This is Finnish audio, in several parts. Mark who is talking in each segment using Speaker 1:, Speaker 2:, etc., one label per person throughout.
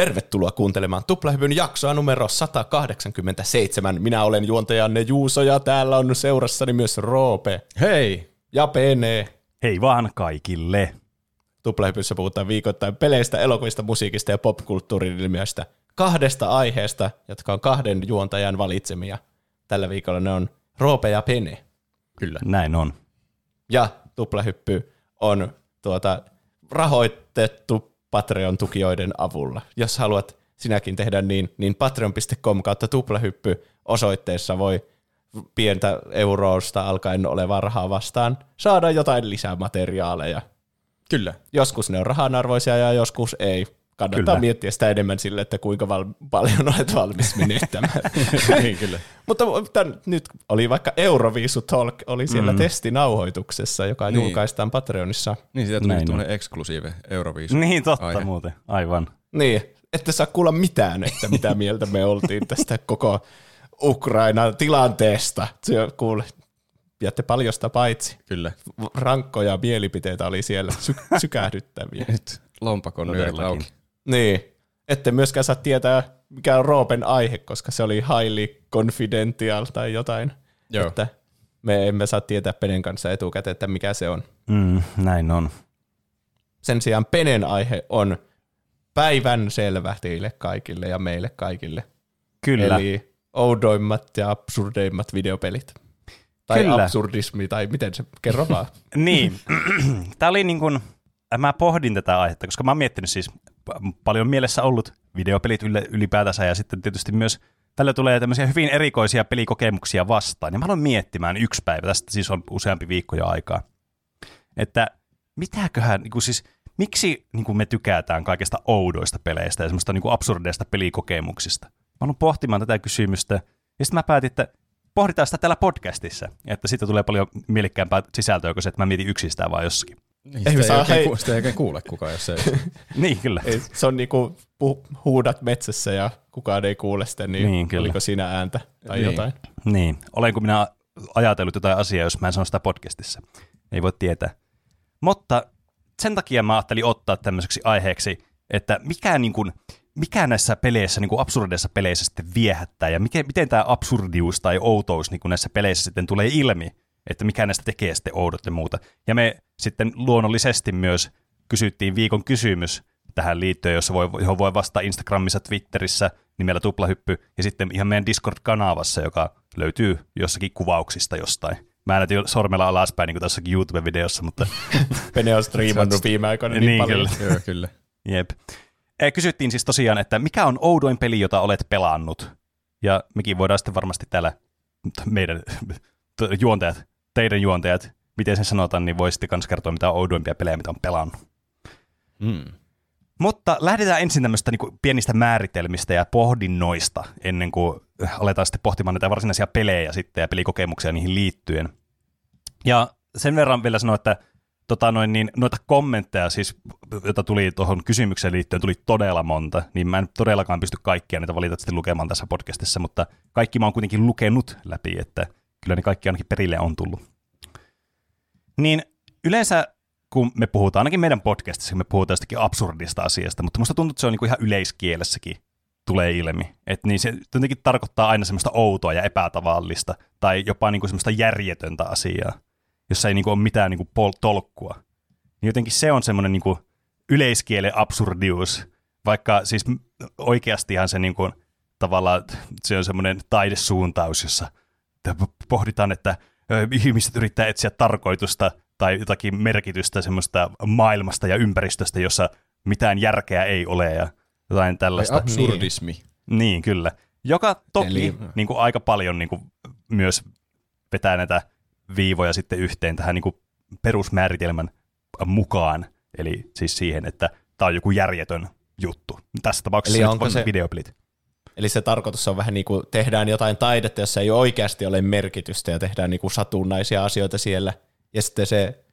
Speaker 1: Tervetuloa kuuntelemaan Tuplahypyn jaksoa numero 187. Minä olen juontajanne Juuso ja täällä on seurassani myös Roope.
Speaker 2: Hei!
Speaker 1: Ja Pene.
Speaker 3: Hei vaan kaikille.
Speaker 1: Tuplahypyssä puhutaan viikoittain peleistä, elokuvista, musiikista ja popkulttuurin ilmiöistä. Kahdesta aiheesta, jotka on kahden juontajan valitsemia. Tällä viikolla ne on Roope ja Pene.
Speaker 3: Kyllä. Näin on.
Speaker 1: Ja Tuplahyppy on tuota, rahoitettu Patreon-tukijoiden avulla. Jos haluat sinäkin tehdä niin, niin patreon.com kautta tuplahyppy osoitteessa voi pientä eurosta alkaen olevaa rahaa vastaan saada jotain lisämateriaaleja.
Speaker 2: Kyllä.
Speaker 1: Joskus ne on rahanarvoisia ja joskus ei. Kannattaa kyllä. miettiä sitä enemmän sille, että kuinka val- paljon olet valmis menettämään.
Speaker 2: niin, kyllä.
Speaker 1: Mutta tämän, nyt oli vaikka Euroviisu Talk, oli siellä mm. testinauhoituksessa, joka niin. julkaistaan Patreonissa.
Speaker 2: Niin, siitä tuli tuommoinen eksklusiive Euroviisu.
Speaker 3: Niin, totta aihe. muuten, aivan.
Speaker 1: Niin, ette saa kuulla mitään, että mitä mieltä me oltiin tästä koko Ukrainan tilanteesta. Se kuule, jätte paljosta paitsi.
Speaker 2: Kyllä.
Speaker 1: Rankkoja mielipiteitä oli siellä sy- sykähdyttäviä.
Speaker 2: Nyt lompakon nyörit auki.
Speaker 1: Niin. Ette myöskään saa tietää, mikä on Roopen aihe, koska se oli highly confidential tai jotain.
Speaker 2: Joo.
Speaker 1: Että me emme saa tietää Penen kanssa etukäteen, että mikä se on.
Speaker 3: Mm, näin on.
Speaker 1: Sen sijaan Penen aihe on päivän selvä teille kaikille ja meille kaikille.
Speaker 3: Kyllä.
Speaker 1: Eli oudoimmat ja absurdeimmat videopelit. Tai
Speaker 3: Kyllä.
Speaker 1: absurdismi, tai miten se, kerro vaan.
Speaker 3: niin. Tämä oli niin kuin, mä pohdin tätä aihetta, koska mä oon miettinyt siis paljon mielessä ollut videopelit ylipäätänsä ja sitten tietysti myös tällä tulee tämmöisiä hyvin erikoisia pelikokemuksia vastaan. Ja mä aloin miettimään yksi päivä, tästä siis on useampi viikko jo aikaa, että mitäköhän, niin kuin siis, miksi niin kuin me tykätään kaikesta oudoista peleistä ja semmoista niin absurdeista pelikokemuksista. Mä aloin pohtimaan tätä kysymystä ja sitten mä päätin, että pohditaan sitä täällä podcastissa, että siitä tulee paljon mielekkäämpää sisältöä kuin se, että mä mietin yksistään vaan jossakin.
Speaker 2: Niin, ei sitä, ei oikein, hei... sitä ei oikein kuule kukaan, jos se ei.
Speaker 3: niin, kyllä.
Speaker 1: Ei, se on niinku huudat metsässä ja kukaan ei kuule sitä, niin, niin kyllä. oliko siinä ääntä tai
Speaker 3: niin.
Speaker 1: jotain.
Speaker 3: Niin, olenko minä ajatellut jotain asiaa, jos mä en sano sitä podcastissa. Ei voi tietää. Mutta sen takia mä ajattelin ottaa tämmöiseksi aiheeksi, että mikä, niin kuin, mikä näissä peleissä, niin kuin absurdeissa peleissä sitten viehättää ja miten, miten tämä absurdius tai outous niin kuin näissä peleissä sitten tulee ilmi että mikä näistä tekee sitten oudot ja muuta. Ja me sitten luonnollisesti myös kysyttiin viikon kysymys tähän liittyen, jossa voi, johon voi vastata Instagramissa, Twitterissä nimellä Tuplahyppy, ja sitten ihan meidän Discord-kanavassa, joka löytyy jossakin kuvauksista jostain. Mä näytin sormella alaspäin niin kuin tässäkin YouTube-videossa, mutta...
Speaker 1: Pene on striimannut viime aikoina niin, niin paljon.
Speaker 2: Kyllä. Joo, kyllä.
Speaker 3: Jep. Kysyttiin siis tosiaan, että mikä on oudoin peli, jota olet pelannut? Ja mekin voidaan sitten varmasti täällä meidän juontajat teidän juontajat, miten sen sanotaan, niin voisitte myös kertoa, mitä oudoimpia pelejä, mitä on pelannut.
Speaker 2: Mm.
Speaker 3: Mutta lähdetään ensin tämmöistä niin pienistä määritelmistä ja pohdinnoista ennen kuin aletaan sitten pohtimaan näitä varsinaisia pelejä sitten ja pelikokemuksia niihin liittyen. Ja sen verran vielä sanoa, että tota noin, niin noita kommentteja, siis, joita tuli tuohon kysymykseen liittyen, tuli todella monta, niin mä en todellakaan pysty kaikkia niitä valitettavasti lukemaan tässä podcastissa, mutta kaikki mä oon kuitenkin lukenut läpi, että – kyllä ne kaikki ainakin perille on tullut. Niin yleensä kun me puhutaan, ainakin meidän podcastissa, me puhutaan jostakin absurdista asiasta, mutta musta tuntuu, että se on niin kuin ihan yleiskielessäkin tulee ilmi. Että niin se jotenkin tarkoittaa aina semmoista outoa ja epätavallista tai jopa niin kuin semmoista järjetöntä asiaa, jossa ei niin kuin ole mitään niin kuin pol- tolkkua. Niin jotenkin se on semmoinen niin yleiskielen absurdius, vaikka siis oikeastihan se niin kuin, tavallaan se on semmoinen taidesuuntaus, jossa pohditaan, että ihmiset yrittää etsiä tarkoitusta tai jotakin merkitystä semmoista maailmasta ja ympäristöstä, jossa mitään järkeä ei ole ja jotain tällaista.
Speaker 2: Tai absurdismi.
Speaker 3: Niin, niin kyllä. Joka toki Eli... niin kuin aika paljon niin kuin, myös vetää näitä viivoja sitten yhteen tähän niin kuin perusmääritelmän mukaan. Eli siis siihen, että tämä on joku järjetön juttu. Tässä tapauksessa Eli onko se, videopelit.
Speaker 1: Eli se tarkoitus on vähän niin kuin tehdään jotain taidetta, jossa ei oikeasti ole merkitystä ja tehdään niin kuin satunnaisia asioita siellä. Ja sitten se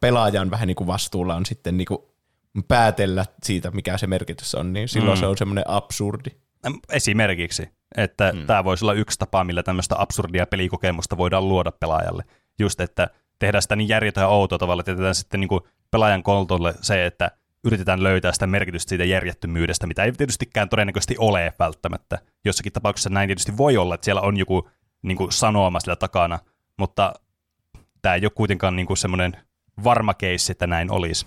Speaker 1: pelaajan vähän niin kuin vastuulla on sitten niin kuin päätellä siitä, mikä se merkitys on, niin silloin mm. se on semmoinen absurdi.
Speaker 3: Esimerkiksi, että mm. tämä voisi olla yksi tapa, millä tämmöistä absurdia pelikokemusta voidaan luoda pelaajalle. Just, että tehdään sitä niin järjetön ja outoa tavalla, että jätetään sitten niin kuin pelaajan kontolle se, että yritetään löytää sitä merkitystä siitä järjettömyydestä, mitä ei tietystikään todennäköisesti ole välttämättä. Jossakin tapauksessa näin tietysti voi olla, että siellä on joku niin kuin sanoma sillä takana, mutta tämä ei ole kuitenkaan niin semmoinen varma keissi, että näin olisi.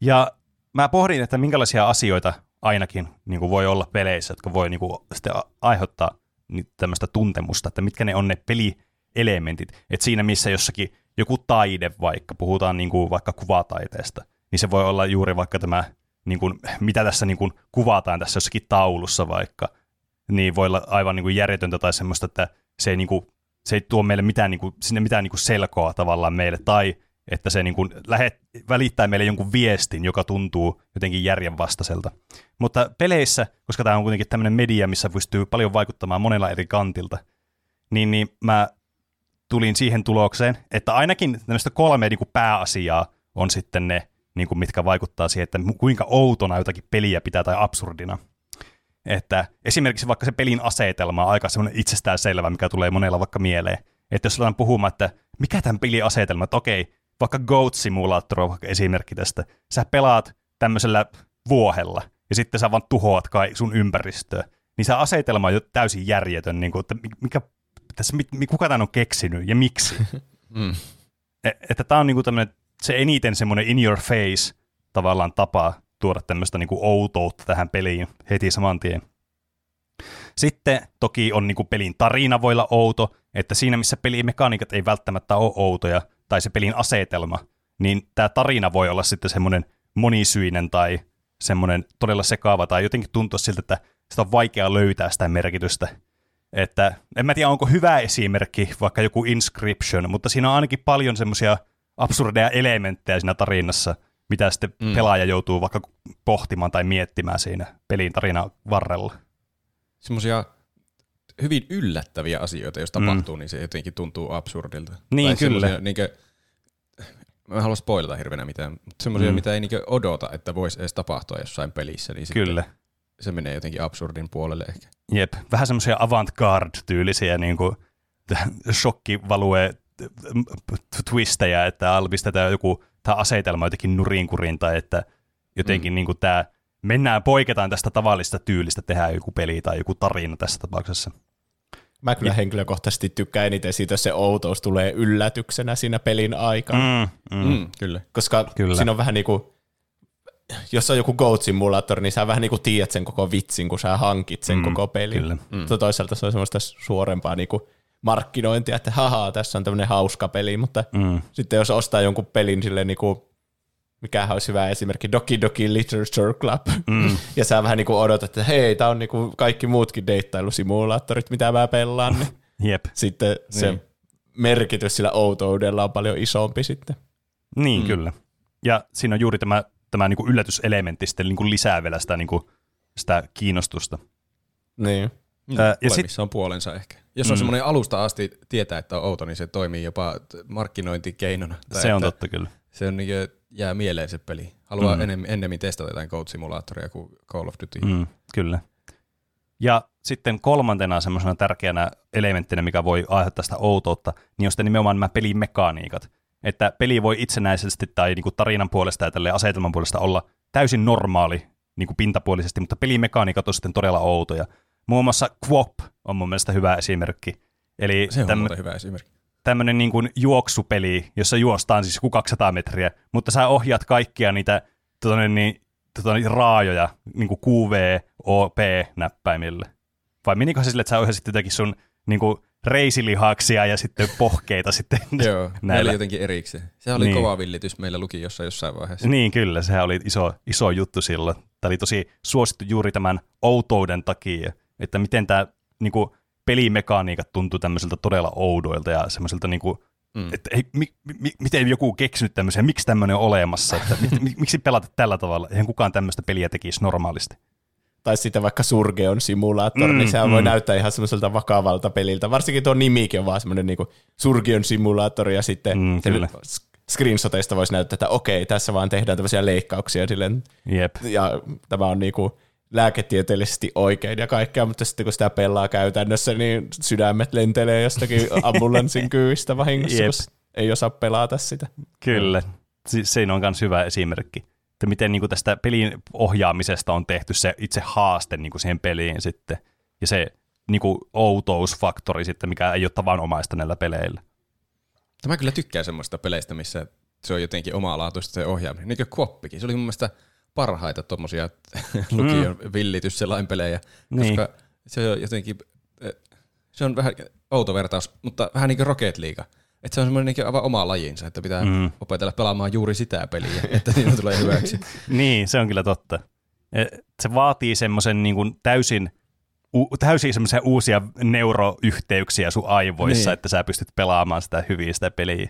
Speaker 3: Ja mä pohdin, että minkälaisia asioita ainakin niin kuin voi olla peleissä, jotka voi niin kuin sitten aiheuttaa tämmöistä tuntemusta, että mitkä ne on ne pelielementit. Että siinä missä jossakin joku taide vaikka, puhutaan niin kuin vaikka kuvataiteesta, niin se voi olla juuri vaikka tämä, niin kuin, mitä tässä niin kuin kuvataan tässä jossakin taulussa vaikka, niin voi olla aivan niin kuin järjetöntä tai semmoista, että se ei, niin kuin, se ei tuo meille mitään, niin kuin, sinne mitään niin kuin selkoa tavallaan meille, tai että se niin kuin lähet, välittää meille jonkun viestin, joka tuntuu jotenkin järjenvastaiselta. Mutta peleissä, koska tämä on kuitenkin tämmöinen media, missä pystyy paljon vaikuttamaan monella eri kantilta, niin, niin mä tulin siihen tulokseen, että ainakin tämmöistä kolme niin kuin pääasiaa on sitten ne, niin kuin mitkä vaikuttaa siihen, että kuinka outona jotakin peliä pitää tai absurdina. Että esimerkiksi vaikka se pelin asetelma on aika semmoinen itsestään selvä, mikä tulee monella vaikka mieleen. Että jos aletaan puhumaan, että mikä tämän pelin asetelma, että okei, vaikka Goat Simulator on vaikka esimerkki tästä. Sä pelaat tämmöisellä vuohella, ja sitten sä vaan tuhoat kai sun ympäristöä. Niin se asetelma on jo täysin järjetön, niin kuin, että mikä, tässä, kuka tämän on keksinyt ja miksi. mm. E, että tämä on niin kuin tämmöinen, se eniten semmoinen in your face tavallaan tapa tuoda tämmöistä niin kuin outoutta tähän peliin heti saman tien. Sitten toki on niin kuin pelin tarina voi olla outo, että siinä missä pelimekaniikat ei välttämättä ole outoja, tai se pelin asetelma, niin tämä tarina voi olla sitten semmoinen monisyinen tai semmoinen todella sekaava, tai jotenkin tuntua siltä, että sitä on vaikea löytää sitä merkitystä. Että en mä tiedä, onko hyvä esimerkki vaikka joku Inscription, mutta siinä on ainakin paljon semmoisia absurdeja elementtejä siinä tarinassa, mitä sitten mm. pelaaja joutuu vaikka pohtimaan tai miettimään siinä pelin tarina varrella.
Speaker 2: Semmoisia hyvin yllättäviä asioita, jos tapahtuu, mm. niin se jotenkin tuntuu absurdilta.
Speaker 3: Niin, tai kyllä. Niin
Speaker 2: kuin, mä en halua spoilata hirveänä mitään, mutta semmoisia, mm. mitä ei niin odota, että voisi edes tapahtua jossain pelissä, niin kyllä. se menee jotenkin absurdin puolelle ehkä.
Speaker 3: Jep, vähän semmoisia avant-garde-tyylisiä niin kuin, shokkivalue twistejä, että alvistetaan joku tämä asetelma jotenkin nurinkurin tai että jotenkin mm. niin kuin tämä mennään, poiketaan tästä tavallista tyylistä, tehdään joku peli tai joku tarina tässä tapauksessa.
Speaker 1: Mä kyllä henkilökohtaisesti tykkään eniten siitä, jos se outous tulee yllätyksenä siinä pelin aikana.
Speaker 3: Mm, mm. Mm,
Speaker 1: kyllä. Koska kyllä. siinä on vähän niin kuin, jos on joku Goat Simulator, niin sä vähän niin kuin tiedät sen koko vitsin, kun sä hankit sen mm, koko pelin. Kyllä. Mm. Toisaalta se on semmoista suorempaa niin kuin markkinointia, että haha, tässä on tämmöinen hauska peli, mutta mm. sitten jos ostaa jonkun pelin silleen niin kuin mikä olisi hyvä esimerkki, Doki Doki Literature Club. Mm. ja sä vähän niin kuin odotat, että hei, tämä on niin kuin kaikki muutkin deittailusimulaattorit, mitä mä pelaan. Niin
Speaker 3: Jep.
Speaker 1: Sitten se niin. merkitys sillä outoudella on paljon isompi sitten.
Speaker 3: Niin, mm. kyllä. Ja siinä on juuri tämä, tämä niin kuin yllätyselementti sitten niin kuin lisää vielä sitä, niin kuin, sitä kiinnostusta.
Speaker 1: Niin.
Speaker 2: Mm, ja sit, on puolensa ehkä. Jos on mm. semmoinen alusta asti tietää, että on outo, niin se toimii jopa markkinointikeinona.
Speaker 3: Se on totta kyllä.
Speaker 2: Se on niin jää mieleen se peli. Haluaa mm. enemmän, ennemmin testata jotain Code-simulaattoria kuin Call of Duty.
Speaker 3: Mm, kyllä. Ja sitten kolmantena semmoisena tärkeänä elementtinä, mikä voi aiheuttaa sitä outoutta, niin on sitten nimenomaan nämä pelin mekaniikat. Että peli voi itsenäisesti tai niin kuin tarinan puolesta ja tälle asetelman puolesta olla täysin normaali niin kuin pintapuolisesti, mutta pelimekaniikat on sitten todella outoja. Muun muassa Quop on mun mielestä hyvä esimerkki. Eli
Speaker 2: Se on täm- hyvä esimerkki
Speaker 3: tämmöinen niin kuin juoksupeli, jossa juostaan siis joku 200 metriä, mutta sä ohjaat kaikkia niitä tuonne, niin, tuonne, raajoja niin kuin QV, OP-näppäimille. Vai menikö se sille, että sä ohjasit jotenkin sun niin kuin reisilihaksia ja sitten pohkeita sitten
Speaker 2: Joo, näillä. jotenkin erikseen. Se oli niin. kova villitys meillä lukiossa jossain vaiheessa.
Speaker 3: Niin kyllä, sehän oli iso, iso juttu silloin. Tämä oli tosi suosittu juuri tämän outouden takia, että miten tämä niin kuin, pelimekaniikat tuntuu tämmöiseltä todella oudoilta ja semmoiselta niin kuin, mm. että ei, mi, mi, miten joku keksinyt tämmöisen, miksi tämmöinen on olemassa, että mi, miksi pelata tällä tavalla, eihän kukaan tämmöistä peliä tekisi normaalisti.
Speaker 1: Tai sitten vaikka Surgeon Simulator, niin mm, niin sehän mm. voi näyttää ihan semmoiselta vakavalta peliltä. Varsinkin tuo nimikin on vaan semmoinen niin Surgeon Simulator ja sitten mm, kyllä. screenshoteista voisi näyttää, että okei, tässä vaan tehdään tämmöisiä leikkauksia silleen.
Speaker 3: Jep.
Speaker 1: Ja tämä on niinku lääketieteellisesti oikein ja kaikkea, mutta sitten kun sitä pelaa käytännössä, niin sydämet lentelee jostakin ambulanssin kyvistä vahingossa, Jep. ei osaa pelata sitä.
Speaker 3: Kyllä, siinä on myös hyvä esimerkki. että miten niin kuin tästä pelin ohjaamisesta on tehty se itse haaste niin kuin siihen peliin sitten, ja se niin kuin outousfaktori sitten, mikä ei ole tavanomaista näillä peleillä.
Speaker 2: Tämä kyllä tykkää semmoista peleistä, missä se on jotenkin omalaatuista se ohjaaminen. Niin kuin Quoppikin. Se oli mun mielestä parhaita tuommoisia lukion mm. villitysselainpelejä, niin. koska se on jotenkin, eh, se on vähän outo vertaus, mutta vähän niin kuin Rocket League. Että se on semmoinen niin aivan oma lajinsa, että pitää mm. opetella pelaamaan juuri sitä peliä, että niin tulee hyväksi.
Speaker 3: niin, se on kyllä totta. Se vaatii semmoisen niin kuin täysin u- täysin semmoisia uusia neuroyhteyksiä sun aivoissa, niin. että sä pystyt pelaamaan sitä hyvin sitä peliä.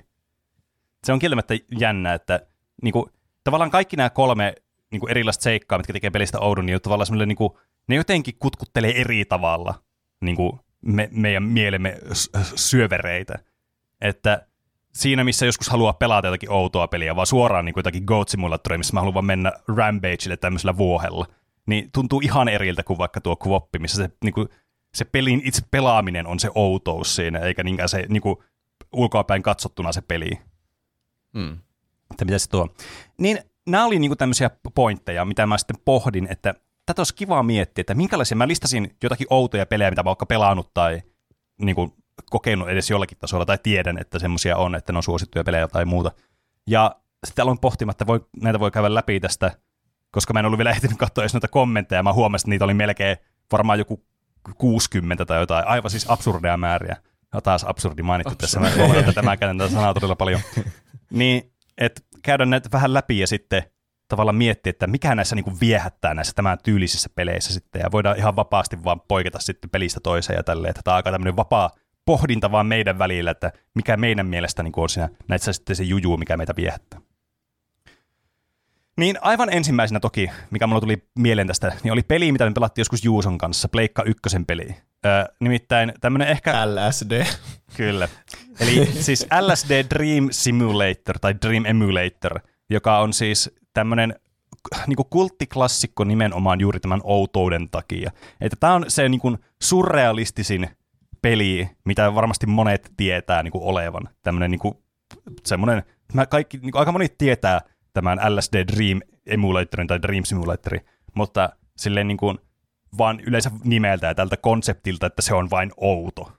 Speaker 3: Se on kieltämättä jännä, että niin kuin, tavallaan kaikki nämä kolme niin kuin erilaista seikkaa, mitkä tekee pelistä oudon, niin tavallaan semmoinen, niin kuin, ne jotenkin kutkuttelee eri tavalla niin kuin me, meidän mielemme syövereitä. Että siinä, missä joskus haluaa pelata jotakin outoa peliä, vaan suoraan niin kuin jotakin Goat Simulatoria, missä mä haluan vaan mennä Rampageille tämmöisellä vuohella, niin tuntuu ihan eriltä kuin vaikka tuo Quoppi, missä se, niin kuin, se pelin itse pelaaminen on se outous siinä, eikä niinkään se niin kuin, ulkoapäin katsottuna se peli. Mm. Että mitä se tuo. Niin nämä oli niinku tämmöisiä pointteja, mitä mä sitten pohdin, että tätä olisi kiva miettiä, että minkälaisia, mä listasin jotakin outoja pelejä, mitä mä oon pelannut tai niinku, kokenut edes jollakin tasolla, tai tiedän, että semmoisia on, että ne on suosittuja pelejä tai muuta. Ja sitten aloin pohtimaan, että voi, näitä voi käydä läpi tästä, koska mä en ollut vielä ehtinyt katsoa edes noita kommentteja, mä huomasin, että niitä oli melkein varmaan joku 60 tai jotain, aivan siis absurdeja määriä. Ja taas absurdi mainittu Absurd. tässä, mä huomaan, että tämä käytän tätä sanaa todella paljon. niin, että käydä näitä vähän läpi ja sitten tavallaan miettiä, että mikä näissä niin viehättää näissä tämän tyylisissä peleissä sitten, ja voidaan ihan vapaasti vaan poiketa sitten pelistä toiseen ja tälleen, että tämä on aika tämmöinen vapaa pohdinta vaan meidän välillä, että mikä meidän mielestä niin on siinä näissä sitten se juju, mikä meitä viehättää. Niin aivan ensimmäisenä toki, mikä mulla tuli mieleen tästä, niin oli peli, mitä me pelattiin joskus Juuson kanssa, Pleikka ykkösen peli. Öö, nimittäin tämmönen ehkä...
Speaker 1: LSD.
Speaker 3: Kyllä. Eli siis LSD Dream Simulator tai Dream Emulator, joka on siis tämmöinen niin kulttiklassikko nimenomaan juuri tämän outouden takia. Että tämä on se niin kuin surrealistisin peli, mitä varmasti monet tietää niin kuin olevan. Tämmöinen niin kuin, semmoinen, mä kaikki, niin kuin, aika moni tietää tämän LSD Dream Emulatorin tai Dream Simulatorin, mutta silleen niin kuin, vaan yleensä nimeltä ja tältä konseptilta, että se on vain outo.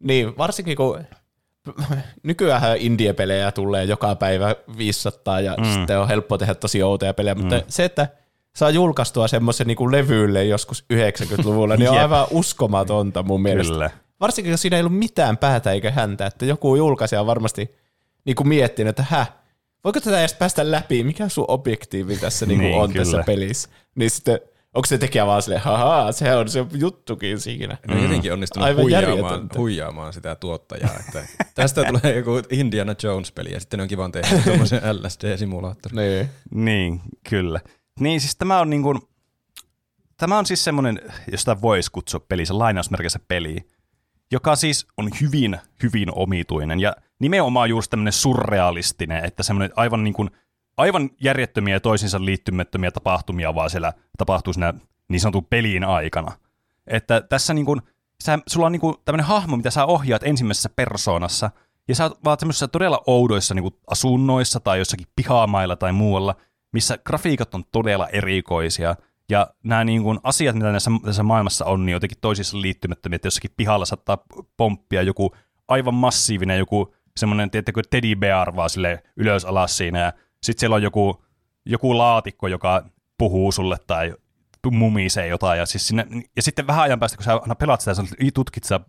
Speaker 1: Niin, varsinkin kun nykyään indie-pelejä tulee joka päivä 500 ja mm. sitten on helppo tehdä tosi outoja pelejä, mm. mutta se, että saa julkaistua semmoisen niin levylle joskus 90-luvulla, niin on aivan uskomatonta mun mielestä. Kyllä. Varsinkin, jos siinä ei ollut mitään päätä eikä häntä, että joku julkaisija on varmasti niin kuin miettinyt, että hä, voiko tätä edes päästä läpi, mikä sun objektiivi tässä niin kuin niin, on kyllä. tässä pelissä. Niin sitten onko se tekijä vaan silleen, haha, se on se juttukin siinä.
Speaker 2: No jotenkin onnistunut Aivan huijaamaan, huijaamaan sitä tuottajaa. Että tästä tulee joku Indiana Jones-peli ja sitten onkin vaan tehty tuommoisen LSD-simulaattori.
Speaker 3: Niin. niin, kyllä. Niin siis tämä on niin kuin, tämä on siis semmoinen, jos sitä voisi kutsua peli, se lainausmerkissä peli, joka siis on hyvin, hyvin omituinen ja nimenomaan juuri tämmöinen surrealistinen, että semmoinen aivan niin kuin – aivan järjettömiä ja toisinsa liittymättömiä tapahtumia vaan siellä tapahtuu siinä niin sanotun peliin aikana. Että tässä niin kuin, sä, sulla on niin kuin tämmöinen hahmo, mitä sä ohjaat ensimmäisessä persoonassa, ja sä oot semmoisissa todella oudoissa niin kuin asunnoissa tai jossakin pihamailla tai muualla, missä grafiikat on todella erikoisia, ja nämä niin kuin asiat, mitä näissä, tässä maailmassa on, niin jotenkin toisissa liittymättömiä, että jossakin pihalla saattaa pomppia joku aivan massiivinen joku semmoinen, tiettäkö, teddy bear vaan sille ylös alas siinä, ja sitten siellä on joku, joku laatikko, joka puhuu sulle tai mumisee jotain. Ja, siis sinne, ja sitten vähän ajan päästä, kun sä aina pelaat sitä ja tutkit sitä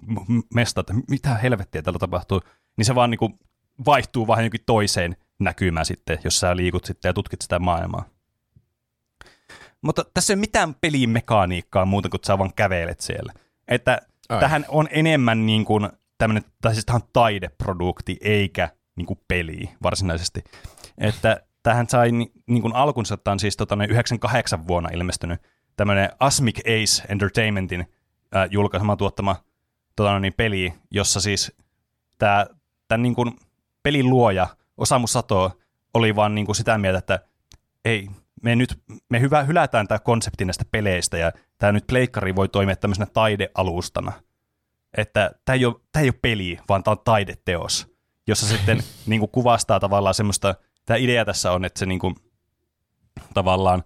Speaker 3: mesta, että mitä helvettiä täällä tapahtuu, niin se vaan niin kuin vaihtuu vähän jonkin toiseen näkymään sitten, jos sä liikut sitten ja tutkit sitä maailmaa. Mutta tässä ei ole mitään pelimekaniikkaa muuta kuin sä vaan kävelet siellä. Että Ai. tähän on enemmän niin kuin tämmöinen, tai siis taideprodukti, eikä niin kuin peli varsinaisesti. Että tähän sai niin kuin alkunsa, tämä on siis tota, 98 vuonna ilmestynyt tämmöinen Asmic Ace Entertainmentin äh, julkaisema tuottama tota, niin peli, jossa siis tämä, tämän niin kuin pelin luoja Osamu Sato oli vaan niin kuin sitä mieltä, että ei, me nyt me hyvä, hylätään tämä konsepti näistä peleistä ja tämä nyt pleikkari voi toimia tämmöisenä taidealustana. Että tämä ei ole, tämä ei ole peli, vaan tämä on taideteos, jossa sitten niin kuin kuvastaa tavallaan semmoista – tämä idea tässä on, että se niin kuin, tavallaan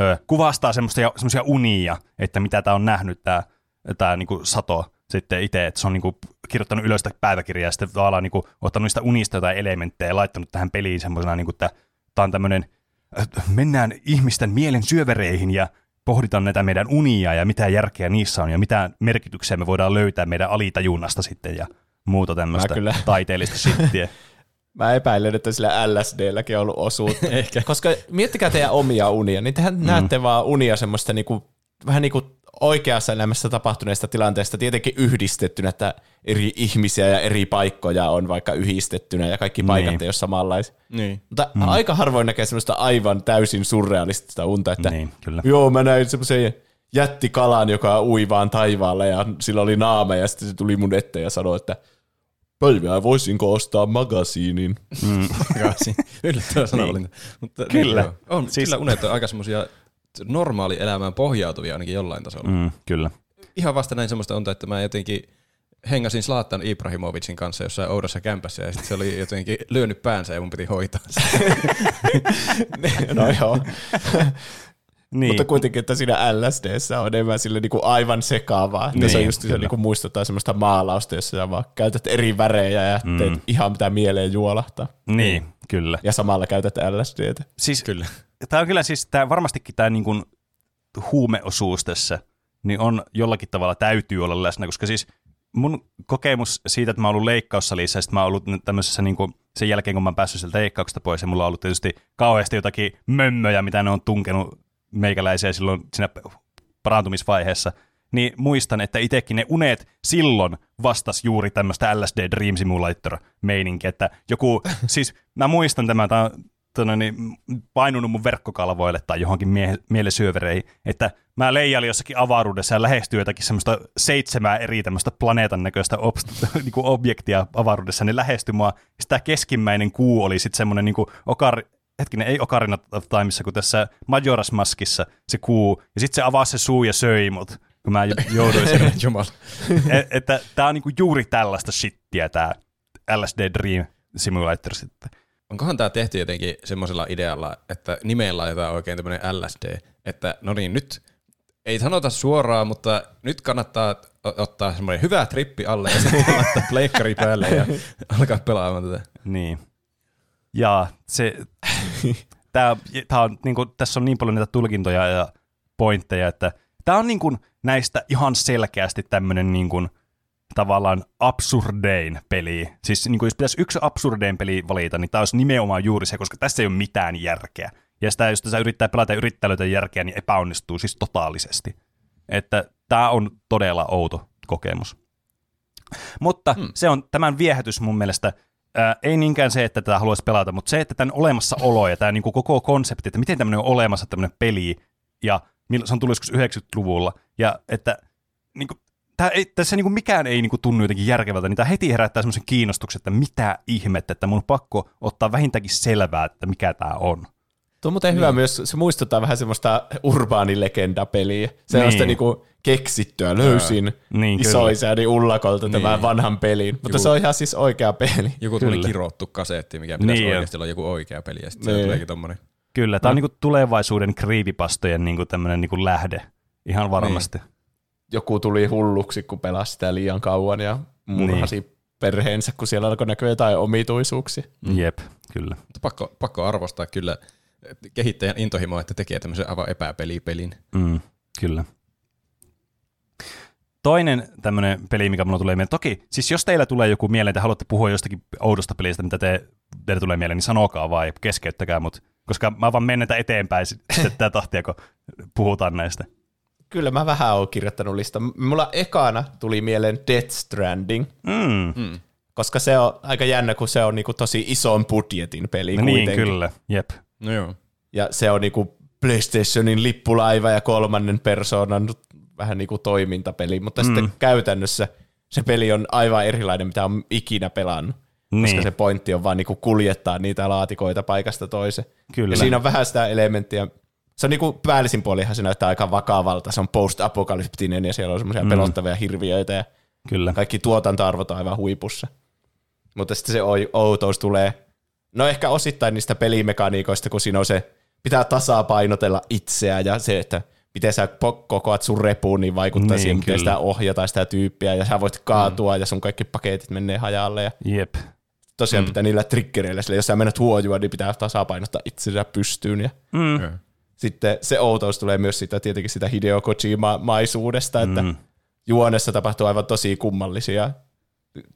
Speaker 3: ö, kuvastaa semmoisia, semmoisia unia, että mitä tämä on nähnyt tämä, tämä niin kuin Sato sitten itse, että se on niin kuin kirjoittanut ylös sitä päiväkirjaa ja sitten tavallaan niin kuin ottanut niistä unista jotain elementtejä ja laittanut tähän peliin semmoisena, niin kuin, että tämä on tämmöinen, mennään ihmisten mielen syövereihin ja pohditaan näitä meidän unia ja mitä järkeä niissä on ja mitä merkityksiä me voidaan löytää meidän alitajunnasta sitten ja muuta tämmöistä taiteellista shittiä.
Speaker 1: Mä epäilen, että sillä LSDlläkin on ollut osuutta. Ehkä. Koska miettikää teidän omia unia, niin tehän mm. näette vaan unia semmoista niinku, vähän niin kuin oikeassa elämässä tapahtuneesta tilanteesta tietenkin yhdistettynä, että eri ihmisiä ja eri paikkoja on vaikka yhdistettynä ja kaikki paikat niin. ei ole samanlaisia.
Speaker 2: Niin.
Speaker 1: Mutta mm. aika harvoin näkee semmoista aivan täysin surrealistista unta, että
Speaker 3: Niin, kyllä.
Speaker 1: joo, mä näin semmoisen jättikalan, joka ui vaan taivaalle ja sillä oli naama ja sitten se tuli mun eteen ja sanoi, että päivää voisinko ostaa magasiinin.
Speaker 2: Takaisin. Yllättävä sanavalinta. Mutta
Speaker 3: Kyllä.
Speaker 2: Niin, on, siis... Kyllä unet on aika semmoisia normaali elämään pohjautuvia ainakin jollain tasolla. Mm.
Speaker 3: Mm, kyllä.
Speaker 2: Ihan vasta näin semmoista unta, että mä jotenkin hengasin Slaattan Ibrahimovicin kanssa jossain oudossa kämpässä ja sitten se oli jotenkin lyönyt päänsä ja mun piti hoitaa se.
Speaker 1: no joo.
Speaker 3: Niin.
Speaker 1: Mutta kuitenkin, että siinä LSDssä on enemmän sille niinku aivan sekaavaa. Että
Speaker 3: Niin,
Speaker 1: se just se niinku muistuttaa semmoista maalausta, jossa sä vaan käytät eri värejä ja mm. teet ihan mitä mieleen juolahtaa.
Speaker 3: Niin, kyllä.
Speaker 1: Ja samalla käytät LSDtä.
Speaker 3: Siis,
Speaker 2: Kyllä.
Speaker 3: Tämä on kyllä siis, tämä varmastikin tämä niin kuin huumeosuus tässä, niin on jollakin tavalla täytyy olla läsnä, koska siis mun kokemus siitä, että mä oon ollut leikkaussalissa ja sitten mä oon ollut tämmöisessä niin kuin, sen jälkeen, kun mä oon päässyt sieltä leikkauksesta pois ja mulla on ollut tietysti kauheasti jotakin mömmöjä, mitä ne on tunkenut meikäläisiä silloin siinä parantumisvaiheessa, niin muistan, että itsekin ne unet silloin vastas juuri tämmöistä LSD Dream Simulator-meininkiä, että joku, siis mä muistan tämän, tämä on tonne, niin, painunut mun verkkokalvoille tai johonkin mie- mielesyövereihin, että mä leijailin jossakin avaruudessa ja lähestyin jotakin semmoista seitsemää eri tämmöistä planeetan näköistä obst- niinku objektia avaruudessa, niin lähestyi mua. Sitä keskimmäinen kuu oli sitten semmoinen niinku okar, hetkinen, ei Ocarina of Timeissa, kun tässä Majora's Maskissa se kuu, ja sitten se avasi se suu ja söi mut, kun mä jouduin sinne.
Speaker 2: Jumala.
Speaker 3: Et, että tää on niinku juuri tällaista shittiä, tää LSD Dream Simulator sitten.
Speaker 2: Onkohan tämä tehty jotenkin semmoisella idealla, että nimeen laitetaan oikein tämmöinen LSD, että no niin, nyt ei sanota suoraan, mutta nyt kannattaa ottaa semmoinen hyvä trippi alle ja sitten laittaa pleikkari päälle ja alkaa pelaamaan tätä.
Speaker 3: Niin. Ja se, tää, tää on, niin kuin, tässä on niin paljon niitä tulkintoja ja pointteja, että tämä on niin kuin, näistä ihan selkeästi tämmöinen niin kuin, tavallaan absurdein peli. Siis niin kuin, jos pitäisi yksi absurdein peli valita, niin tämä olisi nimenomaan juuri se, koska tässä ei ole mitään järkeä. Ja sitä, jos tässä yrittää pelata ja yrittää löytää järkeä, niin epäonnistuu siis totaalisesti. Että tämä on todella outo kokemus. Mutta hmm. se on tämän viehätys mun mielestä, ää, ei niinkään se, että tätä haluaisi pelata, mutta se, että tämän olemassaolo ja tämä niinku koko konsepti, että miten tämmöinen on olemassa tämmöinen peli, ja se on tullut joskus 90-luvulla, ja että niinku, tää ei, tässä niinku mikään ei niinku tunnu jotenkin järkevältä, niin tämä heti herättää semmoisen kiinnostuksen, että mitä ihmettä, että mun on pakko ottaa vähintäänkin selvää, että mikä tämä on.
Speaker 1: Tuo on muuten hyvä myös, se muistuttaa vähän semmoista urbaanilegenda-peliä. Sellaista
Speaker 3: Niin.
Speaker 1: niinku keksittyä. Löysin
Speaker 3: Niin,
Speaker 1: isoisäni Ullakolta tämän
Speaker 2: Niin.
Speaker 1: vanhan pelin. Mutta
Speaker 2: Joku-
Speaker 1: se on ihan siis oikea peli.
Speaker 2: Joku tuli
Speaker 3: Kyllä.
Speaker 2: kirottu kasetti, mikä pitäisi
Speaker 3: Niin
Speaker 2: niin
Speaker 3: on.
Speaker 2: oikeasti olla joku oikea peli, ja sitten
Speaker 1: Niin.
Speaker 2: se tuleekin tommonen.
Speaker 3: Kyllä, tämä on niinku tulevaisuuden kriivipastojen niinku tämmöinen niinku lähde, ihan varmasti.
Speaker 1: Joku tuli hulluksi, kun pelasi sitä liian kauan ja murhasi niin. perheensä, kun siellä alkoi näkyä jotain omituisuuksia.
Speaker 3: Jep, kyllä.
Speaker 2: Pakko, pakko arvostaa kyllä kehittäjän intohimoa, että tekee tämmöisen aivan epäpelipelin.
Speaker 3: Mm, kyllä. Toinen tämmöinen peli, mikä mulla tulee mieleen. Toki, siis jos teillä tulee joku mieleen, että haluatte puhua jostakin oudosta pelistä, mitä te, teille tulee mieleen, niin sanokaa vaan ja keskeyttäkää mut. Koska mä vaan menen tätä eteenpäin sitten tätä tahtia, kun puhutaan näistä.
Speaker 1: Kyllä mä vähän oon kirjoittanut lista. Mulla ekana tuli mieleen Death Stranding,
Speaker 3: Mm.
Speaker 2: Mm.
Speaker 1: koska se on aika jännä, kun se on niinku tosi ison budjetin peli
Speaker 3: No niin,
Speaker 1: kuitenkin.
Speaker 3: kyllä. Jep.
Speaker 2: No joo.
Speaker 1: Ja se on niinku PlayStationin lippulaiva ja kolmannen persoonan vähän niinku toimintapeli, mutta mm. sitten käytännössä se peli on aivan erilainen, mitä on ikinä pelannut.
Speaker 3: Niin.
Speaker 1: Koska se pointti on vaan niinku kuljettaa niitä laatikoita paikasta toiseen.
Speaker 3: Kyllä.
Speaker 1: Ja siinä on vähän sitä elementtiä. Se on niinku päällisin puolihan se näyttää aika vakavalta. Se on post-apokalyptinen ja siellä on semmoisia mm. pelottavia hirviöitä ja
Speaker 3: Kyllä.
Speaker 1: kaikki tuotantoarvot on aivan huipussa. Mutta sitten se outous tulee, no ehkä osittain niistä pelimekaniikoista, kun siinä on se pitää tasapainotella itseään ja se, että miten sä kokoat sun repuun, niin vaikuttaa
Speaker 3: Niin,
Speaker 1: siihen, miten
Speaker 3: kyllä.
Speaker 1: sitä ohjata sitä tyyppiä, ja sä voit kaatua, ja sun kaikki paketit menee hajalle, ja
Speaker 3: Jep.
Speaker 1: tosiaan mm. pitää niillä triggereillä, sillä jos sä menet huojua, niin pitää tasapainottaa itsensä pystyyn, ja
Speaker 3: Mm.
Speaker 1: Sitten se outous tulee myös sitä, tietenkin sitä Hideo Kojima-maisuudesta, että
Speaker 3: Mm.
Speaker 1: juonessa tapahtuu aivan tosi kummallisia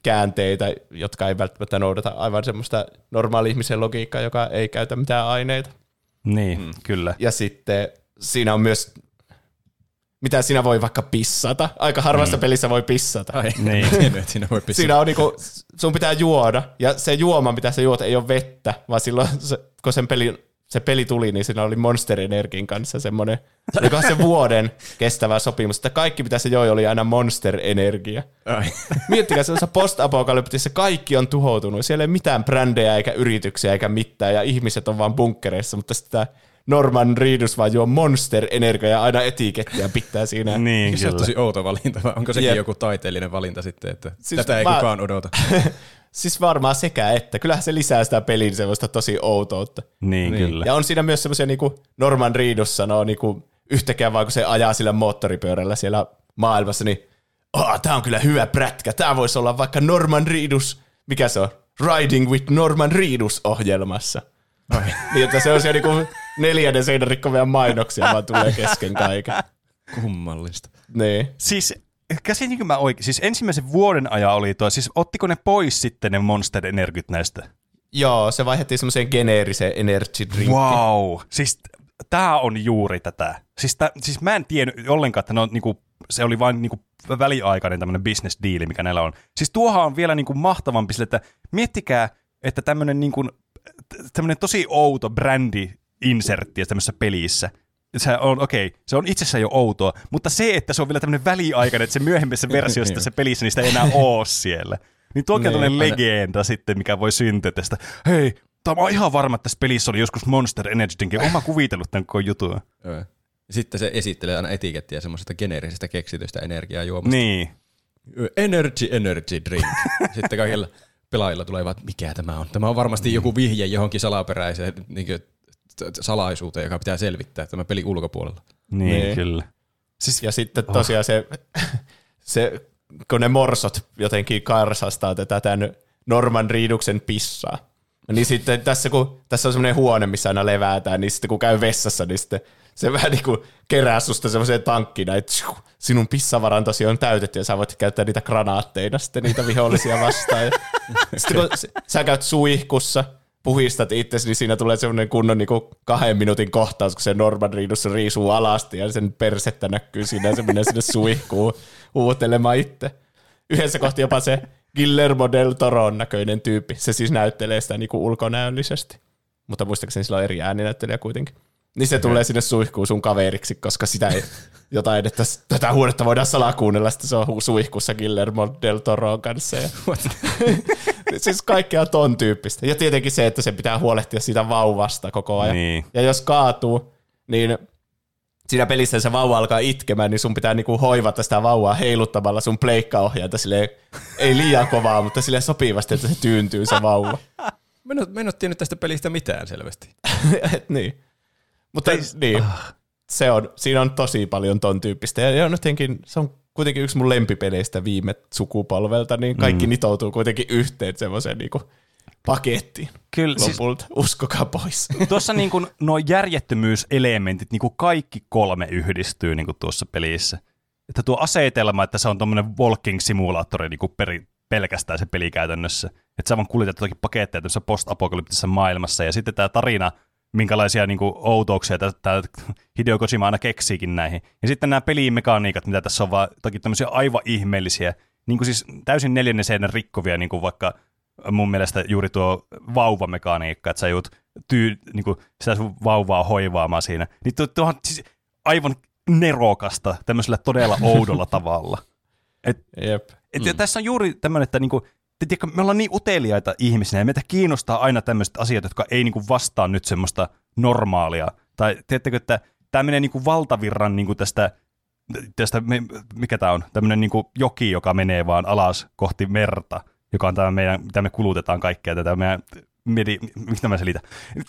Speaker 1: käänteitä, jotka ei välttämättä noudata aivan semmoista normaali ihmisen logiikkaa, joka ei käytä mitään aineita.
Speaker 3: Niin, mm. kyllä.
Speaker 1: Ja sitten siinä on myös, mitä siinä voi vaikka pissata. Aika harvassa mm. pelissä voi pissata.
Speaker 2: Ai,
Speaker 3: Niin.
Speaker 2: siinä voi pistää.
Speaker 1: Siinä on niinku, sun pitää juoda, ja se juoma, mitä sä juot, ei ole vettä, vaan silloin, se, kun sen peli, se peli tuli, niin siinä oli Monster Energin kanssa semmoinen, olikohan se vuoden kestävä sopimus, että kaikki mitä se joi oli aina Monster Energia.
Speaker 2: Ai.
Speaker 1: Miettikää sellaisessa post-apokalyptisessa kaikki on tuhoutunut. Siellä ei mitään brändejä eikä yrityksiä eikä mitään ja ihmiset on vaan bunkkereissa, mutta sitä Norman Reedus vaan juo Monster Energia ja aina etikettiä pitää siinä.
Speaker 3: Niin,
Speaker 2: Se on tosi outo valinta, vai onko sekin
Speaker 1: Jep.
Speaker 2: joku taiteellinen valinta sitten, että
Speaker 1: siis
Speaker 2: tätä ei
Speaker 1: mä-
Speaker 2: kukaan odota.
Speaker 1: Siis varmaan sekä että. Kyllähän se lisää sitä pelin semmoista tosi outoutta.
Speaker 3: Niin,
Speaker 2: Niin.
Speaker 3: kyllä.
Speaker 1: Ja on siinä myös semmoisia niinku Norman Reedus sanoo niinku yhtäkään vaan kun se ajaa sillä moottoripyörällä siellä maailmassa, niin oh, tää on kyllä hyvä prätkä. Tää voisi olla vaikka Norman Reedus, mikä se on? Riding with Norman Reedus ohjelmassa.
Speaker 2: Ai.
Speaker 1: Niin, että se on siellä niinku neljännen seinän rikkovia mainoksia vaan tulee kesken kaiken.
Speaker 2: Kummallista.
Speaker 1: Niin.
Speaker 3: Siis käsitinkö mä oikein? Siis ensimmäisen vuoden ajan oli tuo, siis ottiko ne pois sitten ne Monster Energyt näistä?
Speaker 1: Joo, se vaihdettiin semmoiseen geneeriseen energy drinkkiin.
Speaker 3: Wow. Siis tää on juuri tätä. Siis, tä, siis mä en tiennyt ollenkaan, että ne on, niinku, se oli vain niinku, väliaikainen tämmöinen business deal, mikä näillä on. Siis tuohan on vielä niinku, mahtavampi sille, että miettikää, että tämmöinen niinku, tämmöinen tosi outo brändi insertti tämmöisessä pelissä. Se on, okei, okay, se on itsessään jo outoa, mutta se, että se on vielä tämmöinen väliaikainen, että se myöhemmässä versiossa se pelissä niistä ei enää ole siellä. Niin tuokin on
Speaker 1: Niin,
Speaker 3: tämmöinen
Speaker 1: aina-
Speaker 3: legenda sitten, mikä voi syntyä tästä. Hei, Tämä on ihan varma, että tässä pelissä oli joskus Monster Energy Drink. Oma kuvitellut tämän koko jutun.
Speaker 2: Sitten se esittelee aina etikettiä semmoisesta geneerisestä keksitystä energiajuomasta.
Speaker 3: Niin.
Speaker 2: Energy, energy drink. Sitten kaikilla pelaajilla tulee vaan, että mikä tämä on. Tämä on varmasti joku vihje johonkin salaperäiseen niin kuin, salaisuuteen, joka pitää selvittää tämä peli ulkopuolella.
Speaker 3: Niin,
Speaker 1: Niin.
Speaker 3: kyllä.
Speaker 1: Siis, ja sitten tosiaan se, se, kun ne morsot jotenkin karsastaa tätä tämän Norman Reeduksen pissaa, niin sitten tässä, kun tässä on semmoinen huone, missä aina levätään, niin sitten kun käy vessassa, niin sitten se vähän niin kuin kerää susta semmoiseen tankkina, että sinun pissavarantosi on täytetty ja sä voit käyttää niitä granaatteina sitten niitä vihollisia vastaan. Ja sitten kun sä käyt suihkussa, puhistat itsesi, niin siinä tulee semmoinen kunnon niin kahden minuutin kohtaus, kun se Norman Reedus riisuu alasti ja sen persettä näkyy siinä ja se menee sinne suihkuun huutelemaan itse. Yhdessä kohti jopa se Guillermo del Toron näköinen tyyppi. Se siis näyttelee sitä niin ulkonäöllisesti. Mutta muistaakseni sillä on eri ääninäyttelijä kuitenkin. Niin se tulee sinne suihkuun sun kaveriksi, koska sitä ei jotain, että tätä huonetta voidaan salakuunnella, sitten se on suihkussa Guillermo del Toron kanssa. Ja siis kaikkea ton tyyppistä. Ja tietenkin se, että se pitää huolehtia siitä vauvasta koko ajan.
Speaker 3: Niin.
Speaker 1: Ja jos kaatuu, niin siinä pelissä se vauva alkaa itkemään, niin sun pitää niinku hoivata sitä vauvaa heiluttamalla sun pleikkaohjainta silleen, ei liian kovaa, mutta sille sopivasti, että se tyyntyy se vauva.
Speaker 2: Mä en, ole- tiennyt tästä pelistä mitään selvästi.
Speaker 1: Et niin. Mutta niin, se on, siinä on tosi paljon ton tyyppistä. Ja ja jotenkin, se on kuitenkin yksi mun lempipeleistä viime sukupolvelta, niin kaikki mm. nitoutuu kuitenkin yhteen semmoiseen niinku pakettiin
Speaker 3: Kyllä, siis
Speaker 1: lopulta. Uskokaa pois.
Speaker 3: tuossa niin kuin nuo järjettömyyselementit, niin kuin kaikki kolme yhdistyy niin kuin tuossa pelissä. Että tuo asetelma, että se on tuommoinen walking-simulaattori niin kuin peri, pelkästään se peli käytännössä. Että sä vaan kuljetat jotakin paketteja tämmöisessä post-apokalyptisessa maailmassa. Ja sitten tämä tarina, minkälaisia niin kuin, outouksia tämä Hideo Kojima aina keksiikin näihin. Ja sitten nämä pelimekaniikat, mitä tässä on vaan toki tämmöisiä aivan ihmeellisiä, niin kuin siis täysin neljännen seinän rikkovia, niin kuin vaikka mun mielestä juuri tuo vauvamekaniikka, että sä joudut tyy, niin kuin sitä sun vauvaa hoivaamaan siinä. Niin tuo, tuohan siis aivan nerokasta tämmöisellä todella oudolla tavalla. Et,
Speaker 1: Jep.
Speaker 3: et mm. Tässä on juuri tämmöinen, että niinku, tiedätkö, me ollaan niin uteliaita ihmisiä ja meitä kiinnostaa aina tämmöiset asiat, jotka ei niinku vastaa nyt semmoista normaalia. Tai tiedättekö, että tämä menee niinku valtavirran niinku tästä, tästä mikä tämä on, tämmöinen niinku joki, joka menee vaan alas kohti merta, joka on tämä meidän, mitä me kulutetaan kaikkea tätä meidän mieti, mistä mä selitän.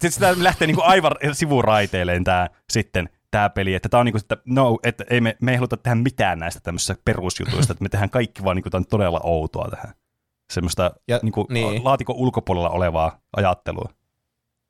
Speaker 3: Sitä lähtee niin kuin aivan sivuraiteilleen tämä sitten tämä peli, että tämä on niin kuin, että no, että ei me, me ei haluta tehdä mitään näistä tämmöisistä perusjutuista, että me tehdään kaikki vaan niin kuin, todella outoa tähän. Semmoista ja, niin kuin, niin. laatikon ulkopuolella olevaa ajattelua.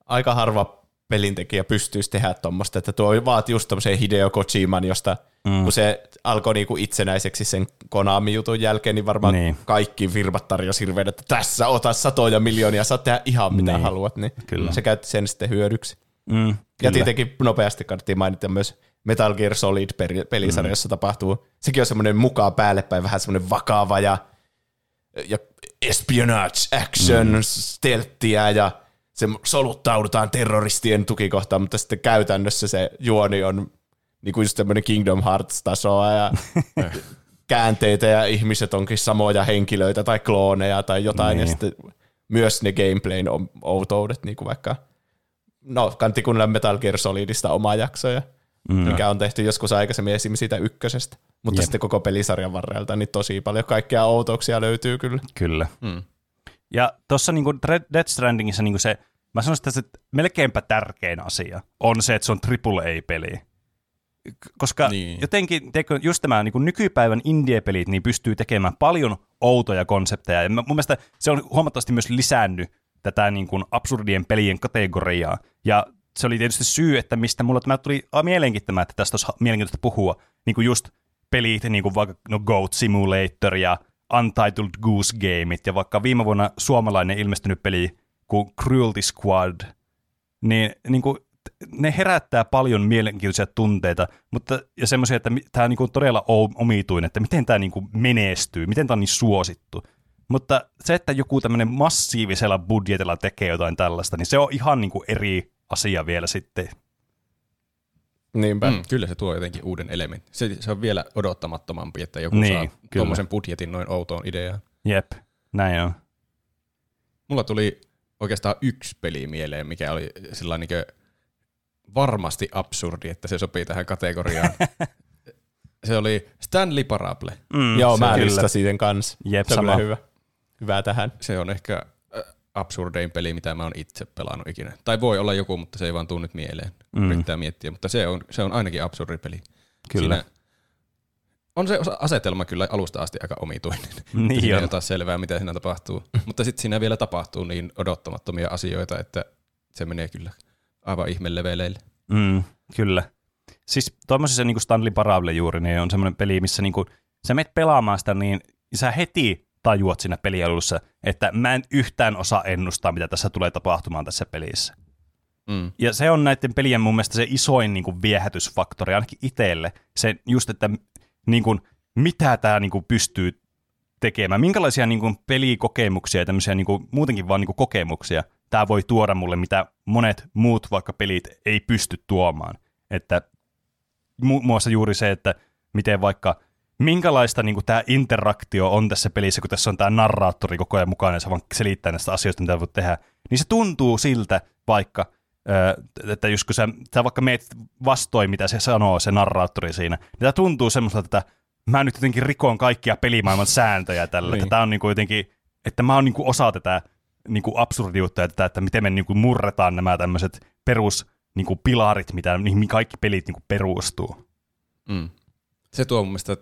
Speaker 1: Aika harva pelintekijä pystyisi tehdä tuommoista, että tuo vaatii just tämmöisen Hideo Kojiman, josta mm. kun se alkoi niinku itsenäiseksi sen Konami-jutun jälkeen, niin varmaan niin. kaikki firmat tarjosi hirveän, että tässä ota satoja miljoonia, saat tehdä ihan mitä niin. haluat, niin Kyllä. se käytti sen sitten hyödyksi. Mm, ja tietenkin nopeasti kannattiin mainita myös Metal Gear Solid pelisarjassa mm. tapahtuu. Sekin on semmoinen mukaan päälle päin, vähän semmoinen vakava ja, ja espionage, action, mm. stelttiä ja se soluttaudutaan terroristien tukikohtaan, mutta sitten käytännössä se juoni on niin kuin just tämmöinen Kingdom Hearts-tasoa ja käänteitä ja ihmiset onkin samoja henkilöitä tai klooneja tai jotain niin. ja sitten myös ne gameplayn outoudet, niin kuin vaikka no, kantti kuunnella Metal Gear Solidista omaa jaksoja, mm. mikä on tehty joskus aikaisemmin esimerkiksi siitä ykkösestä, mutta Jep. sitten koko pelisarjan varrelta, niin tosi paljon kaikkea outouksia löytyy kyllä.
Speaker 3: Kyllä. Mm. Ja tuossa niin Death Strandingissa niin se, mä sanoisin, että se melkeinpä tärkein asia on se, että se on AAA-peli. Koska niin. jotenkin teikö, just tämä niin nykypäivän indie-pelit niin pystyy tekemään paljon outoja konsepteja. Ja mun mielestä se on huomattavasti myös lisännyt tätä niin kuin absurdien pelien kategoriaa. Ja se oli tietysti syy, että mistä mulla tämä tuli mieleenkin tämä, että tästä olisi mielenkiintoista puhua. Niin kuin just pelit, niin kuin vaikka no Goat Simulator ja Untitled Goose Gameit ja vaikka viime vuonna suomalainen ilmestynyt peli kuin Cruelty Squad, niin, niin kuin, ne herättää paljon mielenkiintoisia tunteita, mutta ja semmoisia, että tämä on niin kuin todella omituinen, että miten tämä niin kuin menestyy, miten tämä on niin suosittu. Mutta se, että joku tämmöinen massiivisella budjetilla tekee jotain tällaista, niin se on ihan niin kuin eri asia vielä sitten.
Speaker 2: Niinpä. Mm, kyllä se tuo jotenkin uuden elementin. Se, se on vielä odottamattomampi, että joku niin, saa tuommoisen budjetin noin outoon ideaan.
Speaker 3: Jep, näin on.
Speaker 2: Mulla tuli oikeastaan yksi peli mieleen, mikä oli sellainen niin varmasti absurdi, että se sopii tähän kategoriaan. se oli Stanley Parable.
Speaker 1: Mm, Joo, mä listasin sen kanssa. Jep, se sama. hyvä. Hyvä tähän.
Speaker 2: Se on ehkä absurdein peli, mitä mä oon itse pelannut ikinä. Tai voi olla joku, mutta se ei vaan tuu nyt mieleen. Mm. Yrittää miettiä, mutta se on, se on ainakin absurdi peli. Kyllä. Siinä on se asetelma kyllä alusta asti aika omituinen. Niin siinä ei selvää, mitä siinä tapahtuu. mutta sitten siinä vielä tapahtuu niin odottamattomia asioita, että se menee kyllä aivan ihmeleveleille.
Speaker 3: Mm, kyllä. Siis tuommoisessa niin kuin Stanley Parable juuri, niin on semmoinen peli, missä niin kuin, sä menet pelaamaan sitä, niin sä heti tajuat siinä pelialussa, että mä en yhtään osaa ennustaa, mitä tässä tulee tapahtumaan tässä pelissä. Mm. Ja se on näiden pelien mun mielestä se isoin niin kuin viehätysfaktori, ainakin itselle. Se just, että niin kuin, mitä tämä niin kuin pystyy tekemään, minkälaisia niin kuin, pelikokemuksia ja tämmöisiä niin kuin, muutenkin vaan niin kuin, kokemuksia tämä voi tuoda mulle, mitä monet muut vaikka pelit ei pysty tuomaan. Että muun muassa juuri se, että miten vaikka minkälaista niin tämä interaktio on tässä pelissä, kun tässä on tämä narraattori koko ajan mukana ja se vaan selittää näistä asioista, mitä voit tehdä, niin se tuntuu siltä vaikka, että just kun sä, sä vaikka meet vastoin, mitä se sanoo, se narraattori siinä, niin tämä tuntuu semmoista, että mä nyt jotenkin rikon kaikkia pelimaailman sääntöjä tällä, niin. että tämä on niin kuin jotenkin, että mä oon niin kuin osa tätä niin kuin absurdiutta ja tätä, että miten me niin kuin murretaan nämä tämmöiset perus niin kuin pilarit, mitä, mihin kaikki pelit niin kuin perustuu.
Speaker 2: Mm. Se tuo mun mielestä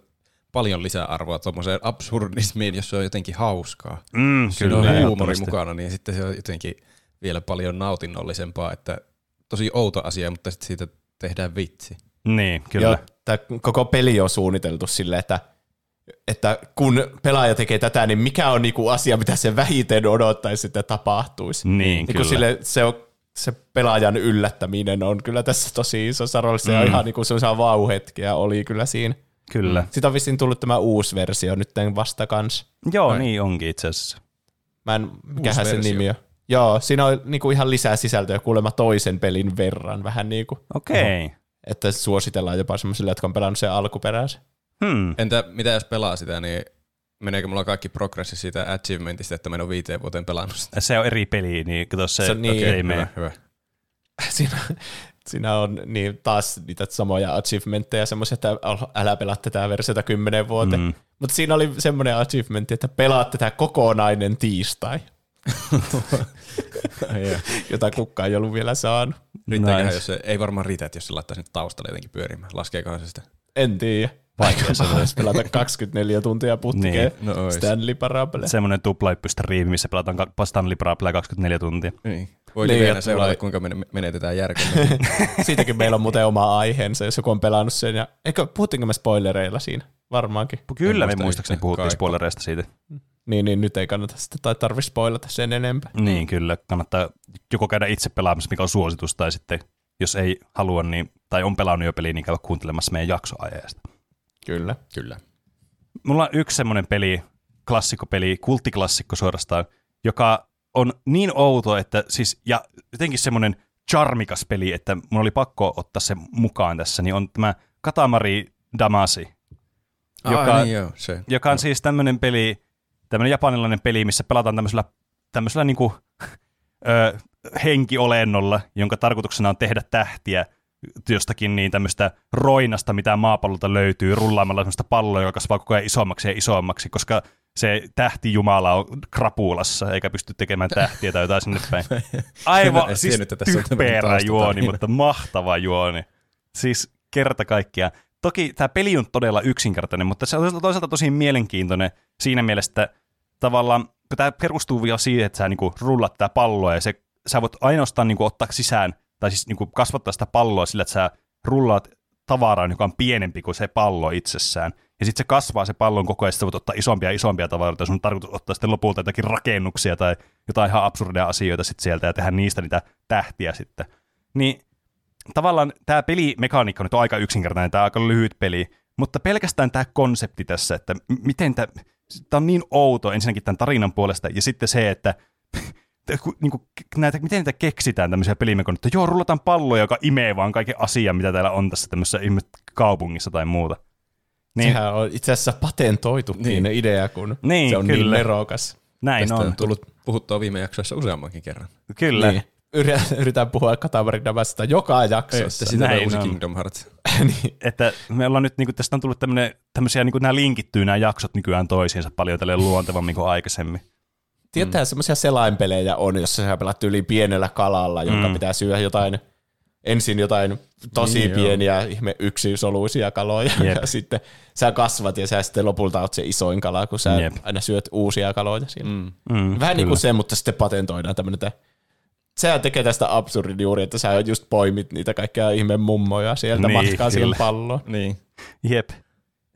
Speaker 2: paljon lisäarvoa tuommoiseen absurdismiin, jos se on jotenkin hauskaa. Mm, kyllä, on huumori mukana, niin sitten se on jotenkin vielä paljon nautinnollisempaa, että tosi outo asia, mutta sitten siitä tehdään vitsi.
Speaker 3: Niin, kyllä. Joo,
Speaker 1: tämä koko peli on suunniteltu silleen, että että kun pelaaja tekee tätä, niin mikä on niinku asia, mitä se vähiten odottaisi, että tapahtuisi.
Speaker 3: Niin, niin kyllä.
Speaker 1: Sille, se, on, se pelaajan yllättäminen on kyllä tässä tosi iso roolissa, mm. ja ihan niinku sellaisia vauhetkiä oli kyllä siinä.
Speaker 3: Kyllä. Mm.
Speaker 1: Sitten on vissiin tullut tämä uusi versio nyt vasta kans.
Speaker 3: Joo, Vai? niin onkin itse asiassa.
Speaker 1: Mä en, mikähän sen nimi on. Joo, siinä on niinku ihan lisää sisältöä kuulemma toisen pelin verran vähän niinku.
Speaker 3: Okei. Okay.
Speaker 1: Että suositellaan jopa semmoisille, jotka on pelannut sen alkuperäisen.
Speaker 2: Hmm. Entä mitä jos pelaa sitä, niin meneekö mulla kaikki progressi siitä achievementista, että mä en ole viiteen vuoteen pelannut sitä?
Speaker 3: Se on eri peli, niin kato se, se niin, okay, hyvä, hyvä.
Speaker 1: Siinä, siinä on niin taas niitä samoja achievementteja, semmoisia, että älä pelaa tätä versiota kymmenen vuoteen. Mm. Mutta siinä oli semmoinen achievement, että pelaat tätä kokonainen tiistai. jota kukaan ei ollut vielä saanut.
Speaker 2: Riittääköhän, nice. jos se, ei varmaan riitä, että jos se laittaa sen taustalle jotenkin pyörimään. Laskeekohan se sitä?
Speaker 1: En tiedä. Vaikea se olisi pelata 24 tuntia putkeen niin. no Stanley Parable.
Speaker 3: Semmoinen tuplaipystä riivi, missä pelataan Stanley Parable 24 tuntia.
Speaker 2: Niin. Voi niin, vielä seurata, kuinka menetetään järkeä.
Speaker 1: Siitäkin meillä on muuten oma aiheensa, jos joku on pelannut sen. Ja, eikö, puhuttiinko me spoilereilla siinä? Varmaankin.
Speaker 3: Kyllä, me muistaakseni puhuttiin Kaipa. spoilereista siitä.
Speaker 1: Niin, niin nyt ei kannata sitten tai tarvitse spoilata sen enempää.
Speaker 3: Niin, kyllä. Kannattaa joko käydä itse pelaamassa, mikä on suositus, tai sitten jos ei halua, niin, tai on pelannut jo peliä, niin käydä kuuntelemassa meidän jaksoajeesta.
Speaker 1: Kyllä.
Speaker 2: Kyllä.
Speaker 3: Mulla on yksi semmoinen peli, klassikkopeli, kulttiklassikko suorastaan, joka on niin outo, että siis, ja jotenkin semmoinen charmikas peli, että mun oli pakko ottaa se mukaan tässä, niin on tämä Katamari Damasi, joka,
Speaker 2: ah, niin joo, se.
Speaker 3: joka on joo. siis tämmöinen peli, tämmöinen japanilainen peli, missä pelataan tämmöisellä, tämmöisellä niin kuin, ö, henkiolennolla, jonka tarkoituksena on tehdä tähtiä jostakin niin tämmöistä roinasta, mitä maapallolta löytyy, rullaamalla semmoista palloa, joka kasvaa koko ajan isommaksi ja isommaksi, koska se tähtijumala on krapulassa, eikä pysty tekemään tähtiä tai jotain sinne päin. Aivan siis typerä juoni, mutta mahtava juoni. Siis kerta kaikkiaan. Toki tämä peli on todella yksinkertainen, mutta se on toisaalta tosi mielenkiintoinen siinä mielessä, että tavallaan, kun tämä perustuu vielä siihen, että sä niinku rullat tätä palloa ja se, sä voit ainoastaan niinku ottaa sisään, tai siis niinku kasvattaa sitä palloa sillä, että sä rullaat tavaraa, joka on pienempi kuin se pallo itsessään. Ja sitten se kasvaa se pallon koko ajan, voit ottaa isompia ja isompia tavaroita, jos on tarkoitus ottaa sitten lopulta jotakin rakennuksia tai jotain ihan absurdeja asioita sitten sieltä ja tehdä niistä niitä tähtiä sitten. Niin tavallaan tämä pelimekaniikka nyt on aika yksinkertainen, tämä on aika lyhyt peli, mutta pelkästään tämä konsepti tässä, että miten tämä, tämä on niin outo ensinnäkin tämän tarinan puolesta, ja sitten se, että niin kuin, näitä, miten niitä keksitään tämmöisiä pelimekonit, että joo, rullataan palloja, joka imee vaan kaiken asian, mitä täällä on tässä tämmöisessä kaupungissa tai muuta.
Speaker 1: Niin. Sehän on itse asiassa patentoitu niin. idea, kun niin, se on niin kyllä. niin nerokas.
Speaker 3: Näin Tästä on.
Speaker 2: on tullut puhuttua viime jaksoissa useammankin kerran.
Speaker 3: Kyllä. Niin.
Speaker 1: Yritän puhua Katamarin Damasta joka jaksossa.
Speaker 2: Että sitä Näin uusi on. Kingdom Hearts.
Speaker 3: niin. Että me ollaan nyt, niin kuin, tästä on tullut tämmöisiä, niin kuin nämä linkittyy nämä jaksot nykyään toisiinsa paljon tälle luontevammin kuin aikaisemmin.
Speaker 1: Tietää, mm. semmoisia selainpelejä on, jossa sä pelat yli pienellä kalalla, jonka mm. pitää syödä jotain ensin jotain tosi niin, pieniä joo. ihme yksisoluisia kaloja Jep. ja sitten sä kasvat ja sä sitten lopulta oot se isoin kala, kun sä Jep. aina syöt uusia kaloja siinä. Mm. Mm, Vähän niin kuin se, mutta sitten patentoidaan tämmöinen, että sehän tekee tästä absurdin juuri, että sä just poimit niitä kaikkia ihme mummoja sieltä niin, matkaa siihen palloon.
Speaker 3: Niin. Jep.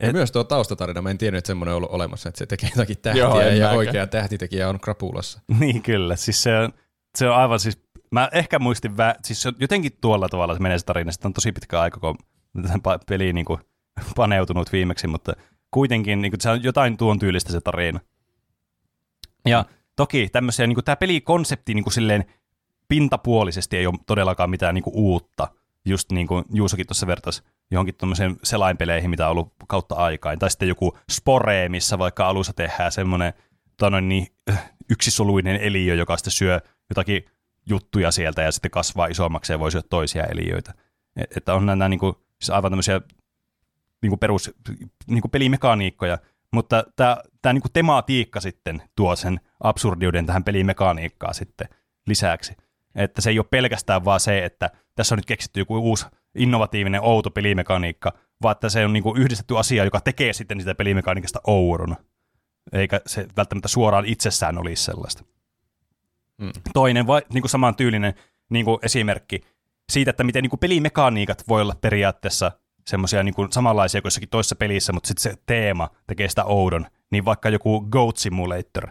Speaker 2: Ja Et... myös tuo taustatarina, mä en tiennyt, että semmoinen on ollut olemassa, että se tekee jotakin tähtiä Joo, ja mäkään. oikea tähtitekijä on krapulassa.
Speaker 3: Niin kyllä, siis se on, se on aivan siis, mä ehkä muistin, vä- siis se on jotenkin tuolla tavalla se menee se tarina, sitten on tosi pitkä aika, kun tähän peliin niin kuin paneutunut viimeksi, mutta kuitenkin niin kuin, se on jotain tuon tyylistä se tarina. Ja toki tämmöisiä, niin kuin, tämä pelikonsepti niin kuin silleen pintapuolisesti ei ole todellakaan mitään niin kuin uutta, just niin kuin Juusokin tuossa vertaisi johonkin tuommoiseen selainpeleihin, mitä on ollut kautta aikaan. Tai sitten joku spore, missä vaikka alussa tehdään semmoinen niin, yksisoluinen eliö, joka sitten syö jotakin juttuja sieltä ja sitten kasvaa isommaksi ja voi syödä toisia eliöitä. Et, että on nämä niin kuin, siis aivan tämmöisiä niin kuin perus niin kuin pelimekaniikkoja, mutta tämä, tämä niin kuin tematiikka sitten tuo sen absurdiuden tähän pelimekaniikkaan sitten lisäksi. Että se ei ole pelkästään vaan se, että tässä on nyt keksitty joku uusi innovatiivinen, outo pelimekaniikka, vaan että se on niin kuin yhdistetty asia, joka tekee sitten sitä pelimekaniikasta oudon. Eikä se välttämättä suoraan itsessään olisi sellaista. Mm. Toinen vai, niin kuin saman tyylinen niin kuin esimerkki siitä, että miten niin kuin pelimekaniikat voi olla periaatteessa semmoisia niin kuin samanlaisia kuin jossakin toisessa pelissä, mutta sitten se teema tekee sitä oudon. Niin vaikka joku Goat Simulator,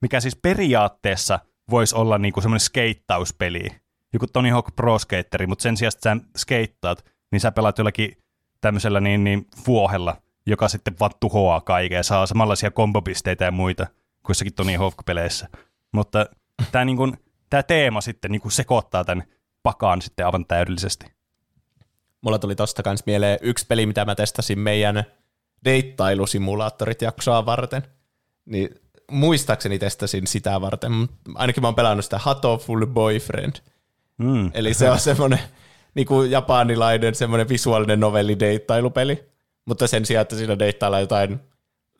Speaker 3: mikä siis periaatteessa voisi olla niin kuin semmoinen skeittauspeli, joku Tony Hawk Pro Skateri, mutta sen sijaan, että sä skeittaat, niin sä pelaat jollakin tämmöisellä niin, niin vuohella, joka sitten vaan tuhoaa kaiken ja saa samanlaisia kombopisteitä ja muita kuin jossakin Tony Hawk-peleissä. Mutta tämä niin kuin, teema sitten niin kuin sekoittaa tämän pakaan sitten aivan täydellisesti.
Speaker 1: Mulla tuli tosta kans mieleen yksi peli, mitä mä testasin meidän deittailusimulaattorit jaksoa varten. Niin muistaakseni testasin sitä varten. Ainakin mä oon pelannut sitä Hatoful Boyfriend – Mm. Eli se on semmoinen niin kuin japanilainen semmoinen visuaalinen novelli deittailupeli, mutta sen sijaan, että siinä deittaillaan jotain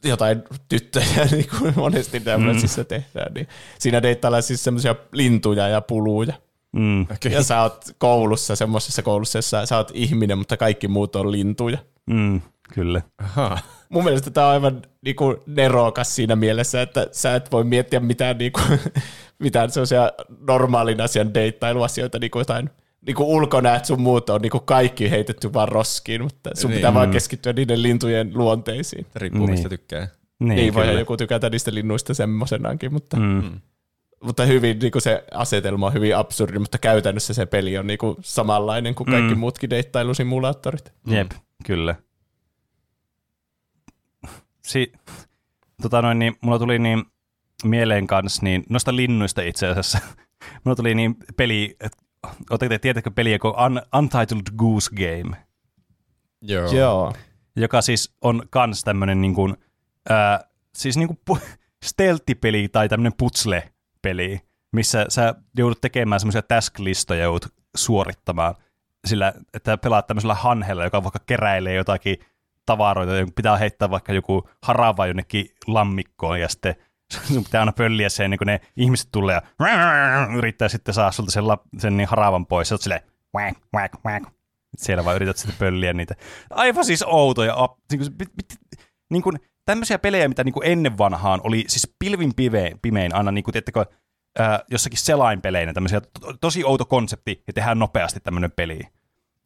Speaker 1: jotain tyttöjä, niin kuin monesti tämmöisissä mm. tehdään, niin siinä deittaillaan siis semmoisia lintuja ja puluja.
Speaker 3: Mm.
Speaker 2: Okay.
Speaker 1: Ja sä oot koulussa, semmoisessa koulussa, jossa sä oot ihminen, mutta kaikki muut on lintuja.
Speaker 3: Mm, kyllä.
Speaker 2: Aha.
Speaker 1: Mun mielestä tämä on aivan niinku nerokas siinä mielessä, että sä et voi miettiä mitään, niinku, mitään sellaisia normaalin asian deittailuasioita, niinku jotain niinku ulkonäöt sun muut on niinku kaikki heitetty vaan roskiin, mutta sun
Speaker 2: Niin.
Speaker 1: pitää vaan keskittyä niiden lintujen luonteisiin.
Speaker 2: Riippuu mistä
Speaker 3: Niin.
Speaker 2: tykkää.
Speaker 3: Niin,
Speaker 1: Niin, voi joku tykätä niistä linnuista semmoisenaankin, mutta,
Speaker 3: Mm.
Speaker 2: Mm.
Speaker 1: mutta hyvin, niin se asetelma on hyvin absurdi, mutta käytännössä se peli on niin samanlainen kuin kaikki
Speaker 3: Mm.
Speaker 1: muutkin deittailusimulaattorit.
Speaker 3: Jep, kyllä. Si- tota noin, niin mulla tuli niin mieleen kanssa, niin noista linnuista itse asiassa, mulla tuli niin peli, että Oletteko te, tiedätkö peliä kuin Un- Untitled Goose Game?
Speaker 2: Joo.
Speaker 1: Joo.
Speaker 3: joka siis on kans tämmönen niin kuin, ää, siis niin kuin pu- stealth-peli tai tämmönen putsle-peli, missä sä joudut tekemään semmoisia task-listoja, joudut suorittamaan sillä, että pelaat tämmöisellä hanhella, joka vaikka keräilee jotakin tavaroita, pitää heittää vaikka joku harava jonnekin lammikkoon ja sitten sun pitää aina pölliä se ennen kuin ne ihmiset tulee ja yrittää sitten saada sulta sen, sen niin haravan pois. Sä oot silleen whack, whack. Siellä vaan yrität sitten pölliä niitä. Aivan siis outoja. Niin kuin, niin kuin, tämmöisiä pelejä, mitä niin kuin ennen vanhaan oli siis pilvin pive, pimein aina, niin kuin, tiedättekö, ää, jossakin selainpeleinä, tämmöisiä to, tosi outo konsepti ja tehdään nopeasti tämmöinen peli.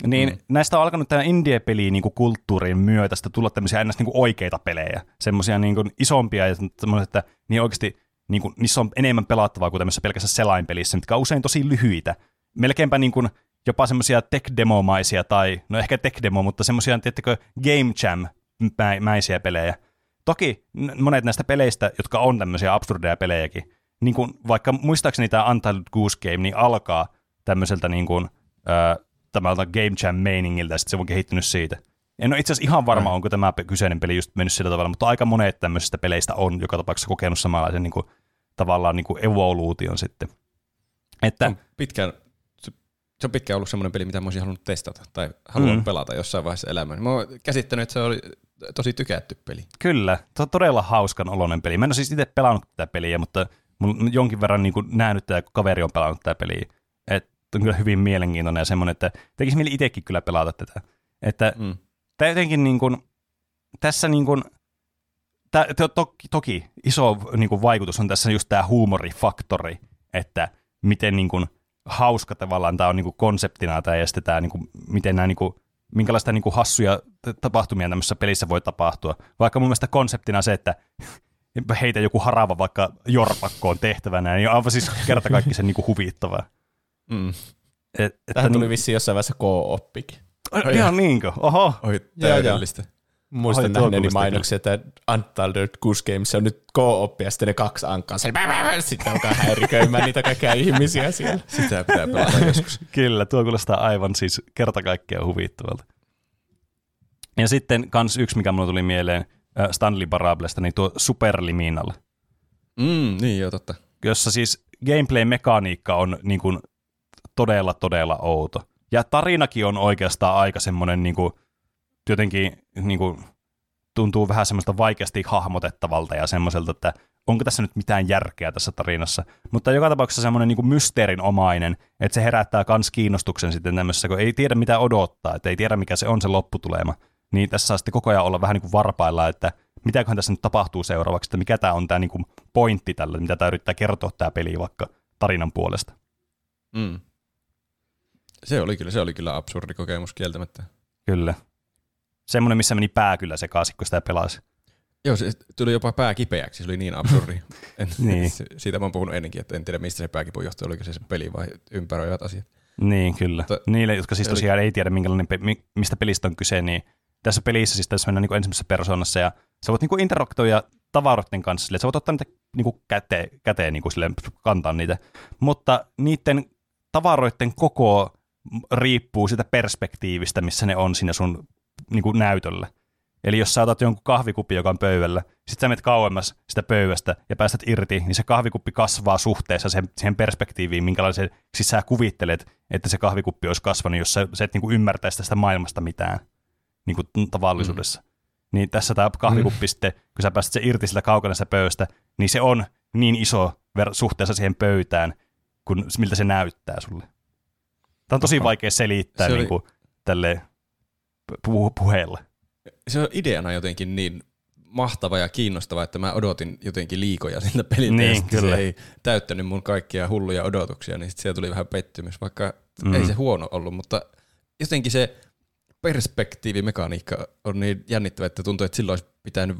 Speaker 3: Niin mm. näistä on alkanut tämä indie-peli niin kulttuurin myötä sitten tulla tämmöisiä ennäs niin oikeita pelejä, semmoisia niin isompia ja semmoisia, että niin oikeasti niin kuin, niissä on enemmän pelattavaa kuin tämmöisessä pelkässä selainpelissä, mitkä on usein tosi lyhyitä. Melkeinpä niin kuin jopa semmoisia tech-demomaisia tai, no ehkä tech-demo, mutta semmoisia, tiettäkö, Game Jam-mäisiä pelejä. Toki monet näistä peleistä, jotka on tämmöisiä absurdeja pelejäkin, niin kuin vaikka muistaakseni tämä Untitled Goose Game, niin alkaa tämmöiseltä niin kuin, tämmöltä Game Jam-meiningiltä, ja sitten se on kehittynyt siitä. En ole itse asiassa ihan varma, onko tämä kyseinen peli just mennyt sillä tavalla, mutta aika monet tämmöisistä peleistä on joka tapauksessa kokenut samanlaisen niin kuin, tavallaan niin kuin evoluution sitten. Että,
Speaker 2: On pitkään, se, se on pitkään ollut semmoinen peli, mitä mä olisin halunnut testata tai haluan
Speaker 3: Mm.
Speaker 2: pelata jossain vaiheessa elämää. Mä oon käsittänyt, että se oli tosi tykätty peli.
Speaker 3: Kyllä, to- todella hauskan oloinen peli. Mä en ole siis itse pelannut tätä peliä, mutta on jonkin verran niin kuin nähnyt tätä, kun kaveri on pelannut tätä peliä. On kyllä hyvin mielenkiintoinen ja semmoinen, että tekisi mieli itsekin kyllä pelata tätä. Että
Speaker 2: Mm.
Speaker 3: tämä jotenkin niin kuin, tässä niin kuin, tää, to, to, toki iso niin kuin vaikutus on tässä just tämä huumorifaktori, että miten niin kuin, hauska tavallaan tämä on niin kuin konseptina tämä ja sitten tämä, niin kuin, miten nämä niin kuin, minkälaista niin kuin hassuja tapahtumia tämmöisessä pelissä voi tapahtua. Vaikka mun mielestä konseptina se, että heitä joku harava vaikka jorpakkoon tehtävänä, niin on aivan siis kerta kaikki sen niin kuin huvittavaa.
Speaker 2: Mm.
Speaker 3: Et, että
Speaker 1: Tähän tuli
Speaker 3: niin,
Speaker 1: vissiin jossain vaiheessa K-oppikin.
Speaker 3: Ai, ihan niinkö? Oho.
Speaker 2: Oi, täydellistä.
Speaker 1: Muistan
Speaker 3: tuo
Speaker 1: nähneeni mainoksia, että Untitled Goose Games on nyt K-oppi ja sitten ne kaksi ankkaa. Sitten alkaa häiriköimään niitä kaikkia ihmisiä siellä.
Speaker 2: Sitä pitää pelata joskus.
Speaker 3: Kyllä, tuo kuulostaa aivan siis kerta kaikkiaan huvittavalta. Ja sitten kans yksi, mikä mulle tuli mieleen Stanley Parablesta, niin tuo Superliminal,
Speaker 2: Mm, niin joo, totta.
Speaker 3: jossa siis gameplay-mekaniikka on niin kuin todella, todella outo. Ja tarinakin on oikeastaan aika semmoinen niin kuin, jotenkin niin kuin, tuntuu vähän semmoista vaikeasti hahmotettavalta ja semmoiselta, että onko tässä nyt mitään järkeä tässä tarinassa. Mutta joka tapauksessa semmoinen niin mysteerinomainen, että se herättää myös kiinnostuksen sitten tämmöisessä, kun ei tiedä mitä odottaa, että ei tiedä mikä se on se lopputulema. Niin tässä saa sitten koko ajan olla vähän niin kuin varpailla, että mitäköhän tässä nyt tapahtuu seuraavaksi, että mikä tämä on tämä niin kuin pointti tällä, mitä tämä yrittää kertoa tämä peli vaikka tarinan puolesta.
Speaker 2: Mm. Se oli kyllä, se oli kyllä absurdi kokemus kieltämättä.
Speaker 3: Kyllä. Semmoinen, missä meni pää kyllä sekaisin, kun sitä pelasi.
Speaker 2: Joo, se tuli jopa pää kipeäksi, se oli niin absurdi. En,
Speaker 3: Niin.
Speaker 2: Siitä mä oon puhunut ennenkin, että en tiedä mistä se pääkipu johtuu, oliko se se peli vai ympäröivät asiat.
Speaker 3: Niin, kyllä.
Speaker 2: Mutta-
Speaker 3: Niille, jotka siis tosiaan ei tiedä, minkälainen pe- mi- mistä pelistä on kyse, niin tässä pelissä siis tässä mennään niin ensimmäisessä persoonassa ja sä voit niin interaktoida tavaroiden kanssa, sille, että sä voit ottaa niitä niin käteen, käteen niin silleen, kantaa niitä, mutta niiden tavaroiden koko riippuu sitä perspektiivistä, missä ne on siinä sun niin kuin näytöllä. Eli jos sä otat jonkun kahvikuppi, joka on pöydällä, sit sä menet kauemmas sitä pöydästä ja päästät irti, niin se kahvikuppi kasvaa suhteessa siihen, siihen perspektiiviin, minkälaisen siis sä kuvittelet, että se kahvikuppi olisi kasvanut, jos sä, sä et niin kuin ymmärtäisi tästä maailmasta mitään niin kuin tavallisuudessa. Mm. niin tässä tämä kahvikuppi mm. sitten, kun sä pääset se irti sillä kaukana pöystä, niin se on niin iso suhteessa siihen pöytään, kun, miltä se näyttää sulle. Tämä on tosi Aha. vaikea selittää oli... niin kuin, tälle pu- puheella.
Speaker 2: Se on ideana jotenkin niin mahtava ja kiinnostava, että mä odotin jotenkin liikoja siltä peliltä niin, ja kyllä. se ei täyttänyt mun kaikkia hulluja odotuksia, niin sitten siellä tuli vähän pettymys, vaikka mm. ei se huono ollut, mutta jotenkin se perspektiivimekaniikka on niin jännittävä, että tuntuu, että silloin olisi pitänyt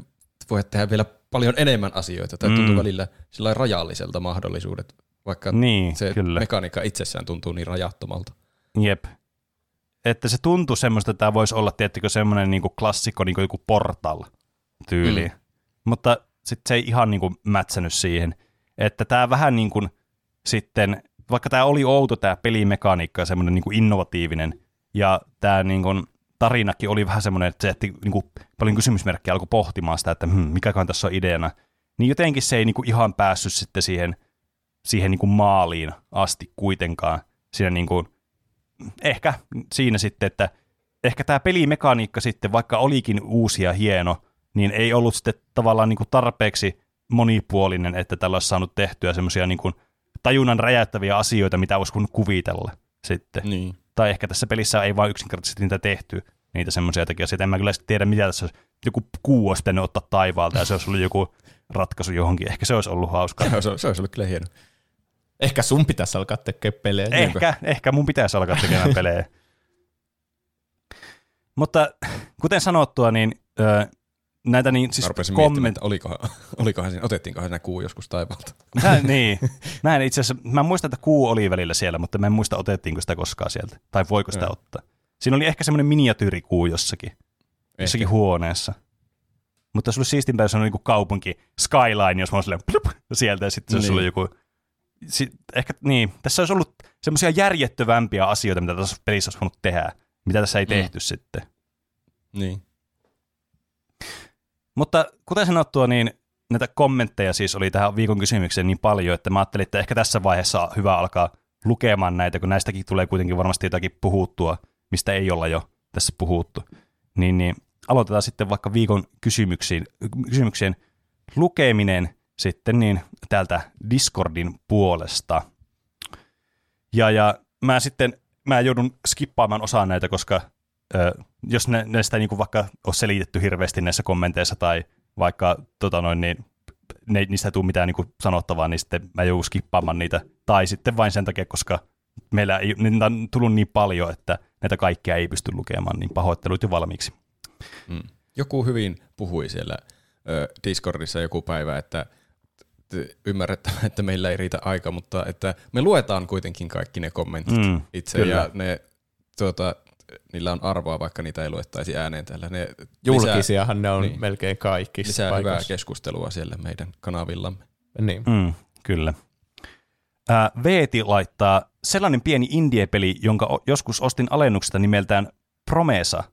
Speaker 2: voida tehdä vielä paljon enemmän asioita, tai tuntuu mm. välillä sillä rajalliselta mahdollisuudet, vaikka niin, se kyllä. mekaniikka itsessään tuntuu niin rajattomalta.
Speaker 3: Jep. Että se tuntuu semmoista, että tämä voisi olla, tiettikö, semmoinen niin klassikko, niin kuin joku Portal tyyli. Mm. Mutta sitten se ei ihan niin kuin mätsänyt siihen. Että tämä vähän niin kuin sitten, vaikka tämä oli outo tämä pelimekaniikka ja semmoinen niin kuin innovatiivinen, ja tämä niin kuin, tarinakin oli vähän semmoinen, että se jätti niin kuin, paljon kysymysmerkkiä alkoi pohtimaan sitä, että hmm, mikäkään tässä on ideana. Niin jotenkin se ei niin kuin, ihan päässyt sitten siihen, siihen niin kuin maaliin asti kuitenkaan. Siinä niin kuin, ehkä siinä sitten, että ehkä tämä pelimekaniikka sitten, vaikka olikin uusi ja hieno, niin ei ollut sitten tavallaan niin kuin tarpeeksi monipuolinen, että tällä olisi saanut tehtyä semmoisia niin kuin tajunnan räjäyttäviä asioita, mitä olisi kuvitella sitten.
Speaker 2: Niin.
Speaker 3: Tai ehkä tässä pelissä ei vain yksinkertaisesti niitä tehty, niitä semmoisia tekijöitä. En mä kyllä tiedä, mitä tässä joku kuu olisi pitänyt ottaa taivaalta ja se olisi ollut joku ratkaisu johonkin. Ehkä se olisi ollut hauskaa.
Speaker 2: se, se olisi ollut kyllä hieno.
Speaker 1: Ehkä sun pitäisi alkaa tekemään pelejä.
Speaker 3: Ehkä, ehkä mun pitäisi alkaa tekemään pelejä. Mutta kuten sanottua, niin ö, näitä niin
Speaker 2: siis komment... olikohan, olikohan siinä, otettiinkohan siinä kuu joskus taivaalta.
Speaker 3: Mä, niin, mä en itse asiassa, mä muistan, että kuu oli välillä siellä, mutta mä en muista, otettiinko sitä koskaan sieltä, tai voiko sitä ja. ottaa. Siinä oli ehkä semmoinen miniatyyrikuu jossakin, ehkä. jossakin huoneessa. Mutta se oli siistimpää, jos on niin kaupunki, skyline, jos mä oon silleen plup, sieltä, ja sitten niin. se oli joku si, ehkä niin, tässä olisi ollut semmoisia järjettövämpiä asioita, mitä tässä pelissä olisi voinut tehdä, mitä tässä ei mm. tehty sitten.
Speaker 2: Niin.
Speaker 3: Mutta kuten sanottua, niin näitä kommentteja siis oli tähän viikon kysymykseen niin paljon, että mä ajattelin, että ehkä tässä vaiheessa on hyvä alkaa lukemaan näitä, kun näistäkin tulee kuitenkin varmasti jotakin puhuttua, mistä ei olla jo tässä puhuttu. Niin, niin aloitetaan sitten vaikka viikon kysymyksiin, kysymyksien lukeminen sitten niin täältä Discordin puolesta. Ja, ja mä sitten mä joudun skippaamaan osaa näitä, koska ö, jos ne, näistä ei niin vaikka ole selitetty hirveästi näissä kommenteissa tai vaikka tota noin, niin, ne, niistä ei tule mitään niin kuin sanottavaa, niin sitten mä joudun skippaamaan niitä. Tai sitten vain sen takia, koska meillä ei, niitä on tullut niin paljon, että näitä kaikkia ei pysty lukemaan, niin pahoittelut jo valmiiksi.
Speaker 2: Mm. Joku hyvin puhui siellä ö, Discordissa joku päivä, että ymmärrettävä, että meillä ei riitä aika, mutta että me luetaan kuitenkin kaikki ne kommentit mm, itse kyllä. ja ne, tuota, niillä on arvoa, vaikka niitä ei luettaisi ääneen täällä. Ne
Speaker 1: Julkisiahan lisää, ne on niin, melkein kaikki.
Speaker 2: Lisää paikoissa. hyvää keskustelua siellä meidän kanavillamme.
Speaker 1: Niin.
Speaker 3: Mm, kyllä. Äh, Veeti laittaa sellainen pieni indie-peli, jonka joskus ostin alennuksesta nimeltään Promesa.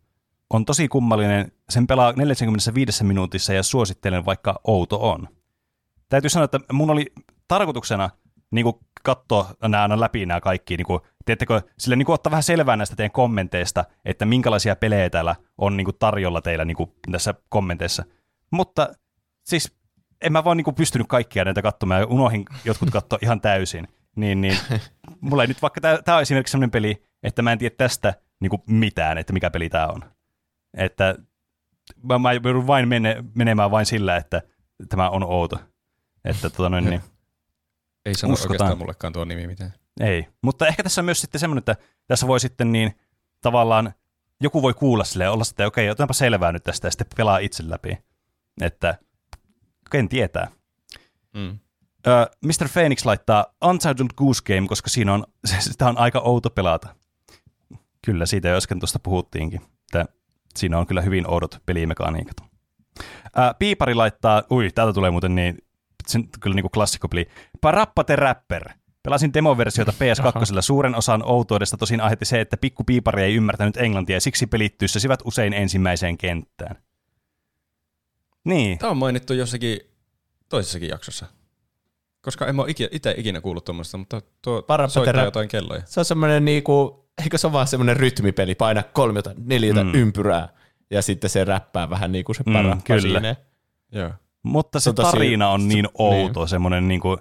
Speaker 3: On tosi kummallinen, sen pelaa 45 minuutissa ja suosittelen vaikka outo on täytyy sanoa, että mun oli tarkoituksena niin kuin katsoa nämä läpi nämä kaikki, niin kuin, teettekö, sille niin kuin ottaa vähän selvää näistä teidän kommenteista, että minkälaisia pelejä täällä on niin kuin tarjolla teillä niin kuin tässä kommenteissa. Mutta siis en mä vaan niin kuin pystynyt kaikkia näitä katsomaan ja unohin jotkut katsoa ihan täysin. Niin, niin mulla ei nyt vaikka tämä on esimerkiksi sellainen peli, että mä en tiedä tästä niin kuin mitään, että mikä peli tämä on. Että mä, mä joudun vain mene, menemään vain sillä, että tämä on outo. Että tota noin, niin
Speaker 2: Ei sano uskotaan. oikeastaan mullekaan tuo nimi mitään.
Speaker 3: Ei, mutta ehkä tässä on myös sitten semmoinen, että tässä voi sitten niin tavallaan joku voi kuulla silleen, olla sitten, okei, okay, otetaanpa selvää nyt tästä ja sitten pelaa itse läpi. Että ken tietää. Mm. Uh, Mr. Phoenix laittaa Untitled Goose Game, koska siinä on, sitä on aika outo pelata. Kyllä, siitä jo äsken tuosta puhuttiinkin. Että siinä on kyllä hyvin oudot pelimekaniikat. Uh, Piipari laittaa, ui, täältä tulee muuten niin sen kyllä niin kuin klassikkopeli. Parappa the Rapper. Pelasin demoversiota PS2. Suuren osan outoudesta tosin aiheutti se, että pikku piipari ei ymmärtänyt englantia ja siksi pelit tyssäsivät usein ensimmäiseen kenttään. Niin.
Speaker 2: Tämä on mainittu jossakin toisessakin jaksossa. Koska en ole itse ikinä kuullut tuommoista, mutta tuo Parappa soittaa jotain kelloja.
Speaker 1: Se on semmoinen niinku, eikö se ole vaan semmoinen rytmipeli, paina kolmiota, neljätä mm. ympyrää ja sitten se räppää vähän niin kuin se
Speaker 3: Mm,
Speaker 1: parappa
Speaker 3: kyllä.
Speaker 1: siinä.
Speaker 2: Joo.
Speaker 3: Mutta se
Speaker 1: on tosi-
Speaker 3: tarina on niin
Speaker 1: se-
Speaker 3: outo, semmoinen, niin kuin,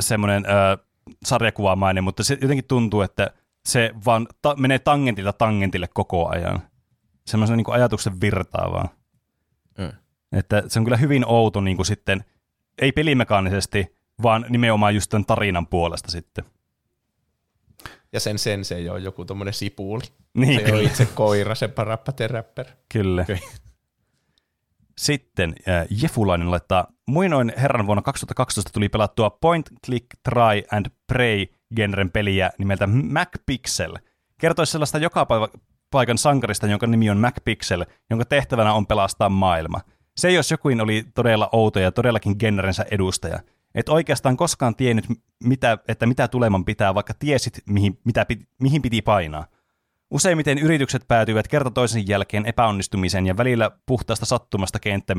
Speaker 3: semmoinen ö, sarjakuvamainen, mutta se jotenkin tuntuu, että se vaan ta- menee tangentilta tangentille koko ajan. Semmoisen niin kuin ajatuksen virtaa vaan.
Speaker 2: Mm.
Speaker 3: Että se on kyllä hyvin outo niin kuin sitten, ei pelimekaanisesti, vaan nimenomaan just tämän tarinan puolesta sitten.
Speaker 1: Ja sen sen se ei ole joku tommonen sipuuli.
Speaker 3: Niin,
Speaker 1: Se on itse koira, se parappa the rapper.
Speaker 3: Kyllä.
Speaker 2: Okei.
Speaker 3: Sitten äh, Jefulainen laittaa, muinoin herran vuonna 2012 tuli pelattua Point, Click, Try and Pray genren peliä nimeltä MacPixel. Kertoisi sellaista joka päivä paikan sankarista, jonka nimi on MacPixel, jonka tehtävänä on pelastaa maailma. Se jos jokin oli todella outo ja todellakin genrensä edustaja. Et oikeastaan koskaan tiennyt, mitä, että mitä tuleman pitää, vaikka tiesit, mihin, mitä, mihin piti painaa. Useimmiten yritykset päätyvät kerta toisen jälkeen epäonnistumiseen ja välillä puhtaasta sattumasta kenttä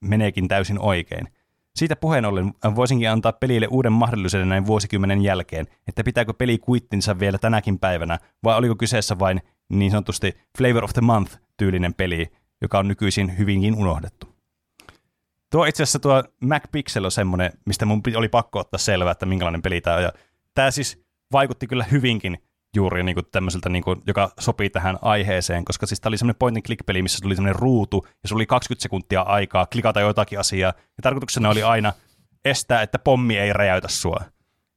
Speaker 3: meneekin täysin oikein. Siitä puheen ollen voisinkin antaa pelille uuden mahdollisuuden näin vuosikymmenen jälkeen, että pitääkö peli kuittinsa vielä tänäkin päivänä, vai oliko kyseessä vain niin sanotusti Flavor of the Month-tyylinen peli, joka on nykyisin hyvinkin unohdettu. Tuo itse asiassa tuo Mac Pixel on semmoinen, mistä mun oli pakko ottaa selvää, että minkälainen peli tämä on. Ja tämä siis vaikutti kyllä hyvinkin juuri niin kuin tämmöiseltä, niin kuin, joka sopii tähän aiheeseen, koska siis tämä oli semmoinen point and click peli, missä tuli semmoinen ruutu, ja se oli 20 sekuntia aikaa klikata jotakin asiaa, ja tarkoituksena oli aina estää, että pommi ei räjäytä sua.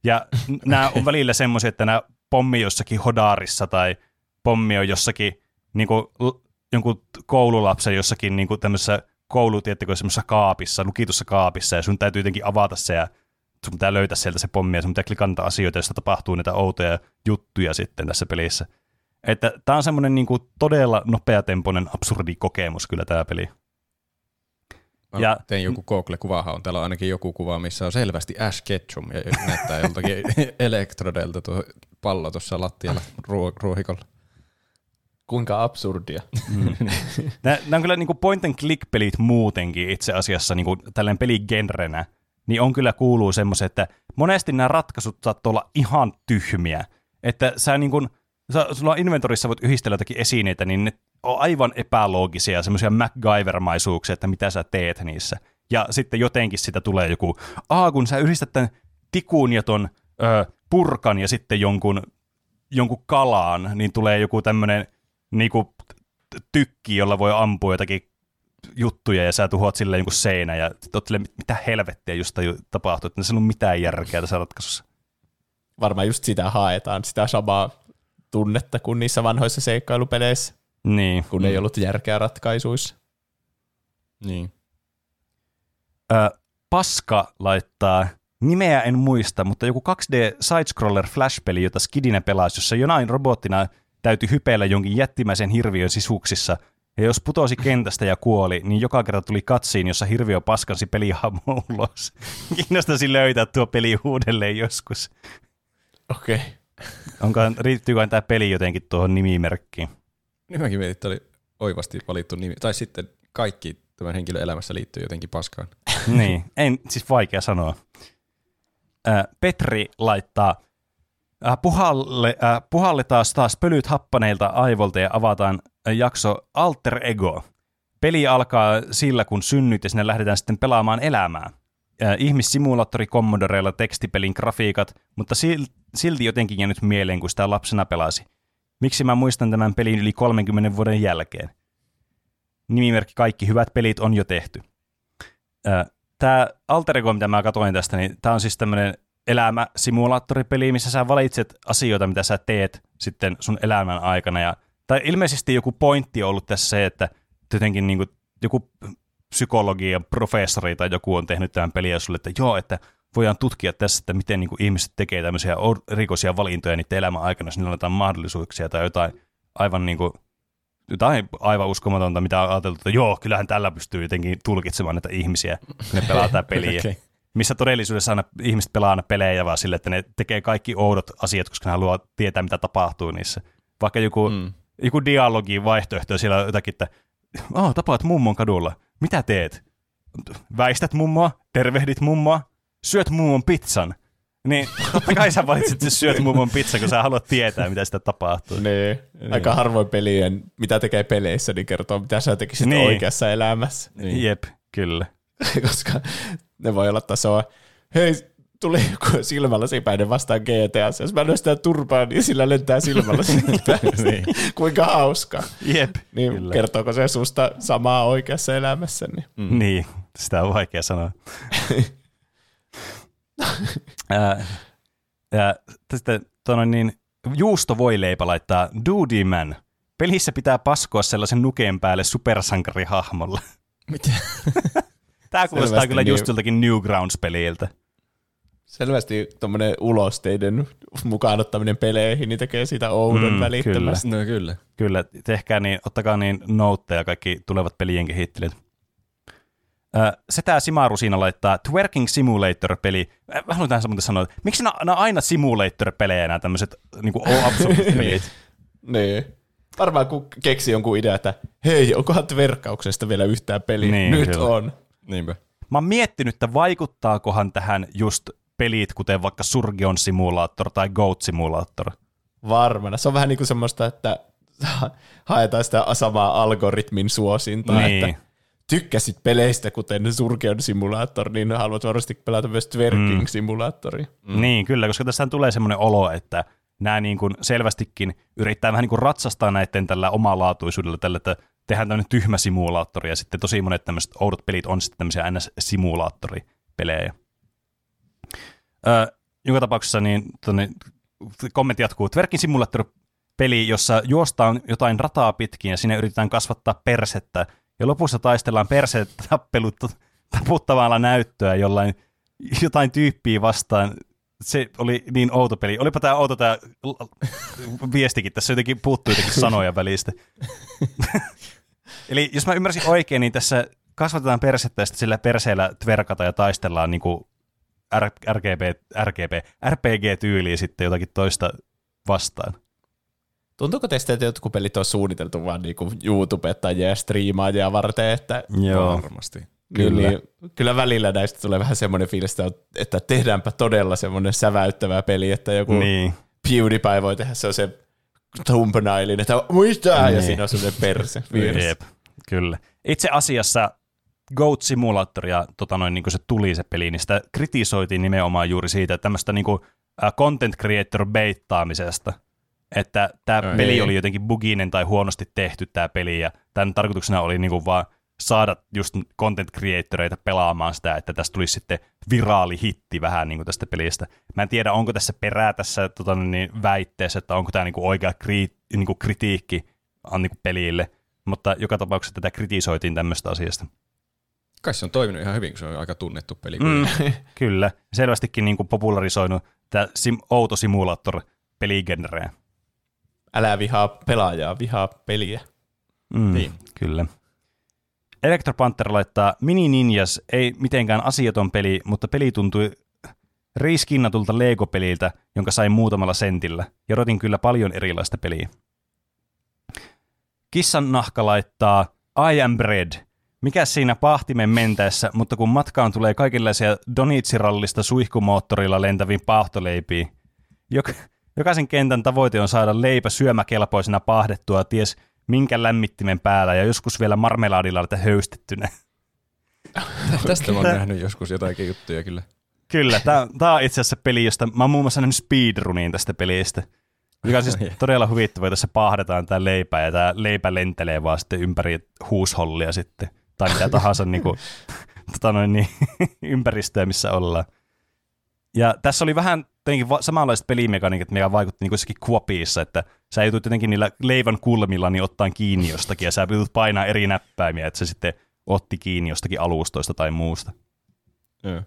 Speaker 3: Ja nämä on välillä semmoisia, että nämä pommi jossakin hodarissa tai pommi on jossakin niin kuin, jonkun koululapsen jossakin niin kuin tämmöisessä koulu, tiettäkö, semmoisessa kaapissa, lukitussa kaapissa, ja sun täytyy jotenkin avata se, ja sun pitää löytää sieltä se pommi, ja sun pitää klikata asioita, joista tapahtuu näitä outoja juttuja sitten tässä pelissä. Että tää on semmoinen niin kuin todella nopeatempoinen, absurdi kokemus kyllä tämä peli.
Speaker 2: Mä
Speaker 3: Ja-
Speaker 2: tein joku Google-kuvahan, on täällä on ainakin joku kuva, missä on selvästi Ash Ketchum ja näyttää joltakin elektrodelta tuo pallo tuossa lattialla ruo- ruohikolla.
Speaker 1: Kuinka absurdia.
Speaker 3: Nämä, nämä on kyllä niin kuin point and click pelit muutenkin itse asiassa niin kuin tällainen peligenrenä, niin on kyllä kuuluu semmoisen, että monesti nämä ratkaisut saattoi olla ihan tyhmiä. Että sä niin kuin, sä, sulla inventorissa voit yhdistellä jotakin esineitä, niin ne on aivan epäloogisia, semmoisia MacGyver-maisuuksia, että mitä sä teet niissä. Ja sitten jotenkin sitä tulee joku, aa kun sä yhdistät tämän tikun ja ton ö, purkan ja sitten jonkun, jonkun kalaan, niin tulee joku tämmöinen t- tykki, jolla voi ampua jotakin juttuja ja sä tuhoat sille jonkun seinä ja oot mitä helvettiä just tapahtuu, että se ei ole mitään järkeä tässä ratkaisussa.
Speaker 1: Varmaan just sitä haetaan, sitä samaa tunnetta kuin niissä vanhoissa seikkailupeleissä,
Speaker 3: Niin.
Speaker 1: kun ei ollut järkeä ratkaisuissa.
Speaker 2: Niin.
Speaker 3: Ö, Paska laittaa, nimeä en muista, mutta joku 2D sidescroller flash-peli, jota Skidinä pelasi, jossa jonain robottina täytyy hypeillä jonkin jättimäisen hirviön sisuksissa, ja jos putosi kentästä ja kuoli, niin joka kerta tuli katsiin, jossa hirviö paskansi pelihahmo ulos. Kiinnostaisi löytää tuo peli uudelleen joskus.
Speaker 1: Okei. Okay.
Speaker 3: Onkohan, riittyykö tämä peli jotenkin tuohon nimimerkkiin?
Speaker 2: Niin mäkin mietin, että oli oivasti valittu nimi. Tai sitten kaikki tämän henkilön elämässä liittyy jotenkin paskaan.
Speaker 3: niin, en, siis vaikea sanoa. Ää, Petri laittaa, ää, puhalle, ää, puhalletaan taas pölyt happaneilta aivolta ja avataan jakso Alter Ego. Peli alkaa sillä, kun synnyt ja sinne lähdetään sitten pelaamaan elämää. Ää, ihmissimulaattori Commodoreilla tekstipelin grafiikat, mutta sil- silti jotenkin jäänyt mieleen, kun sitä lapsena pelasi. Miksi mä muistan tämän pelin yli 30 vuoden jälkeen? Nimimerkki Kaikki hyvät pelit on jo tehty. Tämä Alter Ego, mitä mä katsoin tästä, niin tämä on siis tämmöinen elämäsimulaattoripeli, missä sä valitset asioita, mitä sä teet sitten sun elämän aikana. Ja, tai ilmeisesti joku pointti on ollut tässä se, että jotenkin niin kuin, joku psykologian professori tai joku on tehnyt tämän peliä sulle, että joo, että voidaan tutkia tässä, että miten niin kuin ihmiset tekee tämmöisiä rikoisia valintoja niiden elämän aikana, jos niillä on jotain mahdollisuuksia tai jotain aivan niin kuin, jotain aivan uskomatonta, mitä on ajateltu, että joo, kyllähän tällä pystyy jotenkin tulkitsemaan näitä ihmisiä, kun ne pelaa tätä peliä.
Speaker 2: Okei.
Speaker 3: Missä todellisuudessa aina ihmiset pelaa aina pelejä vaan sille, että ne tekee kaikki oudot asiat, koska ne haluaa tietää, mitä tapahtuu niissä. Vaikka joku, mm. Joku dialogi vaihtoehto, siellä jotakin, että oh, tapaat mummon kadulla. Mitä teet? Väistät mummoa, tervehdit mummoa, syöt mummon pizzan. Niin, totta kai sä valitsit, että syöt mummon pizza, kun sä haluat tietää, mitä sitä tapahtuu.
Speaker 1: Niin. Aika harvoin pelien, mitä tekee peleissä, niin kertoo, mitä sä tekisit
Speaker 3: Niin.
Speaker 1: niin. oikeassa elämässä.
Speaker 3: Niin. Jep, kyllä.
Speaker 1: Koska ne voi olla tasoa, hei, tuli joku silmälasipäinen vastaan GTA. Jos mä lyön sitä turpaan, niin sillä lentää silmälasipäinen. niin. Kuinka hauska.
Speaker 3: Jep,
Speaker 1: Niin
Speaker 3: kyllä.
Speaker 1: kertooko se susta samaa oikeassa elämässä? Niin.
Speaker 3: Mm. Niin, sitä on vaikea sanoa. Ää, ja sitten tuonne niin, juustovoileipä laittaa Duty Man. Pelissä pitää paskoa sellaisen nukeen päälle supersankarihahmolla.
Speaker 2: Mitä?
Speaker 3: Tämä kuulostaa
Speaker 1: Selvästi
Speaker 3: kyllä
Speaker 1: niin.
Speaker 3: just joltakin Newgrounds-peliltä.
Speaker 1: Selvästi tuommoinen ulosteiden mukaan ottaminen peleihin, niin tekee siitä oudon
Speaker 3: Mm,
Speaker 1: välittömästi.
Speaker 2: No kyllä.
Speaker 3: Kyllä, tehkää niin, ottakaa niin noutteja kaikki tulevat pelien kehittelijät. Ö, Setä Simaru siinä laittaa Twerking Simulator-peli. Mä haluan tähän muuten sanoa, että miksi nämä on aina simulator-pelejä nämä tämmöiset niin absurdit pelit?
Speaker 1: Niin. Varmaan kun keksi jonkun idea, että hei, onkohan tverkkauksesta vielä yhtään peliä?
Speaker 3: Niin,
Speaker 1: Nyt
Speaker 3: kyllä.
Speaker 1: on.
Speaker 2: Niinpä.
Speaker 3: Mä oon miettinyt, että vaikuttaakohan tähän just pelit, kuten vaikka Surgeon Simulator tai Goat Simulator.
Speaker 1: Varmana. Se on vähän niin kuin semmoista, että haetaan sitä samaa algoritmin suosintaa,
Speaker 3: Niin.
Speaker 1: että tykkäsit peleistä, kuten Surgeon Simulator, niin haluat varmasti pelata myös Twerking Simulatoria.
Speaker 3: Mm. Niin, kyllä, koska tässä tulee semmoinen olo, että nämä niin kuin selvästikin yrittää vähän niin kuin ratsastaa näiden tällä omalaatuisuudella, tällä, että tehdään tämmöinen tyhmä simulaattori, ja sitten tosi monet tämmöiset oudot pelit on sitten tämmöisiä NS-simulaattoripelejä. Öö, joka tapauksessa niin tonne, kommentti jatkuu. Twerkin simulaattor-peli, jossa juostaan jotain rataa pitkin ja sinne yritetään kasvattaa persettä, ja lopussa taistellaan persettä tappelut taputtavalla näyttöä jollain jotain tyyppiä vastaan. Se oli niin outo peli. Olipa tämä outo tämä viestikin. Tässä jotenkin puuttuu jotenkin sanoja välistä. Eli jos mä ymmärsin oikein, niin tässä kasvatetaan persettä ja sillä perseellä tverkata ja taistellaan niin kuin RGB, RGB, RPG-tyyliä sitten jotakin toista vastaan.
Speaker 1: Tuntuuko teistä, että jotkut pelit on suunniteltu vaan niin kuin YouTube- tai striimaajia varten, että
Speaker 3: Joo.
Speaker 2: Varmasti.
Speaker 1: Kyllä.
Speaker 3: Kyllä.
Speaker 1: Niin, kyllä välillä näistä tulee vähän semmoinen fiilis, että- tehdäänpä todella semmoinen säväyttävä peli, että joku niin.
Speaker 3: Niin.
Speaker 1: PewDiePie voi tehdä se on se thumbnailin, että muistaa, niin. ja
Speaker 3: Niin.
Speaker 1: siinä on semmoinen perse.
Speaker 3: Jep, kyllä. Itse asiassa Goat Simulatoria, tota noin, niin kun se tuli se peli, niin sitä kritisoitiin nimenomaan juuri siitä, että tämmöistä niin kuin, content creator beittaamisesta, että tämä
Speaker 2: Ai.
Speaker 3: peli
Speaker 1: Niin.
Speaker 3: oli jotenkin buginen tai huonosti tehty tämä peli, ja tämän tarkoituksena oli niin kuin vaan saada just content creatoreita pelaamaan sitä, että tästä tulisi sitten viraali hitti vähän niin kuin tästä pelistä. Mä en tiedä, onko tässä perää tässä tota, niin, väitteessä, että onko tämä niin kuin oikea kri, niin kuin kritiikki on niin kuin pelille, mutta joka tapauksessa tätä kritisoitiin tämmöistä asiasta.
Speaker 2: Kai se on toiminut ihan hyvin, kun se on aika tunnettu peli.
Speaker 3: Mm, kyllä, selvästikin niin kuin popularisoinut tämä sim, outo simulator peligenreä.
Speaker 1: Älä vihaa pelaajaa, vihaa peliä.
Speaker 3: Mm,
Speaker 2: Niin.
Speaker 3: Kyllä. Electro Panther laittaa Mini Ninjas, ei mitenkään asiaton peli, mutta peli tuntui riiskinnatulta Lego-peliltä, jonka sai muutamalla sentillä. Ja odotin kyllä paljon erilaista peliä. Kissan nahka laittaa I am bread. Mikä siinä pahtimen mentäessä, mutta kun matkaan tulee kaikenlaisia Donitsirallista suihkumoottorilla lentäviin paahtoleipiä. Jok- jokaisen kentän tavoite on saada leipä syömäkelpoisena paahdettua ties minkä lämmittimen päällä ja joskus vielä marmelaadilla että höystettynä.
Speaker 2: Tästä mä oon nähnyt joskus jotakin juttuja kyllä.
Speaker 3: Kyllä, tämä on itse asiassa peli, josta mä oon muun muassa nähnyt speedrunin tästä pelistä. Mikä on siis todella huvittava, tässä paahdetaan tämä leipä ja tämä leipä lentelee vaan sitten ympäri huushollia sitten. Tai mitä tahansa niin kuin, tota noin, niin, ympäristöä, missä ollaan. Ja tässä oli vähän jotenkin samanlaiset pelimekaniikat, mikä vaikutti niin kuin kuopiissa, että sä joutut jotenkin niillä leivän kulmilla niin ottaa kiinni jostakin ja sä joutut painaa eri näppäimiä, että se sitten otti kiinni jostakin alustoista tai muusta.
Speaker 2: Joo.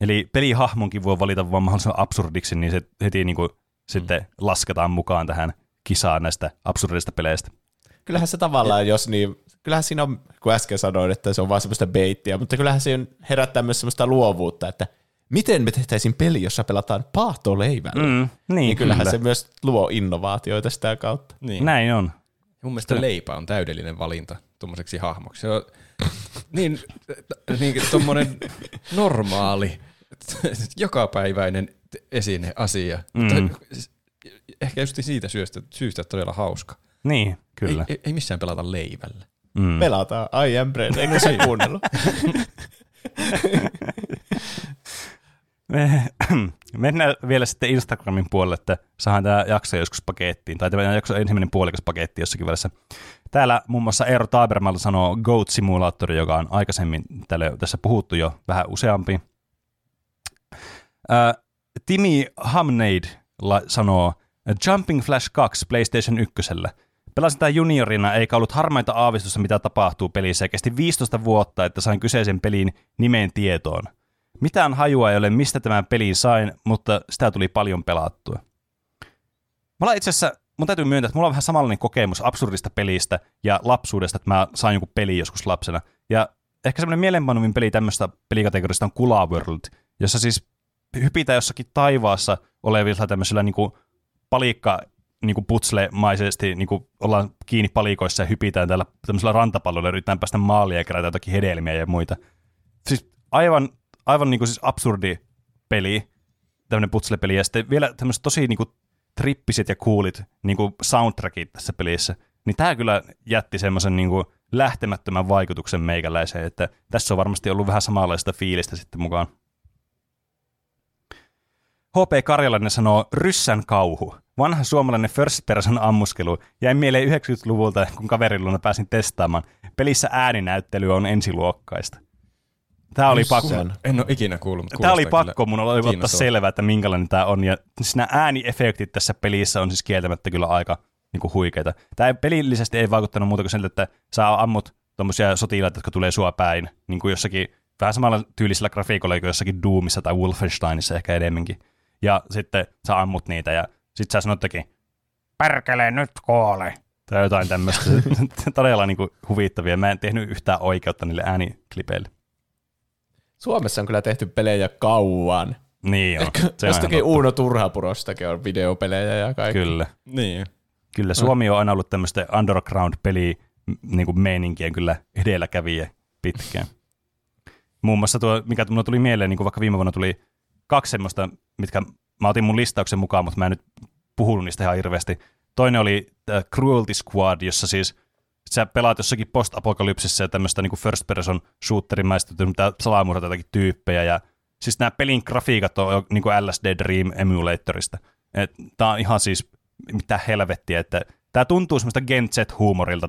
Speaker 3: Eli pelihahmonkin voi valita vaan mahdollisimman absurdiksi, niin se heti niin kuin sitten lasketaan mukaan tähän kisaan näistä absurdista peleistä.
Speaker 1: Kyllähän se tavallaan, jos niin, kyllähän siinä on, kun äsken sanoin, että se on vaan semmoista beittiä, mutta kyllähän se herättää myös semmoista luovuutta, että miten me tehtäisiin peli, jossa pelataan paahtoleivällä. Mm,
Speaker 3: niin,
Speaker 1: niin kyllähän
Speaker 3: kyllä.
Speaker 1: se myös luo innovaatioita sitä kautta.
Speaker 2: Niin.
Speaker 3: Näin on.
Speaker 2: Mun mielestä leipä on täydellinen valinta tuommoiseksi hahmoksi. Se on niin, niin tommonen normaali, jokapäiväinen esine, asia. Mm. Mutta ehkä just siitä syystä, syystä todella hauska.
Speaker 3: Niin, kyllä.
Speaker 2: Ei, ei missään pelata leivällä.
Speaker 1: Mm. Pelataan I am bread, eikö se kuunnellut?
Speaker 3: Me, mennään vielä sitten Instagramin puolelle, että saadaan tämä jakso joskus pakettiin, tai tämä jakso ensimmäinen puolikas paketti jossakin välissä. Täällä muun muassa Eero Tabermal sanoo Goat Simulator, joka on aikaisemmin tälle, tässä puhuttu jo vähän useampi. Ää, Timi Hamneid sanoo Jumping Flash 2 PlayStation 1. Pelasin tämän juniorina, eikä ollut harmaita aavistusta, mitä tapahtuu pelissä, ja kesti 15 vuotta, että sain kyseisen pelin nimen tietoon. Mitään hajua ei ole, mistä tämän pelin sain, mutta sitä tuli paljon pelattua. Mulla itse asiassa, mun täytyy myöntää, että mulla on vähän samanlainen kokemus absurdista pelistä ja lapsuudesta, että mä sain joku peli joskus lapsena. Ja ehkä semmoinen mielenpainuvin peli tämmöistä pelikategorista on Kula World, jossa siis hypitään jossakin taivaassa olevilla tämmöisillä niin palikka niin kuin putsle-maisesti niin kuin ollaan kiinni palikoissa ja hypitään täällä tämmöisellä rantapallolla ja yritetään päästä maaliin ja kerätä jotakin hedelmiä ja muita. Siis aivan, aivan niin kuin siis absurdi peli, tämmöinen putsle-peli, ja sitten vielä tämmöiset tosi niin kuin trippiset ja coolit niin kuin soundtrackit tässä pelissä. Niin tämä kyllä jätti semmoisen niin kuin lähtemättömän vaikutuksen meikäläiseen, että tässä on varmasti ollut vähän samanlaista fiilistä sitten mukaan. HP Karjalainen sanoo ryssän kauhu. Vanha suomalainen first person ammuskelu jäi mieleen 90-luvulta, kun kaverin luona pääsin testaamaan. Pelissä ääninäyttely on ensiluokkaista. Tämä oli pakko.
Speaker 2: En ole ikinä kuullut, mutta
Speaker 3: Tämä oli pakko, mun oli ottaa selvää, että minkälainen tämä on. Ja siis nämä ääniefektit tässä pelissä on siis kieltämättä kyllä aika niin kuin huikeita. Tämä pelillisesti ei vaikuttanut muuta kuin siltä, että sä ammut tuommoisia sotilaita, jotka tulee sua päin, niin kuin jossakin vähän samalla tyylisellä grafiikolla kuin jossakin Doomissa tai Wolfensteinissa ehkä enemmänkin. Ja sitten sä ammut niitä ja sitten sä sanottekin, perkele nyt kuole. Tai jotain tämmöistä. Todella niin kuin huvittavia. Mä en tehnyt yhtään oikeutta niille ääniklipeille.
Speaker 1: Suomessa on kyllä tehty pelejä kauan.
Speaker 3: Niin on.
Speaker 1: Se Jostakin Uuno Turhapurostakin on videopelejä ja kaikki.
Speaker 3: Kyllä.
Speaker 2: Niin.
Speaker 3: Kyllä Suomi on aina ollut tämmöistä underground-peli niin kuin meininkien kyllä edelläkävijä pitkään. Muun muassa tuo, mikä tuli mieleen, niin kuin vaikka viime vuonna tuli kaksi semmoista, mitkä mä otin mun listauksen mukaan, mutta mä en nyt puhunut niistä ihan hirveästi. Toinen oli The Cruelty Squad, jossa siis sä pelaat jossakin post-apokalypsissa ja tämmöistä niin first person shooterimaista, mitä salamurhata jotakin tyyppejä ja siis nämä pelin grafiikat on niin kuin LSD Dream Emulatorista. Tämä on ihan siis mitä helvettiä, että tämä tuntuu semmoista Gen Z-huumorilta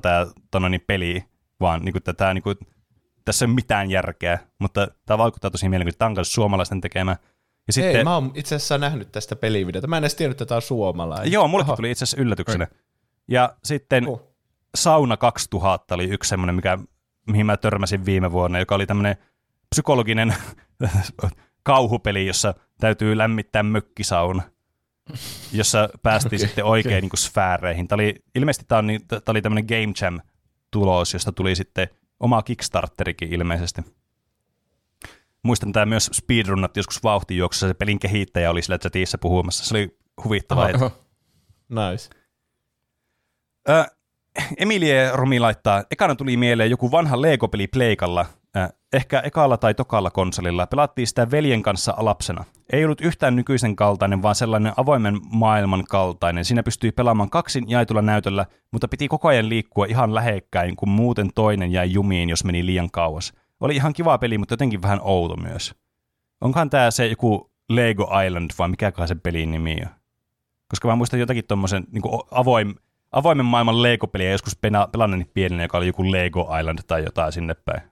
Speaker 3: tämä niin peli, vaan niin kuin, tämä, niin kuin, tässä ei ole mitään järkeä, mutta tämä vaikuttaa tosi mielenkiintoista. Tämä on suomalaisten tekemä.
Speaker 1: Ja sitten, Ei, mä oon itse asiassa nähnyt tästä pelivideota. Mä en edes tiennyt, että tämä on suomalainen.
Speaker 3: Joo, mulle tuli itse asiassa yllätyksenä. Ja sitten uh. Sauna 2000 oli yksi semmoinen, mikä, mihin mä törmäsin viime vuonna, joka oli tämmöinen psykologinen kauhupeli, jossa täytyy lämmittää mökkisauna, jossa päästiin okay, sitten oikein okay. niin kuin sfääreihin. Tämä oli, ilmeisesti tämä, on, tämä oli tämmöinen Game Jam-tulos, josta tuli sitten oma Kickstarterikin ilmeisesti. Muistan tämä myös speedrunnat joskus vauhtijuoksussa, se pelin kehittäjä oli sillä chatissa puhumassa. Se oli huvittavaa.
Speaker 1: Oho, oho. Nice.
Speaker 3: Ö, Emilie Romi laittaa, ekana tuli mieleen joku vanha Lego-peli Pleikalla, ehkä ekalla tai tokalla konsolilla. Pelattiin sitä veljen kanssa lapsena. Ei ollut yhtään nykyisen kaltainen, vaan sellainen avoimen maailman kaltainen. Siinä pystyi pelaamaan kaksin jaetulla näytöllä, mutta piti koko ajan liikkua ihan lähekkäin, kun muuten toinen jäi jumiin, jos meni liian kauas. Oli ihan kiva peli, mutta jotenkin vähän outo myös. Onkohan tämä se joku Lego Island vai mikä se pelin nimi on? Koska mä muistan jotakin tuommoisen niin avoim, avoimen maailman Lego-peliä joskus pelannut pienenä, joka oli joku Lego Island tai jotain sinne päin.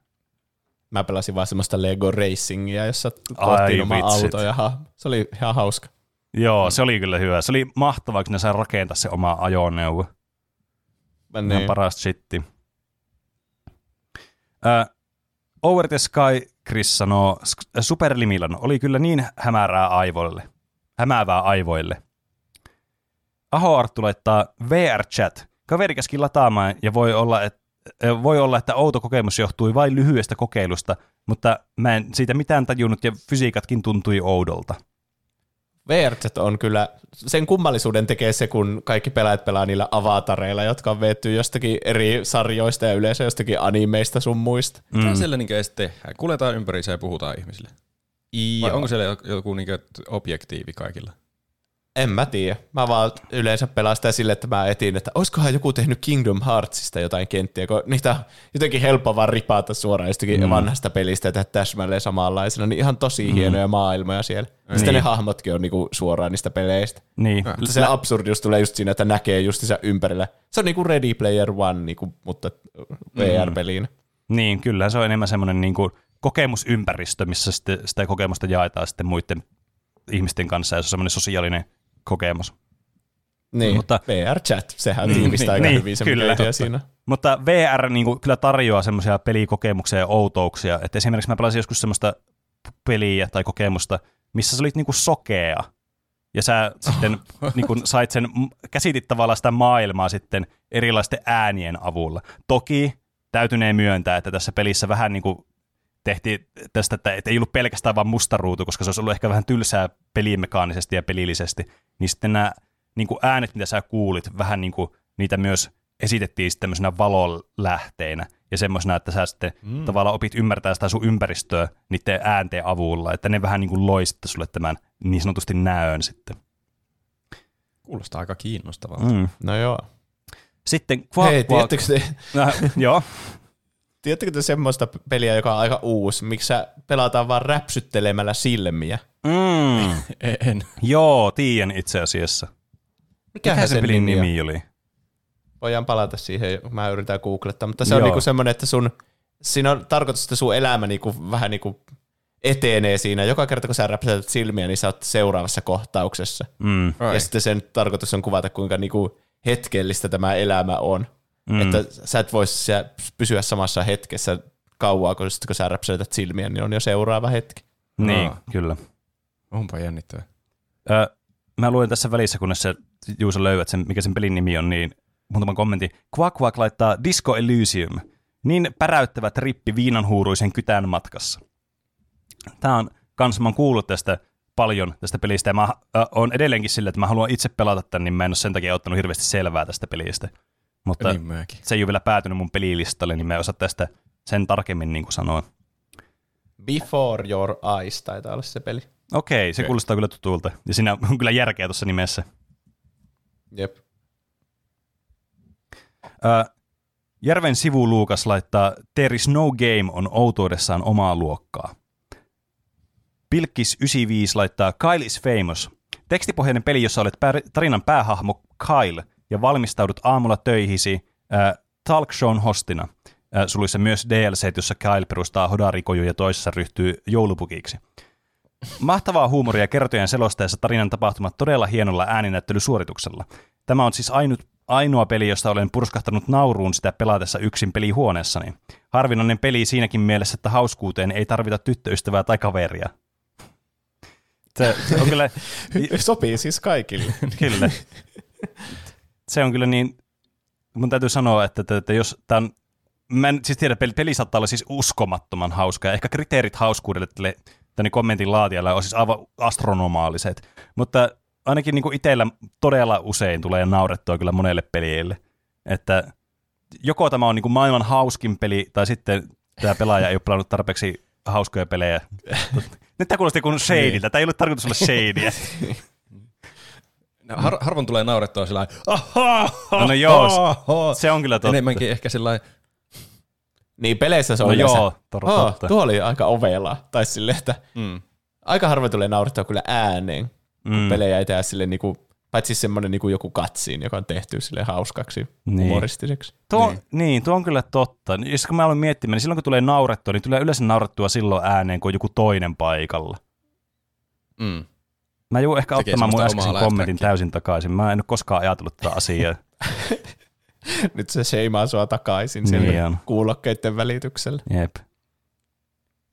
Speaker 1: Mä pelasin vaan semmoista Lego Racingia, jossa kohtiin oma auto ja ha, se oli ihan hauska.
Speaker 3: Joo, se oli kyllä hyvä. Se oli mahtavaa, kun ne sai rakentaa se oma ajoneuvo. Niin. Ihan parasta shitti. Äh, Over the Sky Chris sanoo, Super Limilan oli kyllä niin hämärää aivoille. Hämäävää aivoille. Aho Arttu laittaa VR-chat. Kaveri käski lataamaan ja voi olla, että voi olla, että outo kokemus johtui vain lyhyestä kokeilusta, mutta mä en siitä mitään tajunnut ja fysiikatkin tuntui oudolta.
Speaker 1: VRZ on kyllä, sen kummallisuuden tekee se, kun kaikki pelaajat pelaa niillä avatareilla, jotka on veetty jostakin eri sarjoista ja yleensä jostakin animeista sun muista.
Speaker 2: Mm. Mitä siellä niin edes tehdään? Kuljetaan ympäri ja puhutaan ihmisille. Vai onko siellä joku, joku niinku objektiivi kaikilla?
Speaker 1: En mä tiedä. Mä vaan yleensä pelaan sitä sille, että mä etin, että olisikohan joku tehnyt Kingdom Heartsista jotain kenttiä, kun niitä on jotenkin helppo vaan ripata suoraan jostakin mm. vanhasta pelistä ja tehdä täsmälleen samanlaisena, niin ihan tosi mm. hienoja maailmoja siellä. Mm. Sitten niin. ne hahmotkin on niinku suoraan niistä peleistä.
Speaker 3: Niin.
Speaker 1: Mutta se absurdius tulee just siinä, että näkee just ympärillä. Se on niinku Ready Player One, niinku, mutta VR-peliin.
Speaker 3: Mm. Niin, kyllä se on enemmän semmoinen niinku kokemusympäristö, missä sitä kokemusta jaetaan sitten muiden ihmisten kanssa, ja se on semmoinen sosiaalinen kokemus.
Speaker 1: Niin, Mutta, VR-chat, sehän niin, tiivistää niin, aika niin, hyvin sen kyllä. siinä.
Speaker 3: Mutta VR niin kuin, kyllä tarjoaa semmoisia pelikokemuksia ja outouksia, että esimerkiksi mä pelasin joskus semmoista peliä tai kokemusta, missä sä olit niin kuin sokea, ja sä sitten niin kuin sait sen, käsitit tavallaan sitä maailmaa sitten erilaisten äänien avulla. Toki täytynee myöntää, että tässä pelissä vähän niin kuin tehtiin tästä, että ei ollut pelkästään vain musta ruutu, koska se olisi ollut ehkä vähän tylsää pelimekaanisesti ja pelillisesti, niin sitten nämä niin kuin äänet, mitä sä kuulit, vähän niin kuin niitä myös esitettiin sitten tämmöisenä valolähteinä ja semmoisena, että sä sitten mm. tavallaan opit ymmärtää sitä sun ympäristöä niiden äänteen avulla, että ne vähän niin kuin loi sitten sulle tämän niin sanotusti näön sitten.
Speaker 2: Kuulostaa aika kiinnostavalta.
Speaker 1: Mm. No joo.
Speaker 3: Sitten
Speaker 1: Quack Hei, tiedättekö te?
Speaker 3: No, joo.
Speaker 1: Tiedättekö te semmoista peliä, joka on aika uusi, missä pelataan vaan räpsyttelemällä silmiä?
Speaker 3: Mm.
Speaker 2: en.
Speaker 3: Joo, tiedän itse asiassa.
Speaker 1: Mikä, Mikä
Speaker 3: se pelin nimi, nimi oli?
Speaker 1: Voidaan palata siihen, mä yritän googlettaa, mutta se Joo. on niinku semmoinen, että sun, siinä on tarkoitus, että sun elämä niinku, vähän niinku etenee siinä. Joka kerta, kun sä räpsätät silmiä, niin sä oot seuraavassa kohtauksessa.
Speaker 3: Mm.
Speaker 1: Ja sitten sen tarkoitus on kuvata, kuinka niinku hetkellistä tämä elämä on. Mm. Että sä et voisi pysyä samassa hetkessä kauaa, kun, sit, kun sä räpsäytät silmiä, niin on jo seuraava hetki.
Speaker 3: Niin, Aa. kyllä.
Speaker 2: Onpa jännittävää.
Speaker 3: Ö, mä luen tässä välissä, kunnes sä Juuso löydät sen, mikä sen pelin nimi on, niin muutaman kommentin. Quack Quack laittaa Disco Elysium. Niin päräyttävä trippi viinanhuuruisen kytän matkassa. Tämä on kans, mä oon kuullut tästä paljon tästä pelistä, ja mä äh, oon edelleenkin sillä, että mä haluan itse pelata tämän, niin mä en ole sen takia ottanut hirveästi selvää tästä pelistä. Mutta
Speaker 2: niin
Speaker 3: se ei ole vielä päätynyt mun pelilistalle, niin mä en osaa tästä sen tarkemmin niin kuin sanoa.
Speaker 1: Before Your Eyes taitaa olla se peli.
Speaker 3: Okei, okay, se okay. kuulostaa kyllä tutulta. Ja siinä on kyllä järkeä tuossa nimessä.
Speaker 1: Jep.
Speaker 3: Uh, Järven sivu Luukas laittaa There is no game on outoudessaan omaa luokkaa. Pilkkis 95 laittaa Kyle is famous. Tekstipohjainen peli, jossa olet tarinan päähahmo Kyle ja valmistaudut aamulla töihisi äh, talk shown hostina. Äh, suluissa myös DLC, jossa Kyle perustaa hodarikoju ja toisessa ryhtyy joulupukiksi. Mahtavaa huumoria kertojen selosteessa tarinan tapahtumat todella hienolla ääninäyttelysuorituksella. Tämä on siis ainut, ainoa peli, josta olen purskahtanut nauruun sitä pelatessa yksin pelihuoneessani. Harvinainen peli siinäkin mielessä, että hauskuuteen ei tarvita tyttöystävää tai kaveria. Se, se on kyllä...
Speaker 1: Sopii siis kaikille.
Speaker 3: kyllä. Se on kyllä niin... Mun täytyy sanoa, että, että, että jos tämä on mä en siis tiedä, peli, peli saattaa olla siis uskomattoman hauska, ja ehkä kriteerit hauskuudelle tälle, tänne kommentin laatijalle on siis aivan astronomaaliset, mutta ainakin niin itsellä todella usein tulee naurettua kyllä monelle pelille, että joko tämä on niin kuin maailman hauskin peli, tai sitten tämä pelaaja ei ole pelannut tarpeeksi hauskoja pelejä. Nyt tämä kuulosti kuin shadeiltä. Niin. Tämä ei ollut tarkoitus olla shadeia.
Speaker 2: No, har, harvoin tulee naurettua sillä
Speaker 3: no, no joo, se on kyllä totta.
Speaker 2: Enemmänkin ehkä sillä
Speaker 1: Niin, peleissä se on
Speaker 3: no joo, totta.
Speaker 1: Tuo oli aika ovela. Tai silleen, että mm. aika harvoin tulee naurettua kyllä ääneen. Mm. Pelejä ei tehdä silleen niinku, paitsi semmoinen niinku joku katsiin, joka on tehty sille hauskaksi, niin. humoristiseksi.
Speaker 3: Tuo, niin. niin, tuo on kyllä totta. Jos kun mä aloin miettimään, niin silloin kun tulee naurettua, niin tulee yleensä naurettua silloin ääneen, kun on joku toinen paikalla.
Speaker 2: Mm.
Speaker 3: Mä joudun ehkä ottamaan mun äskeisen kommentin täysin takaisin. Mä en ole koskaan ajatellut tätä asiaa.
Speaker 1: Nyt se seimaa sua takaisin niin kuulokkeiden välityksellä.
Speaker 3: Jep.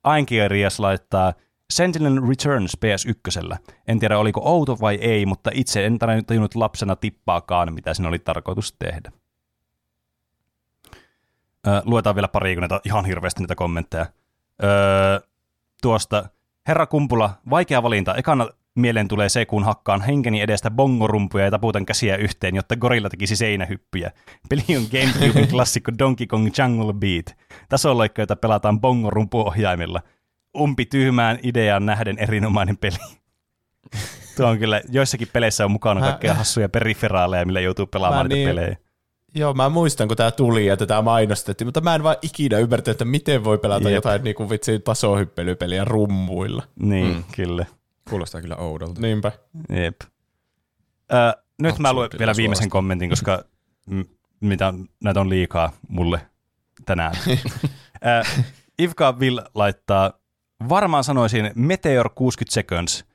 Speaker 3: Ainkirias laittaa Sentinel Returns PS1. En tiedä oliko outo vai ei, mutta itse en tajunnut lapsena tippaakaan, mitä siinä oli tarkoitus tehdä. Öö, luetaan vielä pari, kun näitä ihan hirveästi niitä kommentteja. Öö, tuosta Herra Kumpula, vaikea valinta. Ekana mieleen tulee se, kun hakkaan henkeni edestä bongorumpuja ja taputan käsiä yhteen, jotta gorilla tekisi seinähyppyjä. Peli on Gamecuben klassikko Donkey Kong Jungle Beat. Tasolla, jota pelataan bongorumpuohjaimilla. umpi tyhmään ideaan nähden erinomainen peli. Tuo on kyllä, joissakin peleissä on mukana kaikkea hassuja periferaaleja, millä joutuu pelaamaan niitä niin, pelejä.
Speaker 1: Joo, mä muistan, kun tämä tuli ja tätä mainostettiin, mutta mä en vaan ikinä ymmärtänyt, että miten voi pelata Jep. jotain niin kuin vitsi tasohyppelypeliä rummuilla.
Speaker 3: Niin, mm. kyllä.
Speaker 4: Kuulostaa kyllä oudolta.
Speaker 1: Niinpä.
Speaker 3: Jep. Ö, nyt mä luen vielä viimeisen suosta. kommentin, koska m- mitä, näitä on liikaa mulle tänään. Ö, Ivka Will laittaa, varmaan sanoisin Meteor 60 Seconds.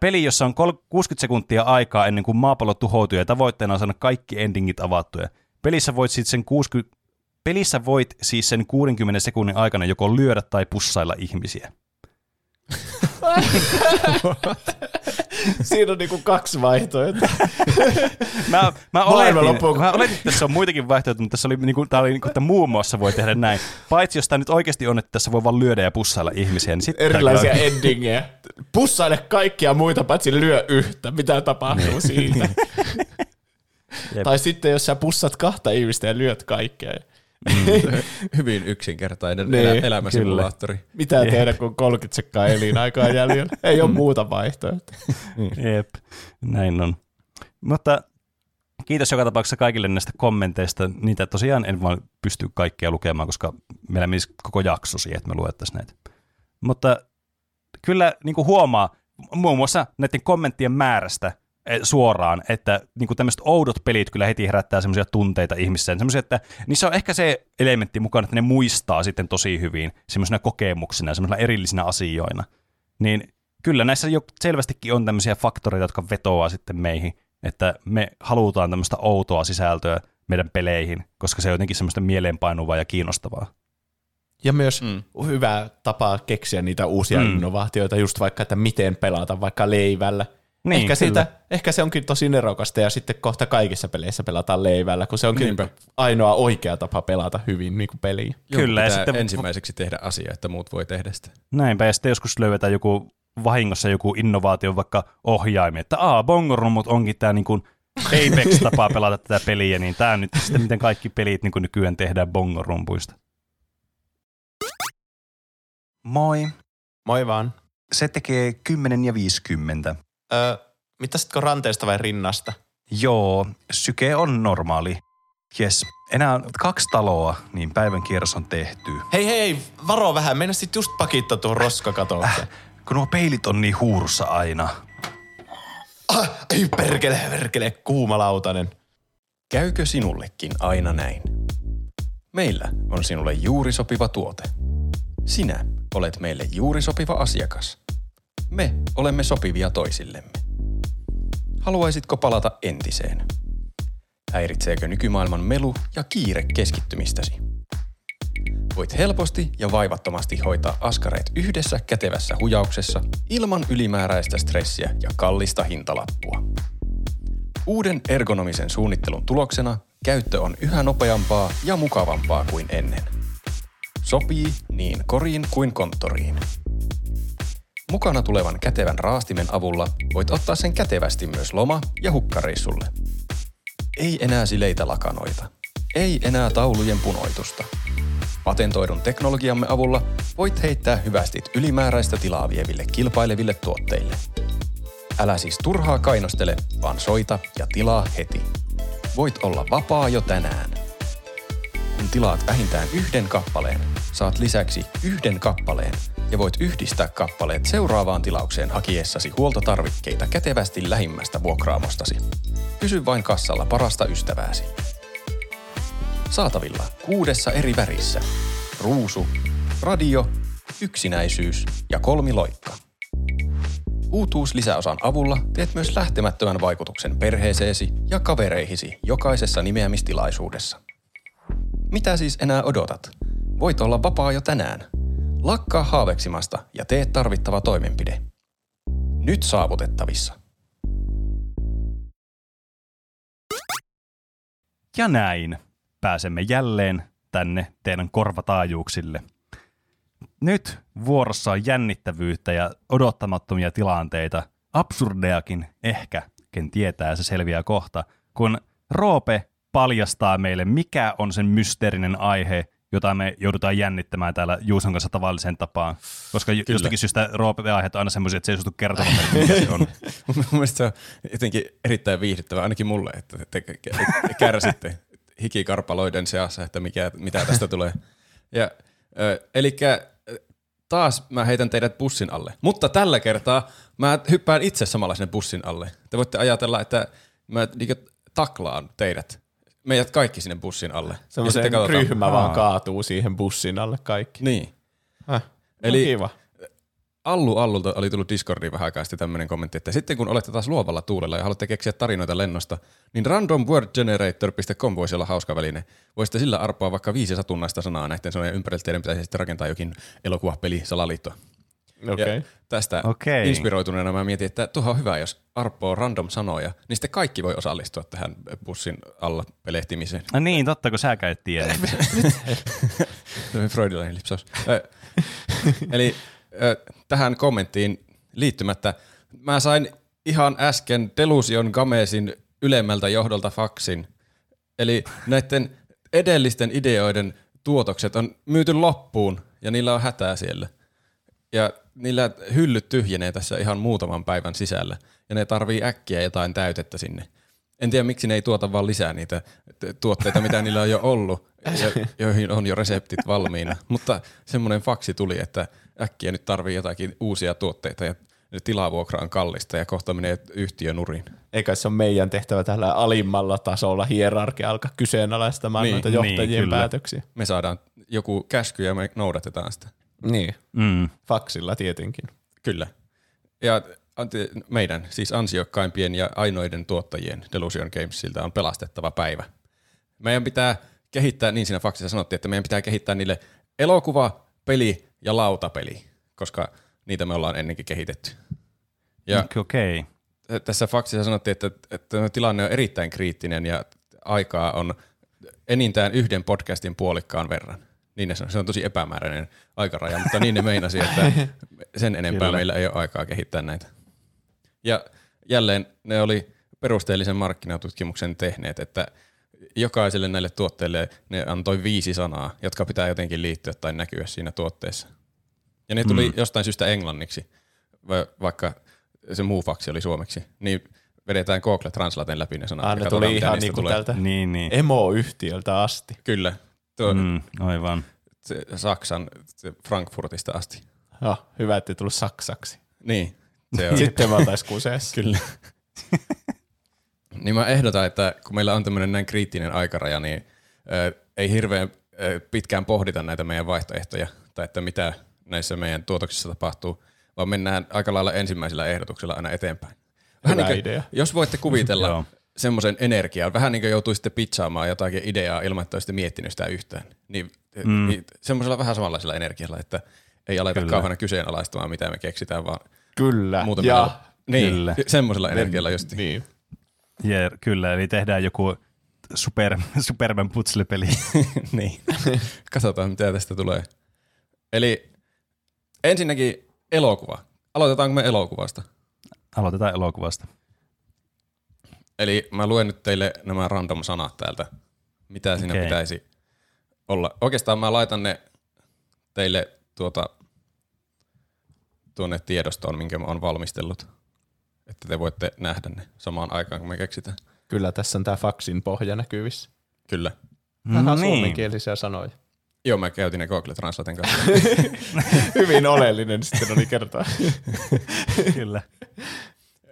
Speaker 3: Peli, jossa on 60 sekuntia aikaa ennen kuin maapallo tuhoutuu ja tavoitteena on saada kaikki endingit avattuja. Pelissä voit, siis sen 60, pelissä voit siis sen 60 sekunnin aikana joko lyödä tai pussailla ihmisiä.
Speaker 1: Siinä on niinku kaksi vaihtoehtoa.
Speaker 3: mä, mä, oletin, mä oletin, että tässä on muitakin vaihtoehtoja, mutta tässä oli, niinku, tää oli niinku, että muun muassa voi tehdä näin. Paitsi jos tämä nyt oikeasti on, että tässä voi vaan lyödä ja pussailla ihmisiä. Niin
Speaker 1: Erilaisia on... endingejä. Pussaile kaikkia muita, paitsi lyö yhtä. Mitä tapahtuu niin. siitä? tai sitten jos sä pussat kahta ihmistä ja lyöt kaikkea.
Speaker 4: Mm. Hyvin yksinkertainen niin, elä, elämäsimulaattori.
Speaker 1: Mitä Jep. tehdä, kun 30 sekkaa elinaikaa jäljellä? Ei ole mm. muuta vaihtoehtoa.
Speaker 3: Jep, näin on. Mutta kiitos joka tapauksessa kaikille näistä kommenteista. Niitä tosiaan en vaan pysty kaikkia lukemaan, koska meillä menisi koko jakso siihen, että me luettaisiin näitä. Mutta kyllä niin kuin huomaa, muun muassa näiden kommenttien määrästä – suoraan, että niin kuin tämmöiset oudot pelit kyllä heti herättää semmoisia tunteita ihmissään. Semmoisia, että niissä on ehkä se elementti mukana, että ne muistaa sitten tosi hyvin semmoisina kokemuksina, semmoisina erillisinä asioina. Niin kyllä näissä jo selvästikin on tämmöisiä faktoreita, jotka vetoaa sitten meihin, että me halutaan tämmöistä outoa sisältöä meidän peleihin, koska se on jotenkin semmoista mieleenpainuvaa ja kiinnostavaa.
Speaker 1: Ja myös mm. hyvä tapa keksiä niitä uusia mm. innovaatioita, just vaikka, että miten pelata vaikka leivällä. Niin, ehkä, siitä, ehkä se onkin tosi nerokasta ja sitten kohta kaikissa peleissä pelataan leivällä, kun se onkin Niinpä. ainoa oikea tapa pelata hyvin niin kuin peliä.
Speaker 4: Kyllä. Ja sitten ensimmäiseksi tehdä asia, että muut voi tehdä sitä.
Speaker 3: Näinpä, ja sitten joskus löydetään joku vahingossa joku innovaatio, vaikka ohjaimen, että aa, bongorummut onkin tämä niin kuin Apex-tapa pelata tätä peliä, niin tämä nyt sitten miten kaikki pelit niin kuin nykyään tehdään bongorumpuista. Moi.
Speaker 1: Moi vaan.
Speaker 3: Se tekee 10 ja 50.
Speaker 1: Öö, mittaisitko ranteesta vai rinnasta?
Speaker 3: Joo, syke on normaali. Jes, enää kaksi taloa, niin päivän kierros on tehty.
Speaker 1: Hei hei, varo vähän, mennä sit just pakittaa tuohon roskakatoon. Äh,
Speaker 3: kun nuo peilit on niin huurussa aina.
Speaker 1: Ah, ei perkele, perkele, kuumalautanen.
Speaker 2: Käykö sinullekin aina näin? Meillä on sinulle juuri sopiva tuote. Sinä olet meille juuri sopiva asiakas – me olemme sopivia toisillemme. Haluaisitko palata entiseen? Häiritseekö nykymaailman melu ja kiire keskittymistäsi? Voit helposti ja vaivattomasti hoitaa askareet yhdessä kätevässä hujauksessa ilman ylimääräistä stressiä ja kallista hintalappua. Uuden ergonomisen suunnittelun tuloksena käyttö on yhä nopeampaa ja mukavampaa kuin ennen. Sopii niin koriin kuin konttoriin. Mukana tulevan kätevän raastimen avulla voit ottaa sen kätevästi myös loma- ja hukkareissulle. Ei enää sileitä lakanoita. Ei enää taulujen punoitusta. Patentoidun teknologiamme avulla voit heittää hyvästit ylimääräistä tilaa vieville kilpaileville tuotteille. Älä siis turhaa kainostele, vaan soita ja tilaa heti. Voit olla vapaa jo tänään. Kun tilaat vähintään yhden kappaleen, saat lisäksi yhden kappaleen ja voit yhdistää kappaleet seuraavaan tilaukseen hakiessasi huoltotarvikkeita kätevästi lähimmästä vuokraamostasi. Kysy vain kassalla parasta ystävääsi. Saatavilla kuudessa eri värissä. Ruusu, radio, yksinäisyys ja kolmiloikka. Uutuus lisäosan avulla teet myös lähtemättömän vaikutuksen perheeseesi ja kavereihisi jokaisessa nimeämistilaisuudessa. Mitä siis enää odotat? Voit olla vapaa jo tänään – Lakkaa haaveksimasta ja tee tarvittava toimenpide. Nyt saavutettavissa.
Speaker 3: Ja näin pääsemme jälleen tänne teidän korvataajuuksille. Nyt vuorossa on jännittävyyttä ja odottamattomia tilanteita, absurdeakin ehkä, ken tietää se selviää kohta, kun Roope paljastaa meille, mikä on sen mysteerinen aihe, jota me joudutaan jännittämään täällä Juuson kanssa tavalliseen tapaan. Koska Kyllä. jostakin syystä Roope-aiheet on aina semmoisia, että se ei suostu kertomaan, mikä se on.
Speaker 2: Mun mielestä se on jotenkin erittäin viihdyttävää, ainakin mulle, että te kärsitte hikikarpaloiden seassa, että mikä, mitä tästä tulee. Ja, eli taas mä heitän teidät bussin alle. Mutta tällä kertaa mä hyppään itse samalla sinne bussin alle. Te voitte ajatella, että mä niin taklaan teidät. Meidät kaikki sinne bussin alle.
Speaker 1: Semmoisen ryhmä vaan kaatuu siihen bussin alle kaikki.
Speaker 2: Niin.
Speaker 1: Äh, Eli kiva.
Speaker 2: Allu Allulta oli tullut Discordiin vähän aikaa sitten tämmöinen kommentti, että sitten kun olette taas luovalla tuulella ja haluatte keksiä tarinoita lennosta, niin randomwordgenerator.com voisi olla hauska väline. Voisitte sillä arpoa vaikka viisi satunnaista sanaa näiden sanojen ympärillä, teidän pitäisi sitten rakentaa jokin elokuvapeli salaliitto.
Speaker 1: Okay.
Speaker 2: tästä okay. inspiroituneena mä mietin, että tuohon on hyvä, jos arpoo random sanoja, niin sitten kaikki voi osallistua tähän bussin alla pelehtimiseen.
Speaker 3: No niin, totta, kun sä käyt tiedä.
Speaker 2: Freudilainen lipsaus. Eli tähän kommenttiin liittymättä. Mä sain ihan äsken Delusion Gamesin ylemmältä johdolta faksin. Eli näiden edellisten ideoiden tuotokset on myyty loppuun ja niillä on hätää siellä. Ja niillä hyllyt tyhjenee tässä ihan muutaman päivän sisällä ja ne tarvii äkkiä jotain täytettä sinne. En tiedä, miksi ne ei tuota vaan lisää niitä tuotteita, mitä niillä on jo ollut, ja, joihin on jo reseptit valmiina. Mutta semmoinen faksi tuli, että äkkiä nyt tarvii jotakin uusia tuotteita ja tilavuokra on kallista ja kohta menee yhtiö nurin.
Speaker 1: Eikä se ole meidän tehtävä tällä alimmalla tasolla hierarkia alkaa kyseenalaistamaan niin, noita johtajien niin, päätöksiä.
Speaker 2: Me saadaan joku käsky ja me noudatetaan sitä.
Speaker 1: Niin, mm. faksilla tietenkin.
Speaker 2: Kyllä. Ja meidän, siis ansiokkaimpien ja ainoiden tuottajien Delusion Gamesilta on pelastettava päivä. Meidän pitää kehittää, niin siinä faksissa sanottiin, että meidän pitää kehittää niille elokuva, peli ja lautapeli, koska niitä me ollaan ennenkin kehitetty.
Speaker 3: Ja okay.
Speaker 2: Tässä faksissa sanottiin, että, että tilanne on erittäin kriittinen ja aikaa on enintään yhden podcastin puolikkaan verran. Niin ne se on tosi epämääräinen aikaraja, mutta niin ne meinasi, että sen enempää meillä ei ole aikaa kehittää näitä. Ja jälleen ne oli perusteellisen markkinatutkimuksen tehneet, että jokaiselle näille tuotteille ne antoi viisi sanaa, jotka pitää jotenkin liittyä tai näkyä siinä tuotteessa. Ja ne tuli mm. jostain syystä englanniksi, vaikka se muu faksi oli suomeksi. Niin vedetään Google Translaten läpi ne sanat.
Speaker 1: Ah, ne tuli ihan niin kuin tältä
Speaker 3: niin, niin.
Speaker 1: emoyhtiöltä asti.
Speaker 2: Kyllä.
Speaker 3: Tuo, mm, aivan.
Speaker 2: Se Saksan se Frankfurtista asti.
Speaker 1: Oh, hyvä, että ei tullut saksaksi.
Speaker 2: Niin.
Speaker 1: Se on. Sitten mä oltais kuseessa.
Speaker 2: Kyllä. niin mä ehdotan, että kun meillä on tämmöinen näin kriittinen aikaraja, niin äh, ei hirveän äh, pitkään pohdita näitä meidän vaihtoehtoja, tai että mitä näissä meidän tuotoksissa tapahtuu, vaan mennään aika lailla ensimmäisellä ehdotuksella aina eteenpäin.
Speaker 1: Vähän Hyvä niin kuin, idea.
Speaker 2: Jos voitte kuvitella semmoisen energian, vähän niin kuin joutuisitte pizzaamaan jotakin ideaa ilman, että olisitte miettinyt sitä yhtään, niin, mm. niin semmoisella vähän samanlaisella energialla, että ei aleta Kyllä. kauheana kyseenalaistamaan, mitä me keksitään, vaan
Speaker 1: Kyllä, ja
Speaker 2: niin, kyllä. semmoisella energialla just.
Speaker 1: Niin.
Speaker 3: Ja, kyllä, eli tehdään joku super, Superman putslepeli.
Speaker 2: niin. Katsotaan, mitä tästä tulee. Eli ensinnäkin elokuva. Aloitetaanko me elokuvasta?
Speaker 3: Aloitetaan elokuvasta.
Speaker 2: Eli mä luen nyt teille nämä random sanat täältä. Mitä siinä okay. pitäisi olla. Oikeastaan mä laitan ne teille tuota tuonne tiedostoon, minkä mä oon valmistellut, että te voitte nähdä ne samaan aikaan, kun me keksitään.
Speaker 1: Kyllä, tässä on tämä faksin pohja näkyvissä.
Speaker 2: Kyllä.
Speaker 1: Vähän no niin. suomenkielisiä sanoja.
Speaker 2: Joo, mä käytin ne Google Translaten kanssa.
Speaker 1: Hyvin oleellinen sitten oli kertaa.
Speaker 3: Kyllä.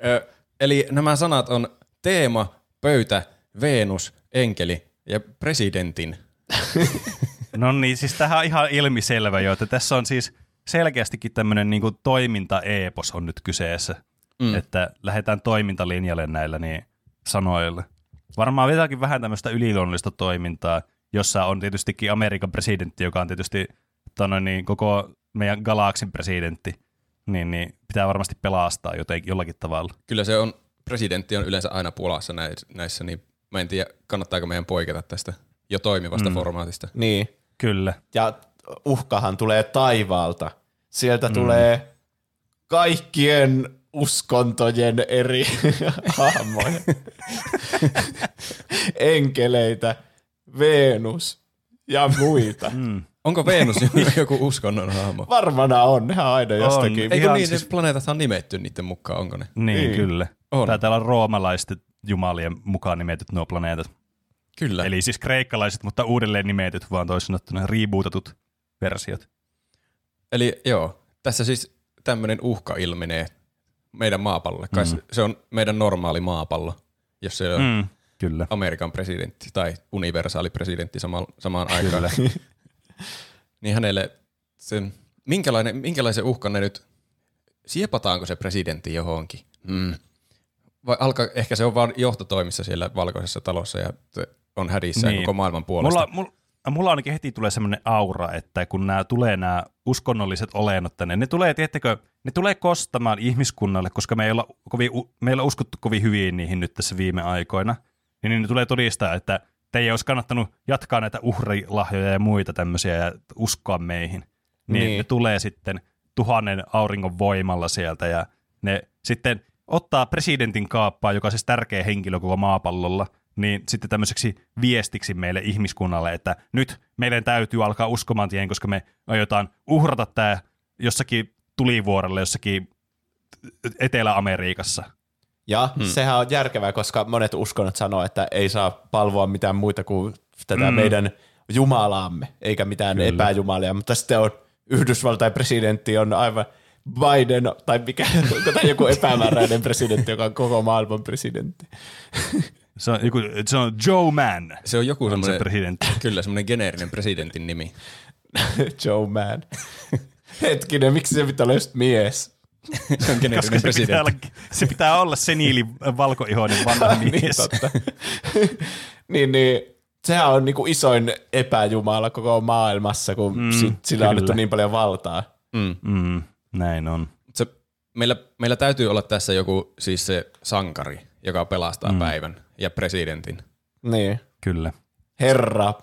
Speaker 2: Ö, eli nämä sanat on teema, pöytä, Venus, enkeli ja presidentin.
Speaker 3: no niin, siis tähän on ihan ilmiselvä jo, että tässä on siis – selkeästikin tämmöinen niin toiminta-eepos on nyt kyseessä, mm. että lähdetään toimintalinjalle näillä niin sanoilla. Varmaan jotakin vähän tämmöistä yliluonnollista toimintaa, jossa on tietystikin Amerikan presidentti, joka on tietysti tonne, niin koko meidän galaksin presidentti, niin, niin pitää varmasti pelastaa jotenkin, jollakin tavalla.
Speaker 2: Kyllä se on, presidentti on yleensä aina pulassa näissä, niin mä en tiedä, kannattaako meidän poiketa tästä jo toimivasta mm. formaatista.
Speaker 1: Niin.
Speaker 3: Kyllä.
Speaker 1: Ja uhkahan tulee taivaalta. Sieltä mm. tulee kaikkien uskontojen eri hahmoja. Enkeleitä, Venus ja muita.
Speaker 3: Mm.
Speaker 2: Onko Venus joku uskonnon hahmo?
Speaker 1: Varmana on, nehän aina jostakin.
Speaker 2: Eikö
Speaker 1: Ihan
Speaker 2: niin,
Speaker 1: siis-
Speaker 2: siis... planeetat on nimetty niiden mukaan, onko ne?
Speaker 3: Niin,
Speaker 1: Niin.
Speaker 3: kyllä.
Speaker 2: On.
Speaker 3: Taitaa olla roomalaisten jumalien mukaan nimetyt nuo planeetat.
Speaker 2: Kyllä.
Speaker 3: Eli siis kreikkalaiset, mutta uudelleen nimetyt, vaan toisin sanottuna rebootatut versiot.
Speaker 2: Eli joo, tässä siis tämmöinen uhka ilmenee meidän maapallolle. Kai mm. se on meidän normaali maapallo, jos se on mm.
Speaker 3: Mm, kyllä.
Speaker 2: Amerikan presidentti tai universaali presidentti sama, samaan aikaan. niin hänelle sen, minkälainen, minkälaisen uhkan ne nyt, siepataanko se presidentti johonkin? Mm. Vai alkaa, ehkä se on vaan johtotoimissa siellä valkoisessa talossa ja on hädissä niin.
Speaker 3: Niin.
Speaker 2: koko maailman puolesta.
Speaker 3: Mulla, mulla, mulla ainakin heti tulee semmoinen aura, että kun nämä tulee nämä uskonnolliset olennot tänne, ne tulee, tiettäkö, ne tulee kostamaan ihmiskunnalle, koska me ei olla, kovin, me ei olla uskottu kovin hyvin niihin nyt tässä viime aikoina, niin ne tulee todistaa, että teidän olisi kannattanut jatkaa näitä uhrilahjoja ja muita tämmöisiä ja uskoa meihin. Niin,
Speaker 1: Niin.
Speaker 3: ne tulee sitten tuhannen auringon voimalla sieltä ja ne sitten ottaa presidentin kaappaa, joka on siis tärkeä henkilö koko maapallolla, niin sitten tämmöiseksi viestiksi meille ihmiskunnalle, että nyt meidän täytyy alkaa uskomaan tien, koska me aiotaan uhrata tämä jossakin tulivuorelle jossakin Etelä-Amerikassa.
Speaker 1: Ja hmm. sehän on järkevää, koska monet uskonnot sanoo, että ei saa palvoa mitään muita kuin tätä mm. meidän jumalaamme, eikä mitään Kyllä. epäjumalia, mutta sitten on Yhdysvaltain presidentti on aivan Biden, tai mikä, tämä joku epämääräinen presidentti, joka on koko maailman presidentti.
Speaker 3: Se on, joku, se on Joe Mann,
Speaker 2: Se on joku
Speaker 3: on se
Speaker 2: semmoinen,
Speaker 3: presidentti.
Speaker 2: kyllä semmoinen geneerinen presidentin nimi.
Speaker 1: Joe Mann. Hetkinen, miksi se pitää olla just mies?
Speaker 2: Se on geneerinen
Speaker 3: se pitää,
Speaker 2: presidentti.
Speaker 3: olla, se pitää olla seniili valkoihoinen vanha
Speaker 1: niin,
Speaker 3: mies.
Speaker 1: totta. niin, niin, sehän on niinku isoin epäjumala koko maailmassa, kun mm, sit, sillä on
Speaker 3: kyllä.
Speaker 1: annettu niin paljon valtaa.
Speaker 2: Mm.
Speaker 3: Mm, näin on.
Speaker 2: Se, meillä, meillä täytyy olla tässä joku siis se sankari, joka pelastaa mm. päivän ja presidentin.
Speaker 1: Niin.
Speaker 3: Kyllä.
Speaker 1: Herra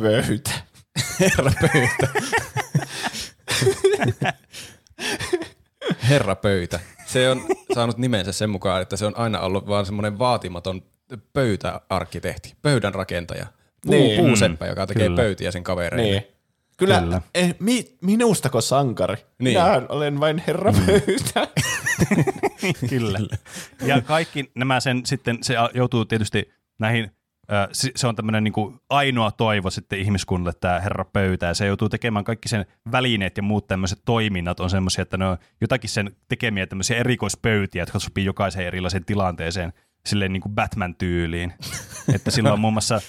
Speaker 1: pöytä.
Speaker 2: Herra pöytä. Herra pöytä. Se on saanut nimensä sen mukaan, että se on aina ollut vaan semmoinen vaatimaton pöytäarkkitehti, pöydän rakentaja. Puu,
Speaker 1: Niin.
Speaker 2: Puuseppä, joka tekee
Speaker 3: Kyllä.
Speaker 2: pöytiä sen kavereille.
Speaker 1: Niin. Kyllä,
Speaker 3: Kyllä.
Speaker 1: Eh, mi, minustako sankari?
Speaker 2: Niin.
Speaker 1: Minä olen vain herra pöytä.
Speaker 3: Kyllä. Ja kaikki nämä sen sitten, se joutuu tietysti näihin, se- on tämmöinen niin ainoa toivo sitten ihmiskunnalle tämä herra pöytä, ja se joutuu tekemään kaikki sen välineet ja muut tämmöiset toiminnat on semmoisia, että ne on jotakin sen tekemiä tämmöisiä erikoispöytiä, jotka sopii jokaiseen erilaiseen tilanteeseen, silleen niin kuin Batman-tyyliin. että sillä on muun muassa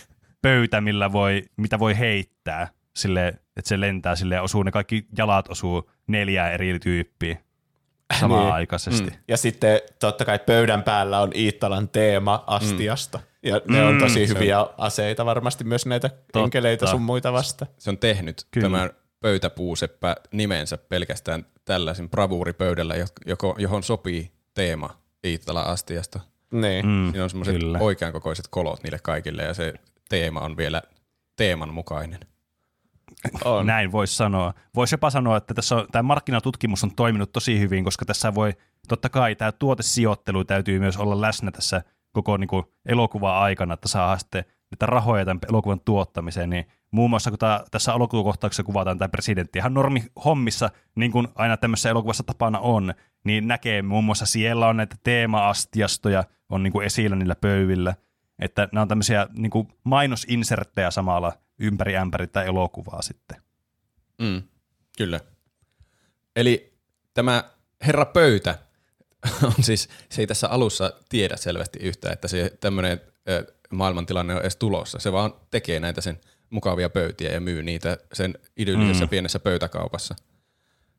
Speaker 3: pöytä, millä voi, mitä voi heittää, sille, että se lentää sille osuu, ne kaikki jalat osuu neljään eri tyyppiä samanaikaisesti.
Speaker 1: Mm. Ja sitten totta kai pöydän päällä on Iittalan teema astiasta. Ja ne on
Speaker 3: Mm,
Speaker 1: tosi
Speaker 3: se
Speaker 1: hyviä aseita varmasti myös näitä enkeleitä sun muita vasta.
Speaker 2: Se on tehnyt
Speaker 3: Kyllä.
Speaker 2: Tämän pöytäpuuseppä nimensä pelkästään tällaisen bravuuripöydällä, jo- joko, johon sopii teema Iittala astiasta.
Speaker 1: Niin.
Speaker 3: Mm,
Speaker 2: Siinä on semmoiset
Speaker 3: kyllä.
Speaker 2: oikean kokoiset kolot niille kaikille ja se teema on vielä teeman mukainen.
Speaker 1: On.
Speaker 3: Näin voisi sanoa. Voisi jopa sanoa, että tässä on, tämä markkinatutkimus on toiminut tosi hyvin, koska tässä voi, totta kai tämä tuotesijoittelu täytyy myös olla läsnä tässä koko niin kuin, elokuvan aikana, että saa sitten niitä rahoja tämän elokuvan tuottamiseen, niin muun muassa kun tää, tässä elokuvakohtauksessa kuvataan tämä presidentti ihan normi hommissa, niin kuin aina tämmöisessä elokuvassa tapana on, niin näkee muun muassa siellä on näitä teema-astiastoja on niin kuin esillä niillä pöyvillä, että nämä on tämmöisiä niin kuin mainosinserttejä samalla ympäri ämpäri tätä elokuvaa sitten.
Speaker 2: Mm, kyllä. Eli tämä herra pöytä on siis, se ei tässä alussa tiedä selvästi yhtään, että se tämmöinen maailmantilanne on edes tulossa. Se vaan tekee näitä sen mukavia pöytiä ja myy niitä sen idyllisessä mm. pienessä pöytäkaupassa.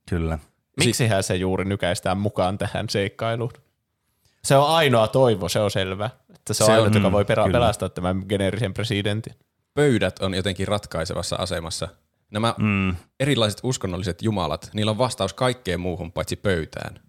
Speaker 3: Kyllä.
Speaker 1: Miksihän se juuri nykäistään mukaan tähän seikkailuun? Se on ainoa toivo, se on selvä. Että se on
Speaker 2: Se on-
Speaker 1: ainut, joka
Speaker 3: mm,
Speaker 1: voi perä-
Speaker 3: kyllä.
Speaker 1: pelastaa tämän geneerisen presidentin.
Speaker 2: Pöydät on jotenkin ratkaisevassa asemassa. Nämä
Speaker 3: Mm,
Speaker 2: erilaiset uskonnolliset jumalat, niillä on vastaus kaikkeen muuhun paitsi pöytään.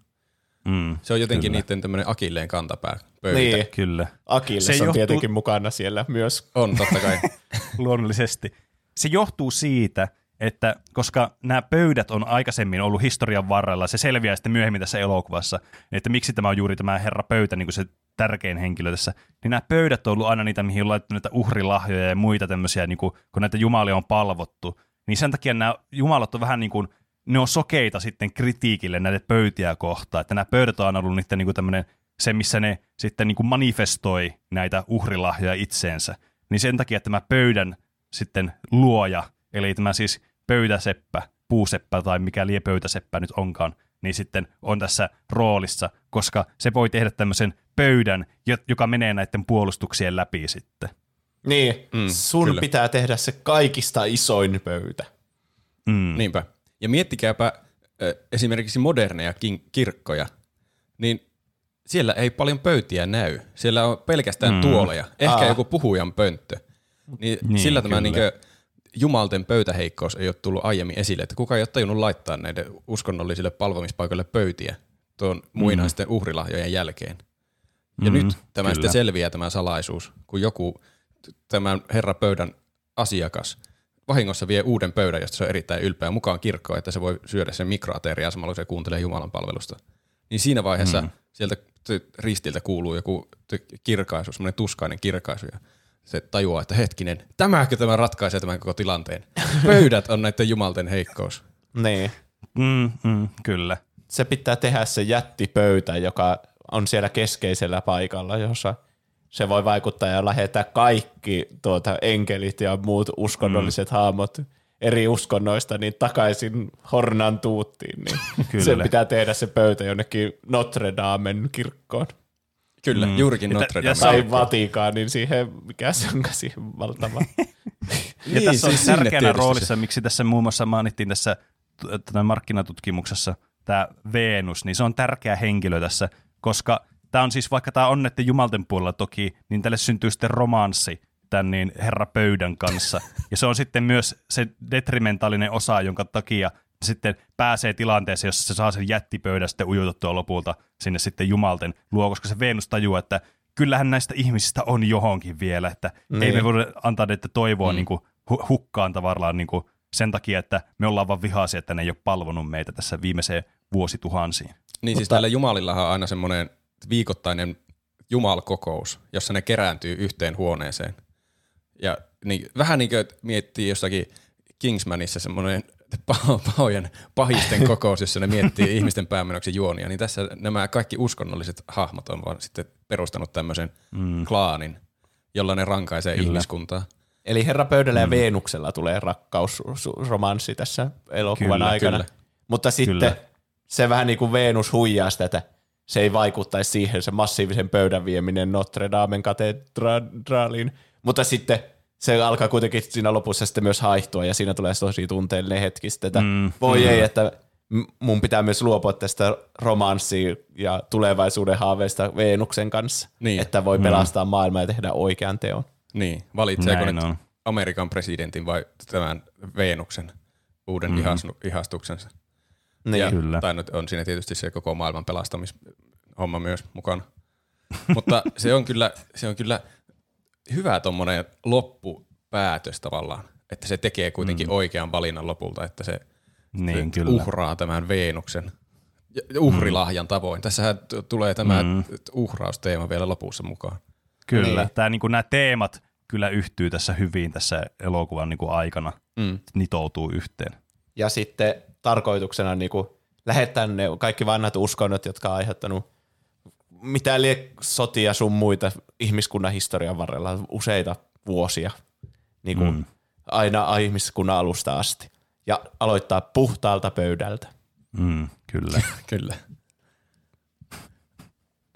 Speaker 3: Mm,
Speaker 2: Se on jotenkin
Speaker 3: Kyllä.
Speaker 2: niiden tämmöinen akilleen kantapää pöytä.
Speaker 1: Niin,
Speaker 3: kyllä.
Speaker 1: Akilles
Speaker 3: Se
Speaker 1: on
Speaker 3: johtuu-
Speaker 1: tietenkin mukana siellä myös.
Speaker 2: On totta kai.
Speaker 3: Luonnollisesti. Se johtuu siitä, että koska nämä pöydät on aikaisemmin ollut historian varrella, se selviää sitten myöhemmin tässä elokuvassa, että miksi tämä on juuri tämä herra pöytä, niin kuin se tärkein henkilö tässä, niin nämä pöydät on ollut aina niitä, mihin on laittu näitä uhrilahjoja ja muita tämmöisiä, niin kuin, kun näitä jumalia on palvottu. Niin sen takia nämä jumalat on vähän niin kuin, ne on sokeita sitten kritiikille näitä pöytiä kohtaan, että nämä pöydät on ollut niiden niin kuin tämmöinen, se missä ne sitten niin kuin manifestoi näitä uhrilahjoja itseensä. Niin sen takia tämä pöydän sitten luoja, eli tämä siis pöytäseppä, puuseppä tai mikä lie pöytäseppä nyt onkaan, niin sitten on tässä roolissa, koska se voi tehdä tämmöisen pöydän, joka menee näiden puolustuksien läpi sitten.
Speaker 1: Niin, mm, sun kyllä. pitää tehdä se kaikista isoin pöytä.
Speaker 2: Mm. Niinpä. Ja miettikääpä esimerkiksi moderneja kirkkoja, niin siellä ei paljon pöytiä näy. Siellä on pelkästään mm. tuoleja, ehkä Aa. joku puhujan pönttö. Niin, niin sillä tämä niinkö, jumalten pöytäheikkous ei ole tullut aiemmin esille, että kuka ei ole tajunnut laittaa näiden uskonnollisille palvomispaikoille pöytiä tuon muinaisten mm. uhrilahjojen jälkeen. Ja mm, nyt tämä kyllä. sitten selviää tämä salaisuus, kun joku tämän herra pöydän asiakas vahingossa vie uuden pöydän, josta se on erittäin ylpeä mukaan kirkkoon, että se voi syödä sen mikroateriaa samalla, kun se kuuntelee Jumalan palvelusta. Niin siinä vaiheessa mm. sieltä ristiltä kuuluu joku kirkaisu, semmoinen tuskainen kirkaisu, ja se tajuaa, että hetkinen, tämäkö tämä ratkaisee tämän koko tilanteen. Pöydät on näiden jumalten heikkous.
Speaker 1: Niin.
Speaker 3: Mm, mm, kyllä.
Speaker 1: Se pitää tehdä se jättipöytä, joka on siellä keskeisellä paikalla, jossa se voi vaikuttaa ja lähettää kaikki tuota, enkelit ja muut uskonnolliset mm. haamot eri uskonnoista niin takaisin Hornan tuuttiin. Niin Kyllä. Sen pitää tehdä se pöytä jonnekin Notre Damen kirkkoon.
Speaker 2: Kyllä, mm. juurikin Notre Dame.
Speaker 1: Ja Vatikaan, niin siihen, mikä se on siihen valtava.
Speaker 3: ja niin, tässä on siis tärkeänä roolissa, se. miksi tässä muun muassa mainittiin tässä markkinatutkimuksessa tämä Venus, niin se on tärkeä henkilö tässä, koska tämä on siis, vaikka tämä on näiden jumalten puolella toki, niin tälle syntyy sitten romanssi tämän niin herra pöydän kanssa. Ja se on sitten myös se detrimentaalinen osa, jonka takia sitten pääsee tilanteeseen, jossa se saa sen jättipöydän sitten ujutettua lopulta sinne sitten jumalten luo, koska se Venus tajuaa, että kyllähän näistä ihmisistä on johonkin vielä, että niin. ei me voida antaa niitä toivoa mm. niin kuin hukkaan tavallaan niin kuin sen takia, että me ollaan vaan vihaisia, että ne ei ole palvonut meitä tässä viimeiseen vuosituhansiin.
Speaker 2: Niin siis Mutta, siis näillä jumalillahan on aina semmoinen viikoittainen jumalkokous, jossa ne kerääntyy yhteen huoneeseen. Ja niin, vähän niin kuin miettii jossakin Kingsmanissa semmoinen pahojen pahisten kokous, jossa ne miettii ihmisten päämenoksi juonia, niin tässä nämä kaikki uskonnolliset hahmot on vaan sitten perustanut tämmöisen mm. klaanin, jolla ne rankaisee Kyllä. ihmiskuntaa.
Speaker 1: Eli Herra Pöydällä mm. ja Veenuksella tulee rakkausromanssi tässä elokuvan kyllä, aikana. Kyllä. Mutta sitten kyllä. se vähän niin kuin Venus huijaa sitä, että se ei vaikuttaisi siihen se massiivisen pöydän vieminen Notre Damen katedraaliin. Mutta sitten se alkaa kuitenkin siinä lopussa sitten myös haihtua ja siinä tulee tosi tunteellinen hetki sitten, että mm, voi mm. ei, että mun pitää myös luopua tästä romanssia ja tulevaisuuden haaveista Veenuksen kanssa, niin. että voi mm. pelastaa mm. maailmaa ja tehdä oikean teon.
Speaker 2: Niin, valitseeko Näin nyt Amerikan presidentin vai tämän Veenuksen uuden mm. ihastuksensa? Niin. Ja, Kyllä. Tai nyt on siinä tietysti se koko maailman pelastamishomma myös mukana. Mutta se on kyllä, se on kyllä hyvä tuommoinen loppupäätös tavallaan, että se tekee kuitenkin mm. oikean valinnan lopulta, että se, niin, se kyllä. uhraa tämän Veenuksen uhrilahjan tavoin. Tässähän t- tulee tämä mm. uhrausteema vielä lopussa mukaan.
Speaker 3: Kyllä, niin. Tämä, niin kuin, nämä teemat kyllä yhtyy tässä hyvin tässä elokuvan niin kuin aikana, mm. nitoutuu yhteen.
Speaker 1: Ja sitten tarkoituksena niin kuin, lähettää ne kaikki vanhat uskonnot, jotka on aiheuttanut mitä lie sotia sun muita ihmiskunnan historian varrella useita vuosia, niin kuin mm. aina ihmiskunnan alusta asti. Ja aloittaa puhtaalta pöydältä.
Speaker 3: Mm, kyllä.
Speaker 2: kyllä.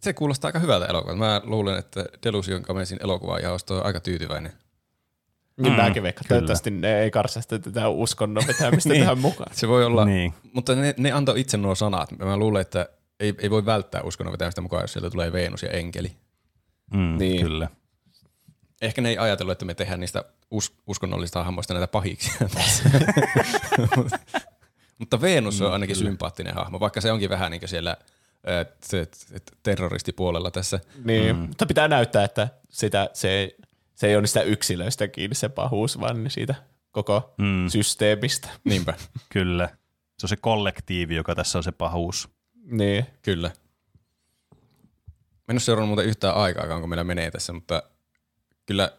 Speaker 2: Se kuulostaa aika hyvältä elokuvalta. Mä luulen, että Delusion Kamesin elokuvajaosto on aika tyytyväinen.
Speaker 1: Niin mm, mäkin veikkaan. Toivottavasti ne ei karsasta tätä uskonnon vetämistä niin. tähän mukaan.
Speaker 2: Se voi olla, niin. mutta ne, ne antoi itse nuo sanat. Mä luulen, että ei, ei voi välttää uskonnon vetämistä mukaan, jos sieltä tulee Venus ja enkeli.
Speaker 3: Mm, niin. Kyllä.
Speaker 2: Ehkä ne ei ajatellut, että me tehdään niistä us- uskonnollisista hahmoista näitä pahiksi. Mutta Venus on ainakin kyllä. sympaattinen hahmo, vaikka se onkin vähän niin kuin siellä terroristipuolella tässä.
Speaker 1: Niin, mm. mutta pitää näyttää, että sitä, se, se ei ole niistä yksilöistä kiinni se pahuus, vaan siitä koko mm. systeemistä.
Speaker 2: Niinpä.
Speaker 3: Kyllä. Se on se kollektiivi, joka tässä on se pahuus.
Speaker 1: Niin.
Speaker 2: Kyllä. en ole seurannut muuten yhtään aikaa, kun meillä menee tässä, mutta kyllä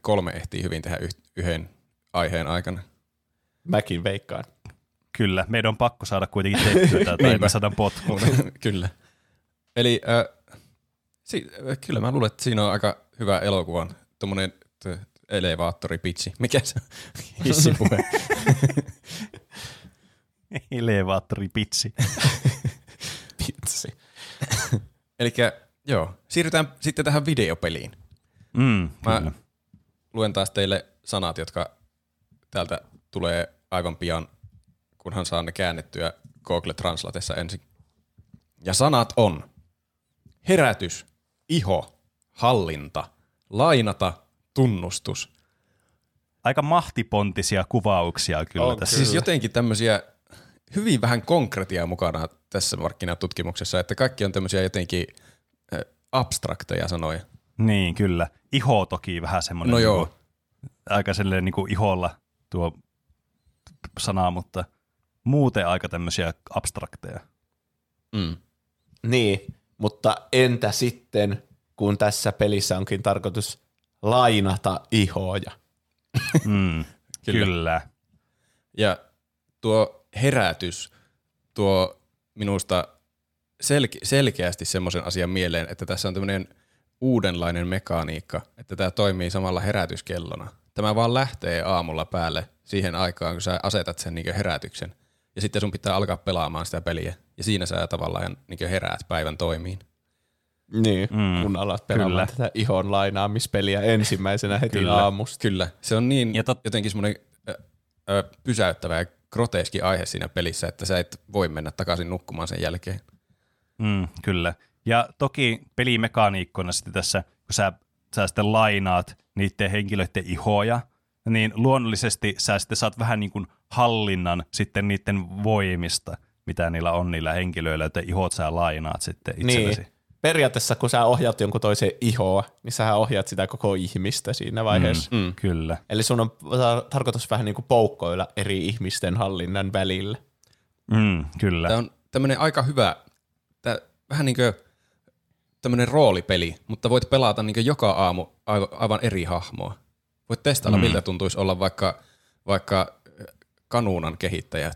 Speaker 2: kolme ehtii hyvin tehdä yh- yhden aiheen aikana.
Speaker 1: Mäkin veikkaan.
Speaker 3: Kyllä, meidän on pakko saada kuitenkin tehtyä tätä, tai me saadaan potkuun.
Speaker 2: kyllä. Eli äh, si- kyllä mä luulen, että siinä on aika hyvä elokuvan tuommoinen elevaattoripitsi. Mikä se on? Hissipuhe.
Speaker 3: Elevaattoripitsi.
Speaker 1: Pitsi.
Speaker 2: Eli joo, siirrytään sitten tähän videopeliin.
Speaker 3: Mm,
Speaker 2: Mä
Speaker 3: kyllä.
Speaker 2: luen taas teille sanat, jotka täältä tulee aivan pian, kunhan saan ne käännettyä Google Translatessa ensin. Ja sanat on herätys, iho, hallinta, lainata, tunnustus.
Speaker 3: Aika mahtipontisia kuvauksia kyllä
Speaker 1: On
Speaker 3: tässä.
Speaker 2: Siis jotenkin tämmöisiä hyvin vähän konkretiaa mukana tässä markkinatutkimuksessa, että kaikki on tämmöisiä jotenkin abstrakteja sanoja.
Speaker 3: Niin, kyllä. Iho toki vähän semmoinen
Speaker 2: No joo.
Speaker 3: Niinku, aika silleen niinku iholla tuo sana, mutta muuten aika tämmöisiä abstrakteja.
Speaker 2: Mm.
Speaker 1: Niin, mutta entä sitten, kun tässä pelissä onkin tarkoitus lainata ihoja?
Speaker 3: Mm,
Speaker 2: Kyllä.
Speaker 3: kyllä.
Speaker 2: Ja tuo herätys tuo minusta selke- selkeästi semmoisen asian mieleen, että tässä on tämmöinen uudenlainen mekaniikka, että tämä toimii samalla herätyskellona. Tämä vaan lähtee aamulla päälle siihen aikaan, kun sä asetat sen niin herätyksen. Ja sitten sun pitää alkaa pelaamaan sitä peliä. Ja siinä sä tavallaan niin heräät päivän toimiin.
Speaker 1: Niin,
Speaker 3: Mm,
Speaker 1: kun alat pelaamaan
Speaker 3: kyllä.
Speaker 1: tätä ihon lainaamispeliä ensimmäisenä heti
Speaker 3: Kyllä.
Speaker 1: aamusta.
Speaker 2: Kyllä, se on niin
Speaker 3: Ja tot-
Speaker 2: jotenkin semmoinen ö, ö, pysäyttävä ja groteski aihe siinä pelissä, että sä et voi mennä takaisin nukkumaan sen jälkeen.
Speaker 3: Mm, kyllä. Ja toki pelimekaniikkona sitten tässä, kun sä, sä sitten lainaat niiden henkilöiden ihoja, niin luonnollisesti sä sitten saat vähän niin kuin hallinnan sitten niiden voimista, mitä niillä on niillä henkilöillä, että ihot sä lainaat sitten itsellesi.
Speaker 1: Niin. Periaatteessa kun sä ohjaat jonkun toisen ihoa, niin sä ohjaat sitä koko ihmistä siinä vaiheessa. Mm.
Speaker 2: Mm.
Speaker 3: Kyllä.
Speaker 1: Eli sun on ta- tarkoitus vähän niin kuin poukkoilla eri ihmisten hallinnan välillä.
Speaker 3: Mm, kyllä.
Speaker 2: Tämä on tämmöinen aika hyvä, tää, vähän niin kuin tämmöinen roolipeli, mutta voit pelata niin joka aamu aivan, aivan eri hahmoa. Voit testailla, mm. miltä tuntuisi olla vaikka, vaikka kanuunan kehittäjä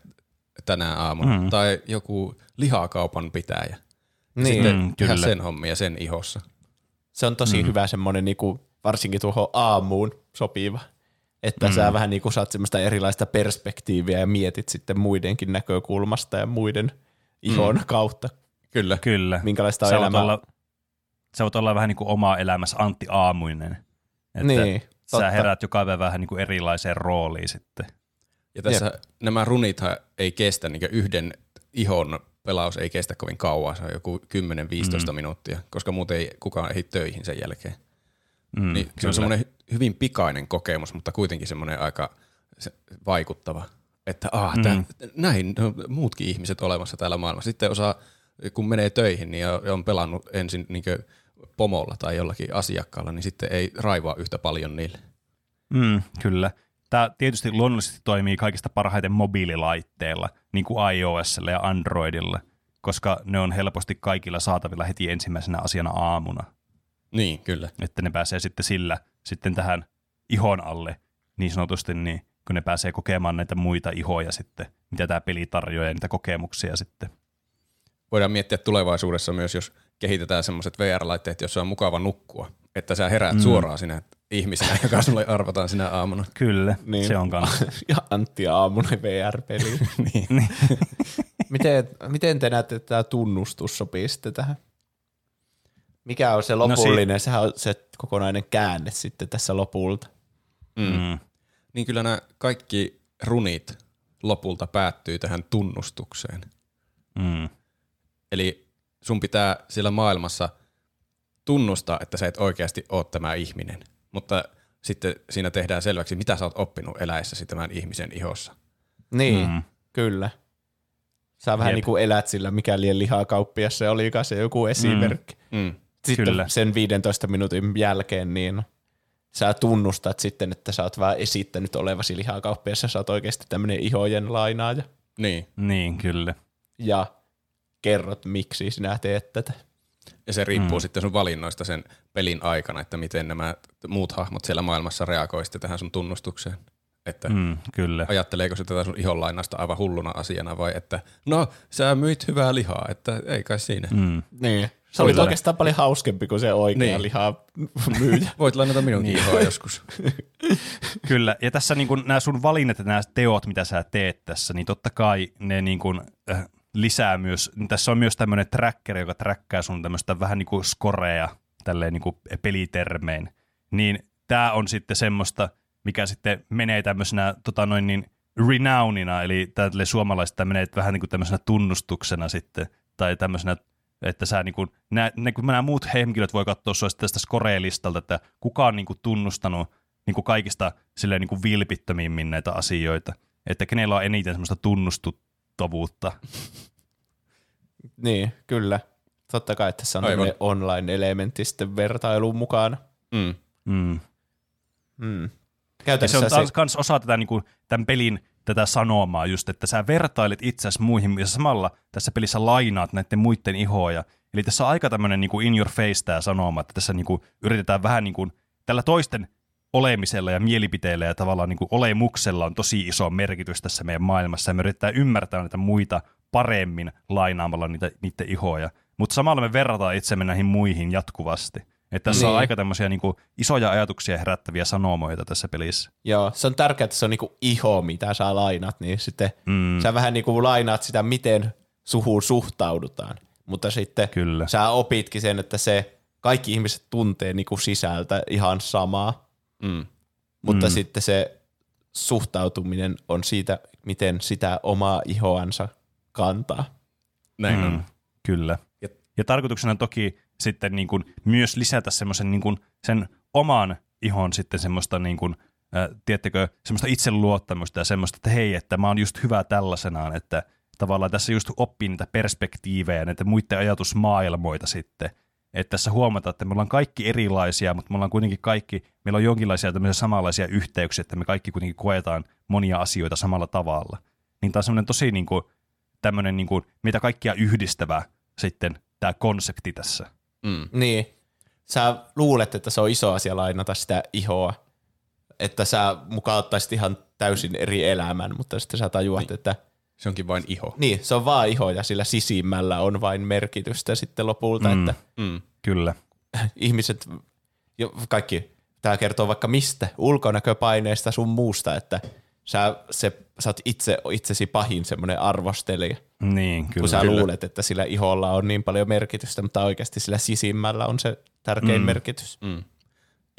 Speaker 2: tänä aamuna, mm. tai joku lihakaupan pitäjä. Ja
Speaker 1: Niin.
Speaker 2: sitten
Speaker 3: Mm, kyllä.
Speaker 2: sen hommia sen ihossa.
Speaker 1: Se on tosi mm. hyvä semmoinen niinku, varsinkin tuohon aamuun sopiva. Että mm. sä vähän niinku saat semmoista erilaista perspektiiviä ja mietit sitten muidenkin näkökulmasta ja muiden ihon mm. kautta,
Speaker 2: Kyllä.
Speaker 3: Kyllä.
Speaker 1: minkälaista on
Speaker 3: Sä
Speaker 1: elämä.
Speaker 3: olla, sä voit olla vähän niin kuin oma elämässä Antti Aamuinen. Että
Speaker 1: Niin,
Speaker 3: sä
Speaker 1: totta.
Speaker 3: herät joka päivä vähän niin kuin erilaiseen rooliin sitten.
Speaker 2: Ja tässä Jep. nämä runithan ei kestä, niin yhden ihon pelaus ei kestä kovin kauan, se on joku 10-15 mm. minuuttia, koska muuten ei kukaan ehdi töihin sen jälkeen.
Speaker 3: Mm,
Speaker 2: Niin se on semmoinen hyvin pikainen kokemus, mutta kuitenkin semmoinen aika vaikuttava, että ah, mm. tää, näin no, muutkin ihmiset olemassa täällä maailmassa. Sitten osaa, kun menee töihin niin on, pelannut ensin niin pomolla tai jollakin asiakkaalla, niin sitten ei raivaa yhtä paljon niille.
Speaker 3: Mm, kyllä. Tämä tietysti luonnollisesti toimii kaikista parhaiten mobiililaitteilla, niin kuin iOSilla ja Androidilla, koska ne on helposti kaikilla saatavilla heti ensimmäisenä asiana aamuna.
Speaker 2: Niin, kyllä.
Speaker 3: Että ne pääsee sitten sillä sitten tähän ihon alle niin sanotusti, niin kun ne pääsee kokemaan näitä muita ihoja sitten, mitä tämä peli tarjoaa ja niitä kokemuksia sitten.
Speaker 2: Voidaan miettiä tulevaisuudessa myös, jos kehitetään semmoiset VR-laitteet, joissa on mukava nukkua, että sä heräät mm. suoraan sinä ihmisenä, joka sulle arvotaan sinä aamuna.
Speaker 3: Kyllä,
Speaker 1: Niin.
Speaker 3: se on kanssa.
Speaker 1: ja Antti Aamunen VR-peli.
Speaker 2: niin.
Speaker 1: miten, miten te näette, että tämä tunnustus sopii sitten tähän? Mikä on se
Speaker 3: No
Speaker 1: lopullinen, no, sehän on se kokonainen käänne sitten tässä lopulta.
Speaker 2: Mm.
Speaker 3: Mm.
Speaker 2: Niin kyllä nämä kaikki runit lopulta päättyy tähän tunnustukseen.
Speaker 3: Mm.
Speaker 2: Eli sun pitää siellä maailmassa tunnustaa, että sä et oikeasti ole tämä ihminen. Mutta sitten siinä tehdään selväksi, mitä sä oot oppinut eläessäsi tämän ihmisen ihossa.
Speaker 1: Niin,
Speaker 3: Mm.
Speaker 1: mm. kyllä. Sä vähän
Speaker 3: Jep.
Speaker 1: niin kuin elät sillä, mikä liian lihakauppias se olikaan se joku esimerkki.
Speaker 2: Mm.
Speaker 1: Sitten
Speaker 3: Kyllä.
Speaker 1: sen 15 minuutin jälkeen niin sä tunnustat sitten, että sä oot vähän esittänyt olevasi lihakauppias ja sä oot oikeasti tämmöinen ihojen lainaaja.
Speaker 2: Niin.
Speaker 3: Niin, kyllä.
Speaker 1: Ja kerrot, miksi sinä teet tätä.
Speaker 2: Ja se riippuu mm. sitten sun valinnoista sen pelin aikana, että miten nämä muut hahmot siellä maailmassa reagoi sitten tähän sun tunnustukseen. Että
Speaker 3: Mm, kyllä.
Speaker 2: ajatteleeko se tätä sun ihonlainasta aivan hulluna asiana vai että no sä myit hyvää lihaa, että ei kai siinä. Mm.
Speaker 1: Niin. Se oli oikeastaan paljon hauskempi kuin se oikea
Speaker 2: Niin.
Speaker 1: lihaa myyjä.
Speaker 2: Voit lainata minunkin niin. ihoa joskus.
Speaker 3: Kyllä, ja tässä niin kun, nämä sun valinnat ja nämä teot, mitä sä teet tässä, niin totta kai ne niin kun, äh, lisää myös, tässä on myös tämmöinen tracker, joka trackkaa sun tämmöistä vähän niin kuin skorea tälleen niin kuin pelitermein, niin tämä on sitten semmoista, mikä sitten menee tämmöisenä tota noin niin renownina, eli tälle suomalaisesta tämä menee vähän niin kuin tämmöisenä tunnustuksena sitten, tai tämmöisenä että sä niin kuin, nää, ne, kun nämä muut henkilöt voi katsoa sua tästä Score-listalta, että kuka on niin kuin tunnustanut niin kuin kaikista silleen niin kuin vilpittömimmin näitä asioita. Että kenellä on eniten semmoista tunnustuttavuutta.
Speaker 1: niin, kyllä. Totta kai tässä on
Speaker 2: Aivan.
Speaker 1: online-elementti sitten vertailun mukana.
Speaker 2: Mm.
Speaker 3: Mm.
Speaker 1: Mm.
Speaker 3: Ja
Speaker 1: Käytännössä
Speaker 3: se on
Speaker 1: se,
Speaker 3: taas kans osa tätä, niin kuin, tämän pelin tätä sanomaa just, että sä vertailet itseäsi muihin ja samalla tässä pelissä lainaat näiden muiden ihoja. Eli tässä on aika tämmöinen niin in your face tämä sanoma, että tässä niin kuin yritetään vähän niin kuin tällä toisten olemisella ja mielipiteillä ja tavallaan niin kuin olemuksella on tosi iso merkitys tässä meidän maailmassa ja me yritetään ymmärtää näitä muita paremmin lainaamalla niitä, niiden ihoja. Mutta samalla me verrataan itsemme näihin muihin jatkuvasti. Että tässä on
Speaker 1: Niin.
Speaker 3: aika tämmöisiä niin kuin isoja ajatuksia herättäviä sanomoita tässä pelissä.
Speaker 1: joo, se on tärkeää, että se on niinku iho, mitä sä lainat, niin sitten
Speaker 3: Mm.
Speaker 1: sä vähän niinku lainaat sitä, miten suhun suhtaudutaan. Mutta sitten
Speaker 3: Kyllä.
Speaker 1: sä opitkin sen, että se kaikki ihmiset tuntee niinku sisältä ihan samaa,
Speaker 2: Mm.
Speaker 1: mutta
Speaker 3: Mm.
Speaker 1: sitten se suhtautuminen on siitä, miten sitä omaa ihoansa kantaa.
Speaker 2: Näin mm. on.
Speaker 3: Kyllä.
Speaker 2: Ja-
Speaker 3: Ja tarkoituksena on toki sitten niin kuin myös lisätä semmoisen niin kuin sen oman ihon sitten semmoista niin kuin, äh, tiedättekö, semmoista itseluottamusta ja semmoista, että hei, että mä oon just hyvä tällaisenaan, että tavallaan tässä just oppii niitä perspektiivejä, näitä muiden ajatusmaailmoita sitten, että tässä huomataan, että me ollaan kaikki erilaisia, mutta me ollaan kuitenkin kaikki, meillä on jonkinlaisia tämmöisiä samanlaisia yhteyksiä, että me kaikki kuitenkin koetaan monia asioita samalla tavalla. Niin tämä on semmoinen tosi niin kuin, tämmöinen niin kuin, mitä kaikkia yhdistävä sitten tämä konsepti tässä.
Speaker 2: Mm.
Speaker 1: Niin. Sä luulet, että se on iso asia lainata sitä ihoa, että sä mukaan ottaisit ihan täysin eri elämän, mutta sitten sä tajuat, niin. että
Speaker 2: Se onkin vain iho.
Speaker 1: niin, se on vaan iho ja sillä sisimmällä on vain merkitystä sitten lopulta,
Speaker 3: Mm.
Speaker 1: että
Speaker 2: Mm.
Speaker 3: Kyllä.
Speaker 1: ihmiset, jo, kaikki, tämä kertoo vaikka mistä, ulkonäköpaineista sun muusta, että sä, se, sä oot itse itsesi pahin semmoinen arvostelija,
Speaker 3: Niin, kyllä.
Speaker 1: kun sä
Speaker 3: kyllä.
Speaker 1: luulet, että sillä iholla on niin paljon merkitystä, mutta oikeasti sillä sisimmällä on se tärkein
Speaker 3: Mm.
Speaker 1: merkitys.
Speaker 2: Mm.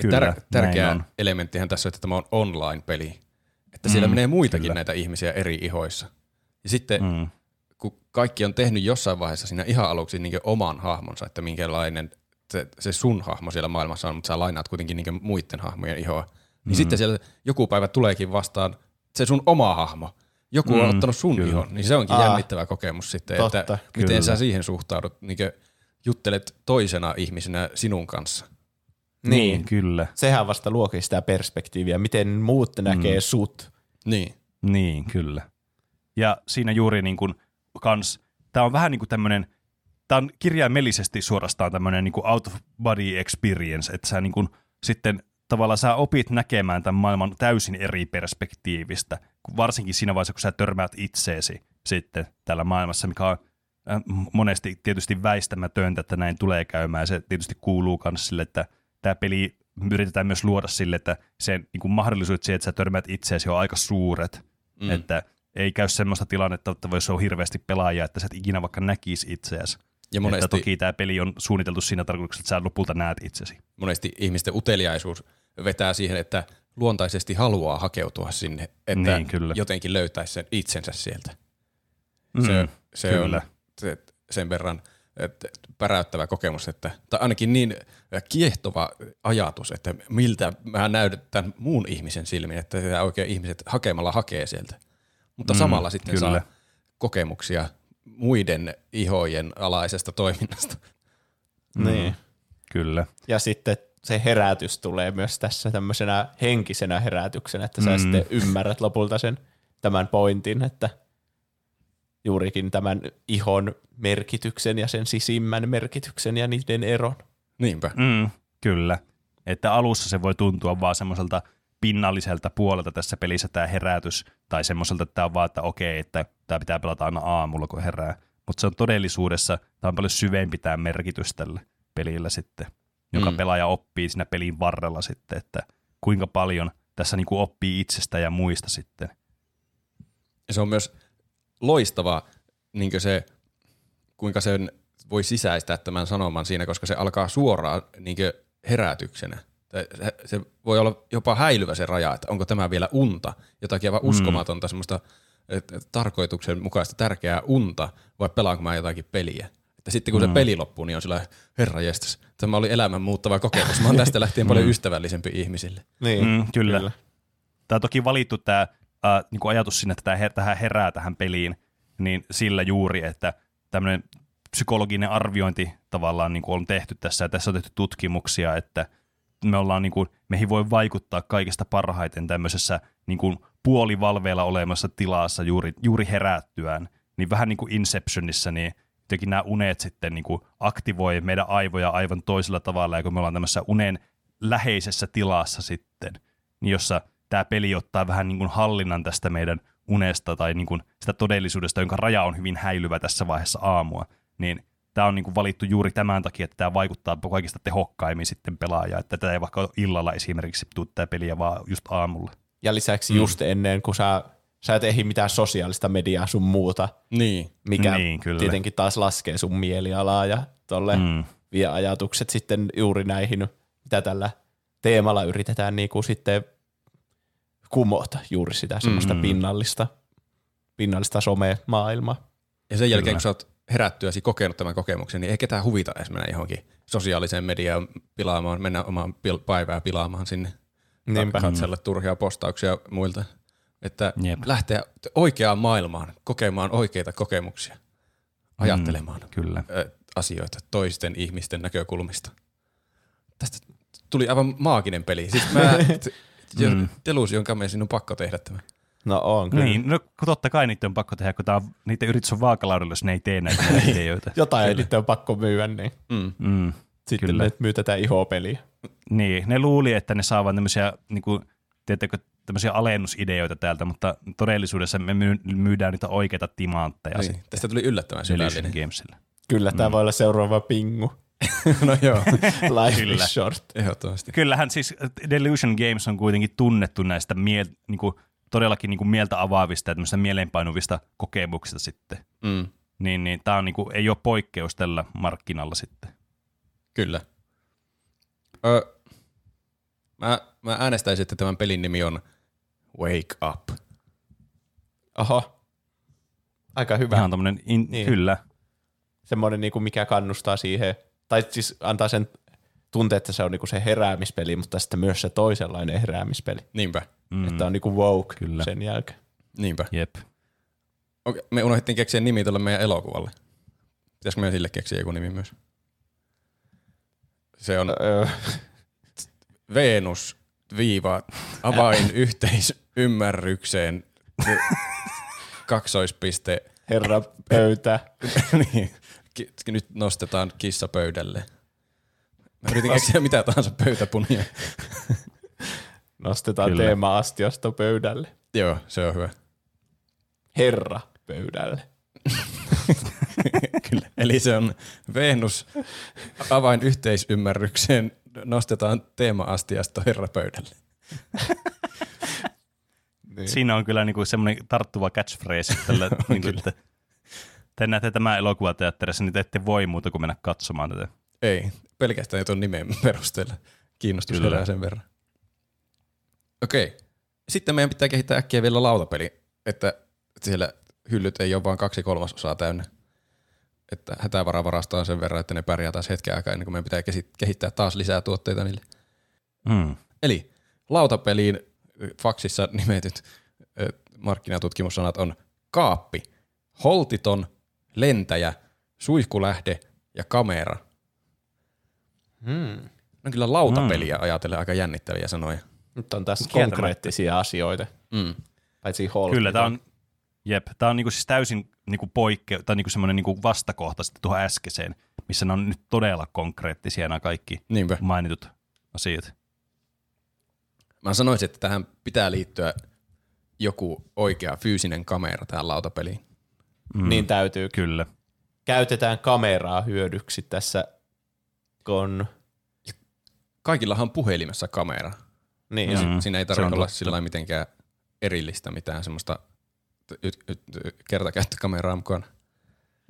Speaker 3: Kyllä,
Speaker 2: tär- tärkeä
Speaker 3: on.
Speaker 2: elementtihän tässä on, että tämä on online-peli. Että siellä
Speaker 3: Mm,
Speaker 2: menee muitakin
Speaker 3: kyllä.
Speaker 2: näitä ihmisiä eri ihoissa. Ja sitten
Speaker 3: Mm.
Speaker 2: kun kaikki on tehnyt jossain vaiheessa siinä ihan aluksi niin oman hahmonsa, että minkälainen se, se sun hahmo siellä maailmassa on, mutta sä lainaat kuitenkin niin muiden hahmojen ihoa. Niin
Speaker 3: Mm.
Speaker 2: sitten siellä joku päivä tuleekin vastaan se sun oma hahmo. Joku on
Speaker 3: Mm,
Speaker 2: ottanut sun
Speaker 3: kyllä.
Speaker 2: ihon, niin se onkin
Speaker 1: Aa,
Speaker 2: jännittävä kokemus sitten,
Speaker 1: totta,
Speaker 2: että miten
Speaker 3: kyllä.
Speaker 2: sä siihen suhtaudut, niin juttelet toisena ihmisenä sinun kanssa.
Speaker 3: Niin, kyllä.
Speaker 1: Sehän vasta luokin sitä perspektiiviä, miten muut näkee sut.
Speaker 2: Niin.
Speaker 3: Niin, kyllä. Ja siinä juuri niin kuin kans, tämä on vähän niin kuin tämmöinen, tämä on kirjaimellisesti suorastaan tämmöinen niin kuin out of body experience, että sä niin kuin sitten tavallaan sä opit näkemään tämän maailman täysin eri perspektiivistä, varsinkin siinä vaiheessa, kun sä törmäät itseesi sitten täällä maailmassa, mikä on äh, monesti tietysti väistämätöntä, että näin tulee käymään. Se tietysti kuuluu myös sille, että tämä peli yritetään myös luoda sille, että se niin kuin mahdollisuudet siihen, että sä törmäät itseesi on aika suuret.
Speaker 2: Mm.
Speaker 3: Että ei käy semmoista tilannetta, että voisi olla hirveästi pelaajia, että sä et ikinä vaikka näkisi itseäsi.
Speaker 2: Ja
Speaker 3: Monesti... Että toki tämä peli on suunniteltu siinä tarkoituksessa, että sä lopulta näet itsesi.
Speaker 2: monesti ihmisten uteliaisuus vetää siihen, että luontaisesti haluaa hakeutua sinne, että
Speaker 3: Niin, kyllä.
Speaker 2: jotenkin löytäisi sen itsensä sieltä.
Speaker 3: Mm,
Speaker 2: Se, se
Speaker 3: kyllä.
Speaker 2: on se, sen verran että päräyttävä kokemus, että, tai ainakin niin kiehtova ajatus, että miltä mä näytän muun ihmisen silmin, että sitä oikein ihmiset hakemalla hakee sieltä. Mutta
Speaker 3: Mm,
Speaker 2: samalla sitten
Speaker 3: kyllä.
Speaker 2: saa kokemuksia muiden ihojen alaisesta toiminnasta.
Speaker 1: Niin.
Speaker 3: Kyllä.
Speaker 1: Ja sitten se herätys tulee myös tässä tämmöisenä henkisenä herätyksenä, että sä
Speaker 3: Mm.
Speaker 1: sitten ymmärrät lopulta sen tämän pointin, että juurikin tämän ihon merkityksen ja sen sisimmän merkityksen ja niiden eron.
Speaker 2: Niinpä.
Speaker 3: Mm, kyllä. Että alussa se voi tuntua vaan semmoiselta pinnalliselta puolelta tässä pelissä tämä herätys, tai semmoiselta, että tämä on vaan, että okei, että tämä pitää pelata aina aamulla, kun herää. Mutta se on todellisuudessa, tämä on paljon syvempi tämä merkitys tällä pelillä sitten, joka
Speaker 2: Mm.
Speaker 3: pelaaja oppii siinä pelin varrella sitten, että kuinka paljon tässä niinku oppii itsestä ja muista sitten.
Speaker 2: Ja se on myös loistava niin se, kuinka sen voi sisäistää tämän sanoman siinä, koska se alkaa suoraan niin herätyksenä. Se, voi olla jopa häilyvä se raja, että onko tämä vielä unta, jotakin aivan uskomatonta semmoista et, et, tarkoituksenmukaista tärkeää unta, vai pelaanko mä jotakin peliä. Että sitten kun se peli loppuu, niin on sillä herra jestas, tämä oli elämän muuttava kokemus. Mä oon tästä lähtien paljon ystävällisempi ihmisille.
Speaker 1: Niin,
Speaker 3: Mm, kyllä. kyllä. Tämä on toki valittu tämä äh, niin kuin ajatus sinne, että tämä her- tähän herää tähän peliin, niin sillä juuri, että tämmöinen psykologinen arviointi tavallaan niin kuin on tehty tässä, ja tässä on tehty tutkimuksia, että me ollaan niin kuin, meihin voi vaikuttaa kaikista parhaiten tämmöisessä niin kuin puolivalveilla olemassa tilassa juuri, juuri herättyään, niin vähän niin kuin Inceptionissa, niin jotenkin nämä unet sitten niin kuin aktivoi meidän aivoja aivan toisella tavalla, ja kun me ollaan tämmöisessä unen läheisessä tilassa sitten, niin jossa tämä peli ottaa vähän niin kuin hallinnan tästä meidän unesta tai niin kuin sitä todellisuudesta, jonka raja on hyvin häilyvä tässä vaiheessa aamua, niin tämä on niin kuin valittu juuri tämän takia, että tämä vaikuttaa kaikista tehokkaimmin sitten pelaajaa, että tämä ei vaikka illalla esimerkiksi tuu tämä peliä, vaan just aamulla.
Speaker 1: Ja lisäksi just ennen, kun sä, sä et ehdi mitään sosiaalista mediaa sun muuta,
Speaker 2: Niin.
Speaker 1: mikä
Speaker 3: Niin, kyllä.
Speaker 1: tietenkin taas laskee sun mielialaa ja tolle
Speaker 3: Mm.
Speaker 1: vie ajatukset sitten juuri näihin, mitä tällä teemalla yritetään niin kuin sitten kumota juuri sitä semmoista
Speaker 3: Mm.
Speaker 1: pinnallista, pinnallista some-maailmaa.
Speaker 2: Ja sen jälkeen,
Speaker 3: Kyllä.
Speaker 2: kun sä oot herättyäsi kokenut tämän kokemuksen, niin ei ketään huvita edes mennä johonkin sosiaaliseen mediaan pilaamaan, mennä omaan pil- päivää pilaamaan sinne.
Speaker 1: Niinpä.
Speaker 2: Katsella turhia postauksia muilta. Että
Speaker 3: Jep.
Speaker 2: lähteä oikeaan maailmaan, kokemaan oikeita kokemuksia, ajattelemaan
Speaker 3: Kyllä.
Speaker 2: ö, asioita toisten ihmisten näkökulmista. Tästä tuli aivan maaginen peli. Siis mä, t-
Speaker 3: Mm.
Speaker 2: Delusion sinun on pakko tehdä tämä.
Speaker 1: No on kyllä.
Speaker 3: Niin, no kun totta kai niitä on pakko tehdä, kun tää on, niiden yritys on vaakalaudella, jos ne ei tee näitä ideoita.
Speaker 1: Jotain niitä on pakko myydä, niin
Speaker 2: Mm.
Speaker 3: Mm.
Speaker 1: sitten
Speaker 3: Kyllä.
Speaker 1: ne myy tätä ihopeliä.
Speaker 3: Niin, ne luuli, että ne saavat tämmöisiä, niin kuin, tiedättekö, tämmöisiä alennusideoita täältä, mutta todellisuudessa me myy- myydään niitä oikeita timantteja
Speaker 2: Niin.
Speaker 3: sitten
Speaker 2: Tästä tuli yllättävän
Speaker 3: Delusion
Speaker 2: syvällinen.
Speaker 3: Gamesille.
Speaker 1: Kyllä, tämä voi olla seuraava pingu.
Speaker 2: no joo,
Speaker 1: Life
Speaker 3: Kyllä.
Speaker 1: is short.
Speaker 2: ehdottomasti.
Speaker 3: Kyllähän siis Delusion Games on kuitenkin tunnettu näistä miel- niin kuin, todellakin niin kuin mieltä avaavista ja tämmöistä mieleenpainuvista kokemuksista sitten.
Speaker 2: Mm.
Speaker 3: Niin, niin tämä on, niin kuin, ei ole poikkeus tällä markkinalla sitten.
Speaker 2: Kyllä. Ö, mä, mä äänestäisin, että tämän pelin nimi on Wake Up.
Speaker 1: Oho. Aika hyvä.
Speaker 3: Ihan tämmöinen, in-
Speaker 1: Niin.
Speaker 3: kyllä.
Speaker 1: Semmoinen, niin kuin mikä kannustaa siihen, tai siis antaa sen tunteen, että se on niin kuin se heräämispeli, mutta sitten myös se toisenlainen heräämispeli.
Speaker 2: Niinpä,
Speaker 1: Mm. Että on niin kuin woke
Speaker 3: Kyllä.
Speaker 1: sen jälkeen.
Speaker 2: niinpä.
Speaker 3: Jep.
Speaker 2: Okei, me unohdettiin keksiä nimi tuolle meidän elokuvalle. Pitäisikö meidän sille keksiä joku nimi myös? Se on
Speaker 1: Öö,
Speaker 2: Venus viiva avain yhteisymmärrykseen kaksoispiste.
Speaker 1: herra pöytä.
Speaker 2: niin, nyt nostetaan kissa pöydälle. Mä yritin keksiä mitä tahansa pöytäpunia.
Speaker 1: Nostetaan
Speaker 3: Kyllä.
Speaker 1: teema-astiosta pöydälle.
Speaker 2: Joo, se on hyvä.
Speaker 1: Herra pöydälle.
Speaker 2: Kyllä. Eli se on Venus avain yhteisymmärrykseen nostetaan teema-astiasta herrapöydälle.
Speaker 1: Niin.
Speaker 3: Siinä on kyllä niinku semmoinen tarttuva catchphrase tällä, niinku, että te näette tämän elokuvateatterissa, niin te ette voi muuta kuin mennä katsomaan tätä.
Speaker 2: Ei, pelkästään tuon nimen perusteella. Kiinnostus
Speaker 3: Kyllä.
Speaker 2: herää sen verran. Okei. Sitten meidän pitää kehittää äkkiä vielä lautapeli, että siellä hyllyt ei ole vain kaksi kolmasosaa täynnä. Että hätävaravarasta on sen verran, että ne pärjää taas hetken aikaa ennen kuin meidän pitää kehittää taas lisää tuotteita niille.
Speaker 3: Mm.
Speaker 2: Eli lautapeliin faksissa nimetyt markkinatutkimussanat on kaappi, holtiton, lentäjä, suihkulähde ja kamera.
Speaker 1: Hmm.
Speaker 2: On kyllä lautapeliä mm. ajatellen aika jännittäviä sanoja.
Speaker 1: Nyt on tässä konkreettisia asioita.
Speaker 2: Mm.
Speaker 1: Paitsi Hulk.
Speaker 3: Kyllä, tämä on, jep, tämä on niinku siis täysin niin kuin poikke, tai niin kuin semmoinen niin kuin vastakohta sitten tuohon äskeiseen, missä ne on nyt todella konkreettisia nämä kaikki
Speaker 2: Niinpä.
Speaker 3: mainitut asiat.
Speaker 2: Mä sanoisin, että tähän pitää liittyä joku oikea fyysinen kamera tähän lautapeliin.
Speaker 1: Mm. Niin täytyy.
Speaker 3: Kyllä.
Speaker 1: Käytetään kameraa hyödyksi tässä, kun...
Speaker 2: Kaikillahan on puhelimessa kamera.
Speaker 1: Niin, mm.
Speaker 2: si- siinä ei tarvitse olla sillä mitenkään erillistä mitään semmoista y- y- y- kertakäyttökameraa mukana.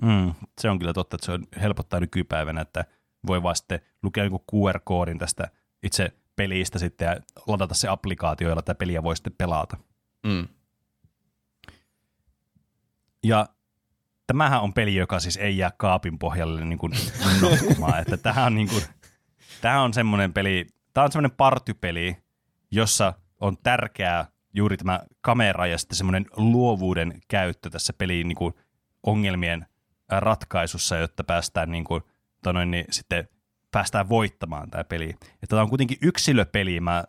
Speaker 3: Mm, se on kyllä totta, että se on helpottaa nykypäivänä, että voi vaan sitten lukea joku QR-koodin tästä itse pelistä sitten ja ladata se applikaatio, jolla tätä peliä voi sitten pelata.
Speaker 2: Mm.
Speaker 3: Ja tämähän on peli, joka siis ei jää kaapin pohjalle niin kuin notkumaan. että tämähän on, niin kuin, tämähän on semmoinen peli, tämä on semmoinen partypeli, jossa on tärkeää juuri tämä kamera ja sitten semmoinen luovuuden käyttö tässä pelin niin kuin ongelmien ratkaisussa, jotta päästään niin kuin, tonoin, niin sitten päästään voittamaan tämä peli. Että tämä on kuitenkin yksilöpeli, mä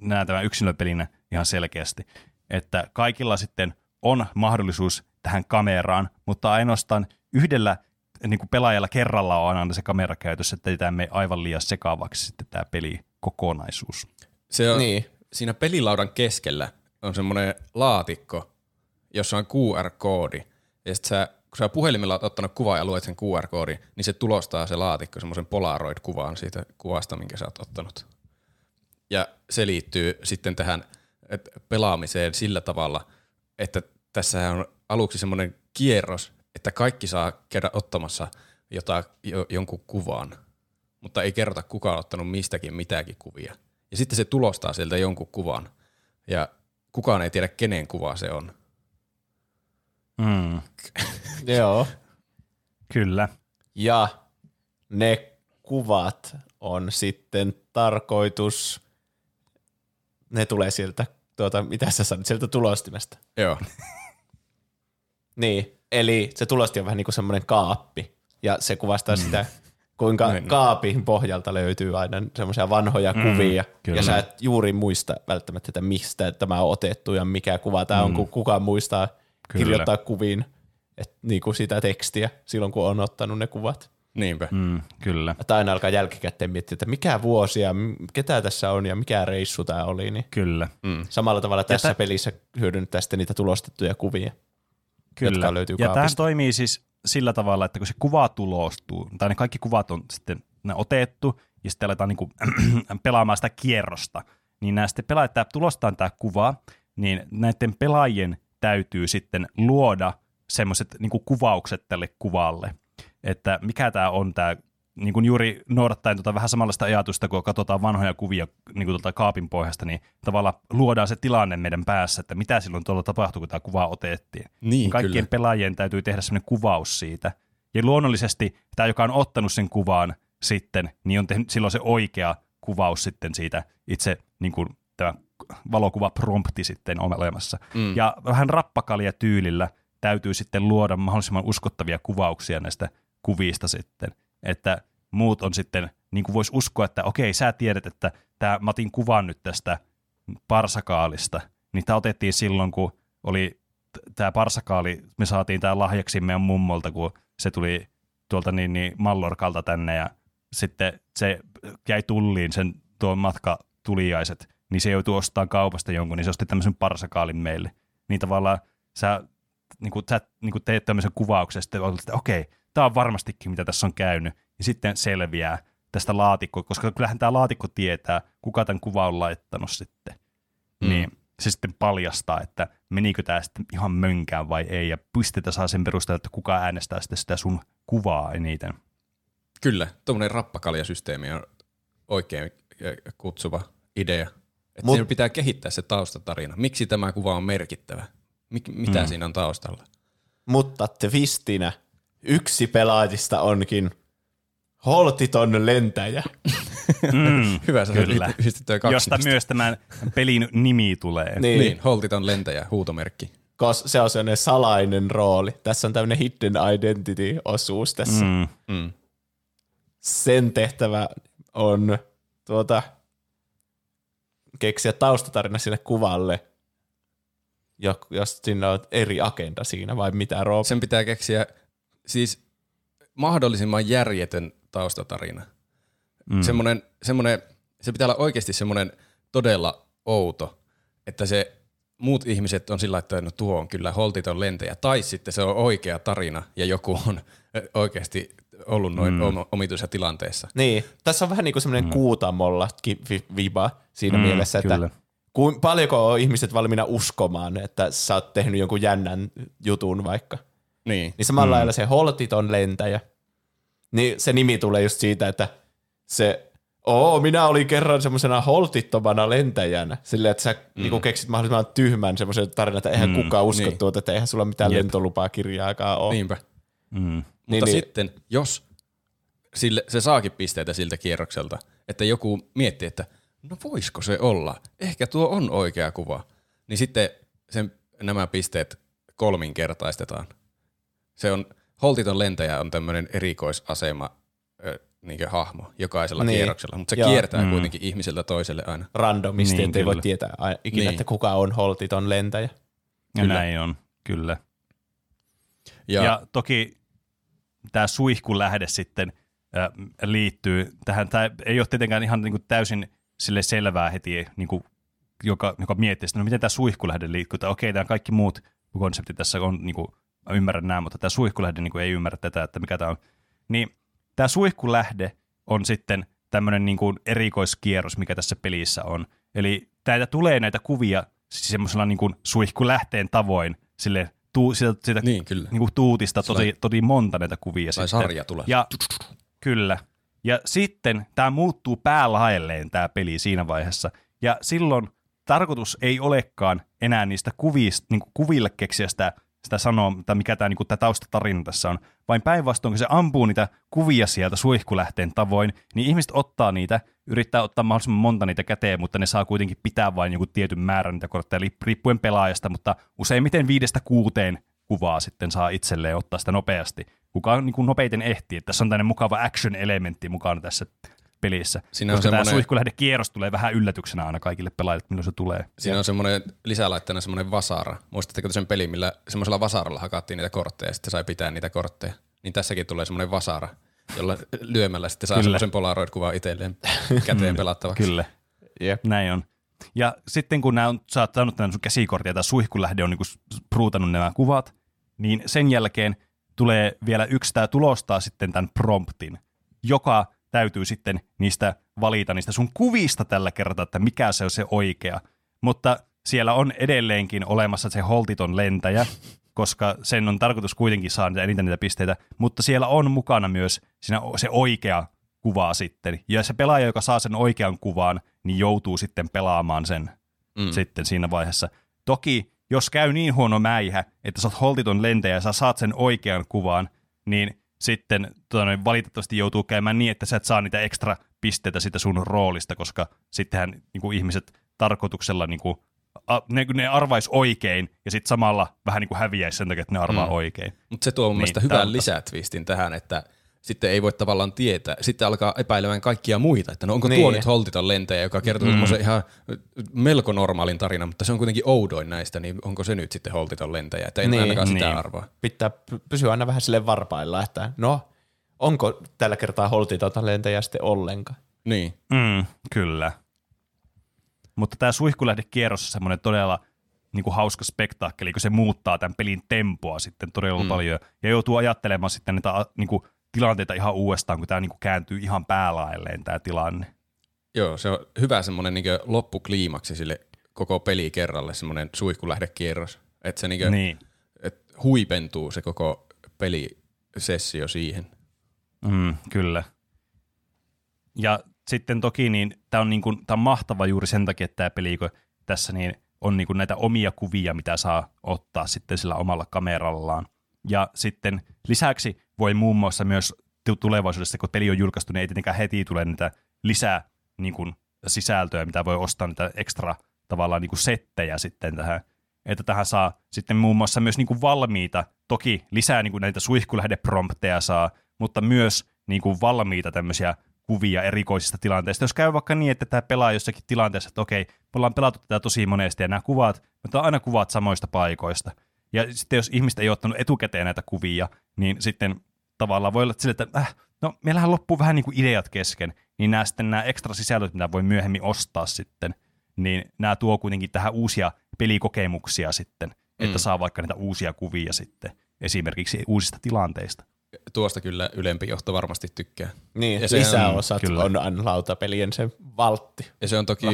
Speaker 3: näen tämän yksilöpelinä ihan selkeästi, että kaikilla sitten on mahdollisuus tähän kameraan, mutta ainoastaan yhdellä niin kuin pelaajalla kerralla on aina se kamera käytössä, että ei tämä mene aivan liian sekaavaksi sitten tämä peli kokonaisuus.
Speaker 2: Se on,
Speaker 1: Niin.
Speaker 2: Siinä pelilaudan keskellä on semmoinen laatikko, jossa on QR-koodi. Ja sit sä, kun sä puhelimella oot ottanut kuvaa ja luet sen QR-koodin, niin se tulostaa se laatikko semmoisen Polaroid-kuvaan siitä kuvasta, minkä sä oot ottanut. Ja se liittyy sitten tähän pelaamiseen sillä tavalla, että tässä on aluksi semmoinen kierros, että kaikki saa käydä ottamassa jota, jo, jonkun kuvan, mutta ei kerrota kuka on ottanut mistäkin mitäkin kuvia. Ja sitten se tulostaa sieltä jonkun kuvan, ja kukaan ei tiedä kenen kuva se on.
Speaker 3: Mm,
Speaker 1: Joo.
Speaker 3: kyllä.
Speaker 1: Ja ne kuvat on sitten tarkoitus, ne tulee sieltä, tuota, mitä sä sanoit, sieltä tulostimesta.
Speaker 2: Joo.
Speaker 1: Niin, eli se tulosti on vähän niin kuin semmoinen kaappi, ja se kuvastaa mm. sitä, kuinka
Speaker 2: Niin.
Speaker 1: kaapin pohjalta löytyy aina semmoisia vanhoja mm, kuvia,
Speaker 3: kyllä.
Speaker 1: ja sä et juuri muista välttämättä, että mistä tämä on otettu ja mikä kuva tämä on, kun kukaan muistaa
Speaker 3: Kyllä.
Speaker 1: kirjoittaa kuviin et, niin kuin sitä tekstiä silloin, kun on ottanut ne kuvat.
Speaker 2: Niinpä.
Speaker 3: Mm, kyllä.
Speaker 1: Että aina alkaa jälkikäteen miettiä, että mikä vuosi ja ketä tässä on ja mikä reissu tämä oli. Niin
Speaker 3: Kyllä.
Speaker 2: Mm.
Speaker 1: samalla tavalla tässä
Speaker 3: tä-
Speaker 1: pelissä hyödynnetään sitten niitä tulostettuja kuvia.
Speaker 3: Kyllä.
Speaker 1: jotka löytyy
Speaker 3: ja
Speaker 1: kaapista.
Speaker 3: toimii siis sillä tavalla, että kun se kuva tulostuu, tai ne kaikki kuvat on sitten ne otettu, ja sitten aletaan niinku pelaamaan sitä kierrosta, niin nämä sitten pelaajat, tämä tulostaa tämä kuva, niin näiden pelaajien täytyy sitten luoda semmoiset niinku kuvaukset tälle kuvalle, että mikä tämä on tämä niin kuin juuri noudattaen tuota vähän samanlaista ajatusta, kun katsotaan vanhoja kuvia niin kuin tuolta kaapin pohjasta, niin tavallaan luodaan se tilanne meidän päässä, että mitä silloin tuolla tapahtui, kun tämä kuva otettiin.
Speaker 2: Niin,
Speaker 3: Kaikkien
Speaker 2: kyllä.
Speaker 3: pelaajien täytyy tehdä sellainen kuvaus siitä. Ja luonnollisesti tämä, joka on ottanut sen kuvaan sitten, niin on tehnyt silloin se oikea kuvaus sitten siitä itse niin kuin tämä valokuvaprompti sitten on olemassa.
Speaker 2: Mm.
Speaker 3: Ja vähän rappakalja tyylillä täytyy sitten luoda mahdollisimman uskottavia kuvauksia näistä kuvista sitten, että muut on sitten, niin kuin voisi uskoa, että okei, sä tiedät, että tämä, mä otin kuvan nyt tästä parsakaalista, niin tämä otettiin silloin, kun oli tämä parsakaali, me saatiin tämä lahjaksi meidän mummolta, kun se tuli tuolta niin, niin Mallorkalta tänne ja sitten se jäi tulliin sen tuon matka tuliaiset, niin se joutui ostamaan kaupasta jonkun, niin se osti tämmöisen parsakaalin meille. Niin tavallaan sä, niin kuin, sä niin kuin teet tämmöisen kuvauksen, sitten olet, että okei, tämä on varmastikin, mitä tässä on käynyt, ja sitten selviää tästä laatikkoa, koska kyllähän tämä laatikko tietää, kuka tämän kuvan on laittanut sitten.
Speaker 2: Mm.
Speaker 3: Niin se sitten paljastaa, että menikö tämä sitten ihan mönkään vai ei, ja pistetä saa sen perusteella, että kuka äänestää sitten sitä sun kuvaa eniten.
Speaker 2: Kyllä, tuommoinen rappakaljasysteemi on oikein kutsuva idea. Että
Speaker 1: Mut-
Speaker 2: pitää kehittää se taustatarina. Miksi tämä kuva on merkittävä? Mik, mitä mm. siinä on taustalla?
Speaker 1: Mutta twistinä yksi pelaajista onkin holtiton lentäjä.
Speaker 3: Mm,
Speaker 2: Hyvä, sä
Speaker 3: Kyllä.
Speaker 2: kaksi
Speaker 3: josta
Speaker 2: niistä.
Speaker 3: myös tämän pelin nimi tulee.
Speaker 1: Niin, niin.
Speaker 2: Holtiton lentäjä, huutomerkki.
Speaker 1: Kos se on sellainen salainen rooli. Tässä on tämmöinen hidden identity-osuus tässä. Mm.
Speaker 3: Mm.
Speaker 1: Sen tehtävä on tuota, keksiä taustatarina sille kuvalle. jo- jos siinä on eri agenda siinä vai mitä Rob?
Speaker 2: Sen pitää keksiä siis mahdollisimman järjetön taustatarina. Mm. Semmonen, semmonen, se pitää olla oikeasti semmoinen todella outo, että se muut ihmiset on sillä että no tuo on kyllä holtiton lentäjä, tai sitten se on oikea tarina ja joku on oikeasti ollut noin mm. omituisessa tilanteessa.
Speaker 1: Niin, tässä on vähän niin kuin semmoinen mm. kuutamolla viba siinä
Speaker 3: mm,
Speaker 1: mielessä, että
Speaker 3: kyllä.
Speaker 1: kuin, paljonko on ihmiset valmiina uskomaan, että sä oot tehnyt jonkun jännän jutun vaikka.
Speaker 2: Niin.
Speaker 1: Niin samalla mm. lailla se holtiton lentäjä, niin se nimi tulee just siitä, että se Oo, minä olin kerran semmoisena holtittomana lentäjänä. Silleen, että sä mm. niinku keksit mahdollisimman tyhmän semmoisen tarinan, että eihän mm, kukaan usko
Speaker 2: niin.
Speaker 1: tuota, että eihän sulla mitään
Speaker 3: Jep.
Speaker 1: lentolupaa kirjaakaan ole.
Speaker 2: Niinpä.
Speaker 3: Mm.
Speaker 2: Mutta
Speaker 1: Niin, niin.
Speaker 2: sitten, jos sille, se saakin pisteitä siltä kierrokselta, että joku miettii, että no voisiko se olla, ehkä tuo on oikea kuva, niin sitten sen, nämä pisteet kolminkertaistetaan. Se on, holtiton lentäjä on tämmöinen erikoisasema niin hahmo jokaisella niin. Kierroksella, mutta se
Speaker 1: Joo.
Speaker 2: kiertää
Speaker 3: Mm.
Speaker 2: kuitenkin ihmiseltä toiselle aina.
Speaker 1: Randomisti,
Speaker 3: Niin,
Speaker 1: ettei voi tietää aina ikinä,
Speaker 2: Niin.
Speaker 1: että kuka on holtiton lentäjä.
Speaker 3: Ja
Speaker 2: Kyllä.
Speaker 3: näin on, kyllä.
Speaker 2: Ja,
Speaker 3: Ja, toki tämä suihkulähde sitten äh, liittyy tähän. Tämä ei ole tietenkään ihan niin kuin täysin sille selvää heti, niin kuin, joka, joka miettii sitä, no miten tämä suihkulähde liittyy. Tai okei, tämä kaikki muut konseptit tässä on, niin kuin, mä ymmärrän nämä, mutta tämä suihkulähde niin kuin, ei ymmärrä tätä, että mikä tämä on. Niin tämä suihkulähde on sitten tämmöinen niin kuin erikoiskierros, mikä tässä pelissä on. Eli täältä tulee näitä kuvia siis semmoisella niin kuin suihkulähteen tavoin, sille tuu, siitä, siitä
Speaker 2: niin kyllä.
Speaker 3: niin kuin tuutista tosi,
Speaker 2: Sellainen-
Speaker 3: tosi monta näitä kuvia.
Speaker 2: Tai
Speaker 3: sitten.
Speaker 2: sarja tulee.
Speaker 3: Ja kyllä. Ja sitten tämä muuttuu päälaelleen tämä peli siinä vaiheessa. Ja silloin tarkoitus ei olekaan enää niistä kuvista, niin kuin kuville keksiä sitä, sitä sanoa, tai mikä tämä niin taustatarina tässä on, vain päinvastoin, kun se ampuu niitä kuvia sieltä suihkulähteen tavoin, niin ihmiset ottaa niitä, yrittää ottaa mahdollisimman monta niitä käteen, mutta ne saa kuitenkin pitää vain joku tietyn määrän niitä kortteja, riippuen pelaajasta, mutta useimmiten viidestä kuuteen kuvaa sitten saa itselleen ottaa sitä nopeasti. Kuka niin kuin nopeiten ehtii, että tässä on tämmöinen mukava action-elementti mukana tässä pelissä.
Speaker 2: Siinä on
Speaker 3: koska tämä
Speaker 2: semmoinen-
Speaker 3: suihkulähdekierros tulee vähän yllätyksenä aina kaikille pelaajille, milloin se tulee.
Speaker 2: Siinä on semmoinen lisälaitteena semmoinen vasara. Muistatteko te sen pelin, millä semmoisella vasaralla hakattiin niitä kortteja ja sitten sai pitää niitä kortteja? Niin tässäkin tulee semmoinen vasara, jolla lyömällä sitten saa
Speaker 3: Kyllä.
Speaker 2: semmoisen Polaroid-kuvan itselleen käteen pelattavaksi.
Speaker 3: Kyllä,
Speaker 1: Jep.
Speaker 3: näin on. Ja sitten kun nämä on, sä oot saanut tämän sun käsikortin ja tämä suihkulähde on niin pruutannut nämä kuvat, niin sen jälkeen tulee vielä yksi tämä tulostaa sitten tämän promptin, joka täytyy sitten niistä valita niistä sun kuvista tällä kertaa, että mikä se on se oikea. Mutta siellä on edelleenkin olemassa se holtiton lentäjä, koska sen on tarkoitus kuitenkin saada niitä eniten niitä pisteitä, mutta siellä on mukana myös siinä se oikea kuva sitten. Ja se pelaaja, joka saa sen oikean kuvan, niin joutuu sitten pelaamaan sen mm. sitten siinä vaiheessa. Toki, jos käy niin huono mäihä, että sä oot holtiton lentäjä ja sä saat sen oikean kuvan, niin sitten tota, noin, valitettavasti joutuu käymään niin, että sä et saa niitä ekstra pisteitä sitä sun roolista, koska sittenhän niin kuin ihmiset tarkoituksella niin kuin, a, ne, ne arvais oikein ja sitten samalla vähän niin kuin häviäisi sen takia, että ne arvaa mm. oikein.
Speaker 2: Mutta se tuo mun
Speaker 3: Niin,
Speaker 2: mielestä hyvän lisätwistin tähän, että sitten ei voi tavallaan tietää. Sitten alkaa epäilemään kaikkia muita, että no onko niin. tuo nyt holtiton lentäjä, joka kertoo mm. semmoisen ihan melko normaalin tarinan, mutta se on kuitenkin oudoin näistä, niin onko se nyt sitten holtiton lentäjä? Että en niin. Ainakaan sitä
Speaker 3: Niin.
Speaker 2: arvaa.
Speaker 1: Pitää py- pysyä aina vähän sille varpailla, että no, onko tällä kertaa holtitonta lentäjä sitten ollenkaan?
Speaker 2: Niin.
Speaker 3: Mm, kyllä. Mutta tämä suihkulähdekierros on semmoinen todella niin kuin hauska spektaakkeli, kun se muuttaa tämän pelin tempoa sitten todella mm. paljon. Ja joutuu ajattelemaan sitten niitä niin kuin, tilanteita ihan uudestaan, kun tämä niin kuin kääntyy ihan päälaelleen tämä tilanne.
Speaker 2: Joo, se on hyvä semmoinen niin loppukliimaksi sille koko peli kerralle, semmoinen suihkulähdekierros. Että se niin
Speaker 3: Niin.
Speaker 2: niin. et huipentuu se koko pelisessio siihen.
Speaker 3: Mm, kyllä. Ja sitten toki niin tämä on, niin kuin, tää on mahtava juuri sen takia, että tämä peli, kun tässä niin on niin kuin näitä omia kuvia, mitä saa ottaa sitten sillä omalla kamerallaan. Ja sitten lisäksi voi muun muassa myös tu- tulevaisuudessa, kun peli on julkaistu, niin ei tietenkään heti tule niitä lisää niin kuin, sisältöä, mitä voi ostaa niitä ekstra tavallaan niin kuin settejä sitten tähän. Että tähän saa sitten muun muassa myös niin kuin valmiita, toki lisää niin kuin näitä suihkulähdeprompteja saa, mutta myös niin kuin valmiita tämmöisiä kuvia erikoisista tilanteista. Jos käy vaikka niin, että tämä pelaa jossakin tilanteessa, että okei, me ollaan pelattu tätä tosi monesti ja nämä kuvat, mutta on aina kuvat samoista paikoista. Ja sitten jos ihmiset ei ottanut etukäteen näitä kuvia, niin sitten tavallaan voi olla sille, että äh, no meillähän loppuu vähän niin kuin ideat kesken, niin nämä sitten nämä ekstra sisällöt, mitä voi myöhemmin ostaa sitten, niin nämä tuo kuitenkin tähän uusia pelikokemuksia sitten, että
Speaker 2: Mm.
Speaker 3: saa vaikka niitä uusia kuvia sitten, esimerkiksi uusista tilanteista.
Speaker 2: Tuosta kyllä ylempi johto varmasti tykkää.
Speaker 1: Niin,
Speaker 2: Ja sehän-
Speaker 1: lisäosat
Speaker 3: kyllä.
Speaker 1: on aina lautapelien se valtti
Speaker 2: Ja se on toki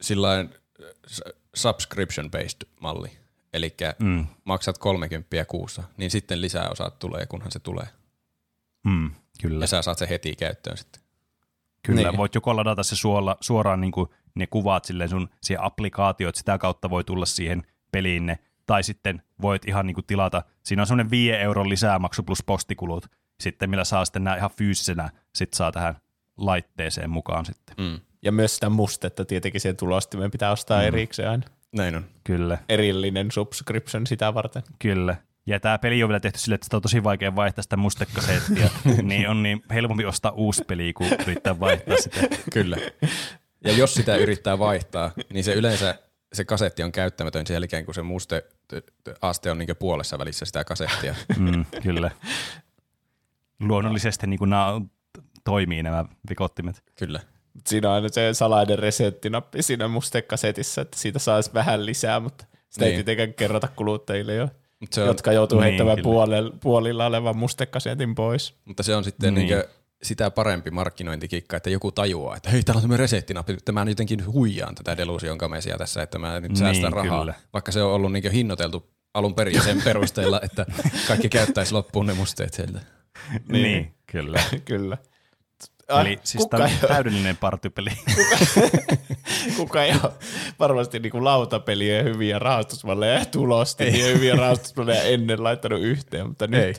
Speaker 2: sillain äh, subscription-based malli. Eli
Speaker 3: Mm.
Speaker 2: maksat 30 kuussa, niin sitten lisäosat tulee, kunhan se tulee.
Speaker 3: Mm, kyllä.
Speaker 2: Ja sä saat se heti käyttöön sitten.
Speaker 3: Kyllä,
Speaker 1: Niin.
Speaker 3: voit joko ladata se suola, suoraan niin kuin ne kuvat silleen sun siihen applikaatioon, että sitä kautta voi tulla siihen peliin ne, tai sitten voit ihan niin kuin tilata, siinä on semmoinen 5 euron lisämaksu plus postikulut, sitten millä saa sitten nämä ihan fyysisenä, sit saa tähän laitteeseen mukaan sitten.
Speaker 2: Mm.
Speaker 1: Ja myös sitä mustetta tietenkin siihen tulostimeen pitää ostaa mm. erikseen aina.
Speaker 2: Näin on.
Speaker 3: Kyllä,
Speaker 1: Erillinen subscription sitä varten.
Speaker 3: kyllä. Ja tämä peli on vielä tehty sille, että sitä on tosi vaikea vaihtaa sitä mustekasettia, niin on niin helpompi ostaa uusi peli, kuin yrittää vaihtaa sitä.
Speaker 2: Kyllä. Ja jos sitä yrittää vaihtaa, niin se yleensä se kasetti on käyttämätön sen jälkeen, kun se muste aste on niin puolessa välissä sitä kasettia.
Speaker 3: Mm, kyllä. Luonnollisesti niin kuin nämä on- toimii nämä vikottimet.
Speaker 2: Kyllä.
Speaker 1: Siinä on aina se salainen resettinappi siinä mustekasetissa, että siitä saisi vähän lisää, mutta sitä niin. ei
Speaker 2: Niin.
Speaker 1: tietenkään kerrota kuluttajille jo,
Speaker 2: se on,
Speaker 1: jotka joutuu
Speaker 3: Niin,
Speaker 1: heittämään
Speaker 3: kyllä.
Speaker 1: puolella, puolilla olevan mustekasetin pois.
Speaker 2: mutta se on sitten
Speaker 3: Niin.
Speaker 2: niin. sitä parempi markkinointikikka, että joku tajuaa, että hei, täällä on tämmöinen resettinappi, että mä jotenkin huijaan tätä Delusion kamesia tässä, että mä nyt
Speaker 3: Niin,
Speaker 2: säästän rahaa.
Speaker 3: kyllä.
Speaker 2: Vaikka se on ollut niin hinnoiteltu alun perin sen perusteella, että kaikki käyttäisi loppuun ne musteet sieltä.
Speaker 3: Niin, niin kyllä.
Speaker 1: Kyllä.
Speaker 3: Eli siis tämä on
Speaker 1: kuka,
Speaker 3: täydellinen partypeli.
Speaker 1: kuka ei ole varmasti niin kuin lautapelien hyviä rahastusmalleja ja tulosti niin hyviä rahastusmalleja ennen laittanut yhteen, mutta nyt
Speaker 2: Ei.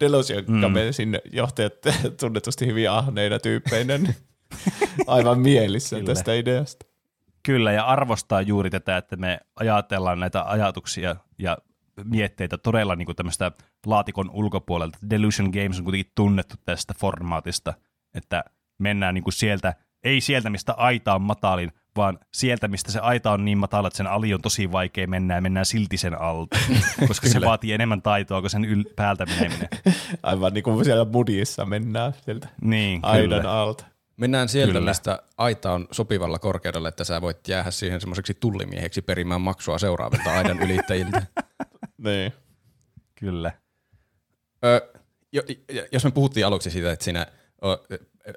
Speaker 1: Delusion
Speaker 3: Mm.
Speaker 1: Gamesin johtajat tunnetusti hyvin ahneina tyyppeinä, niin aivan mielissä
Speaker 3: Kyllä.
Speaker 1: tästä ideasta.
Speaker 3: Kyllä, ja arvostaa juuri tätä, että me ajatellaan näitä ajatuksia ja mietteitä todella niin kuin tämmöistä laatikon ulkopuolelta. Delusion Games on kuitenkin tunnettu tästä formaatista, että mennään niin kuin sieltä, ei sieltä, mistä aita on matalin, vaan sieltä, mistä se aita on niin matala, että sen ali on tosi vaikea mennä ja mennään silti sen alta, koska se vaatii enemmän taitoa kuin sen yl- päältä meneminen.
Speaker 1: Aivan niin kuin siellä Mudissa mennään sieltä
Speaker 3: Niin,
Speaker 1: aidan
Speaker 3: kyllä.
Speaker 1: alta.
Speaker 2: Mennään sieltä,
Speaker 3: Kyllä.
Speaker 2: Mistä aita on sopivalla korkeudella, että sä voit jäädä siihen semmoiseksi tullimieheksi perimään maksua seuraavilta aidan ylittäjiltä.
Speaker 1: Niin.
Speaker 3: Kyllä.
Speaker 2: Ö, jo, jos me puhuttiin aluksi siitä, että siinä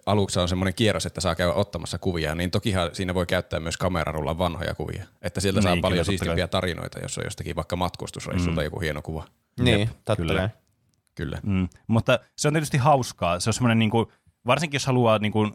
Speaker 2: aluksi on semmoinen kierros, että saa käydä ottamassa kuvia, niin tokihan siinä voi käyttää myös kamerarullan vanhoja kuvia. Että sieltä
Speaker 3: Niin,
Speaker 2: saa
Speaker 3: kyllä,
Speaker 2: paljon
Speaker 3: totta
Speaker 2: siistimpiä tarinoita, jos on jostakin vaikka matkustusreissulta mm. joku hieno kuva.
Speaker 1: Niin,
Speaker 3: Jep,
Speaker 1: totta
Speaker 3: kyllä.
Speaker 2: Kyllä.
Speaker 3: Mm, mutta se on tietysti hauskaa. Se on semmoinen, niin kuin, varsinkin jos haluaa, niin kuin,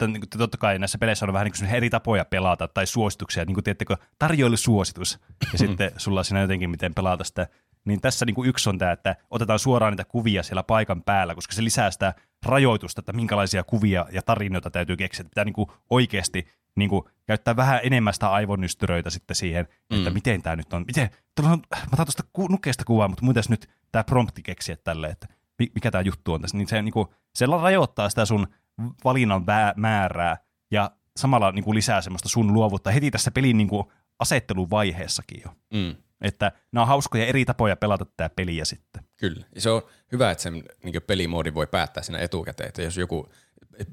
Speaker 3: niin kuin, totta kai näissä peleissä on vähän niin kuin eri tapoja pelata tai suosituksia, niin kuin tiedättekö, tarjoilusuositus, ja sitten sulla on siinä jotenkin, miten pelata sitä. Niin tässä niin kuin yksi on tämä, että otetaan suoraan niitä kuvia siellä paikan päällä, koska se lisää sitä rajoitusta, että minkälaisia kuvia ja tarinoita täytyy keksiä. Pitää niin kuin oikeasti niin kuin käyttää vähän enemmän sitä aivonystyröitä sitten siihen, että
Speaker 2: Mm.
Speaker 3: miten tämä nyt on. Miten, tuolla on, mä otan tuosta nukeesta kuvaa, mutta mitäs nyt tämä prompti keksiä tälle, että mi- mikä tämä juttu on tässä. Niin se, niin kuin, se rajoittaa sitä sun valinnan määrää ja samalla niin kuin lisää semmoista sun luovuutta heti tässä pelin niin kuin asetteluvaiheessakin jo.
Speaker 2: Mm.
Speaker 3: Että nämä on hauskoja eri tapoja pelata tämä peliä sitten.
Speaker 2: Kyllä. Ja se on hyvä, että sen niin pelimoodin voi päättää siinä etukäteen, että jos joku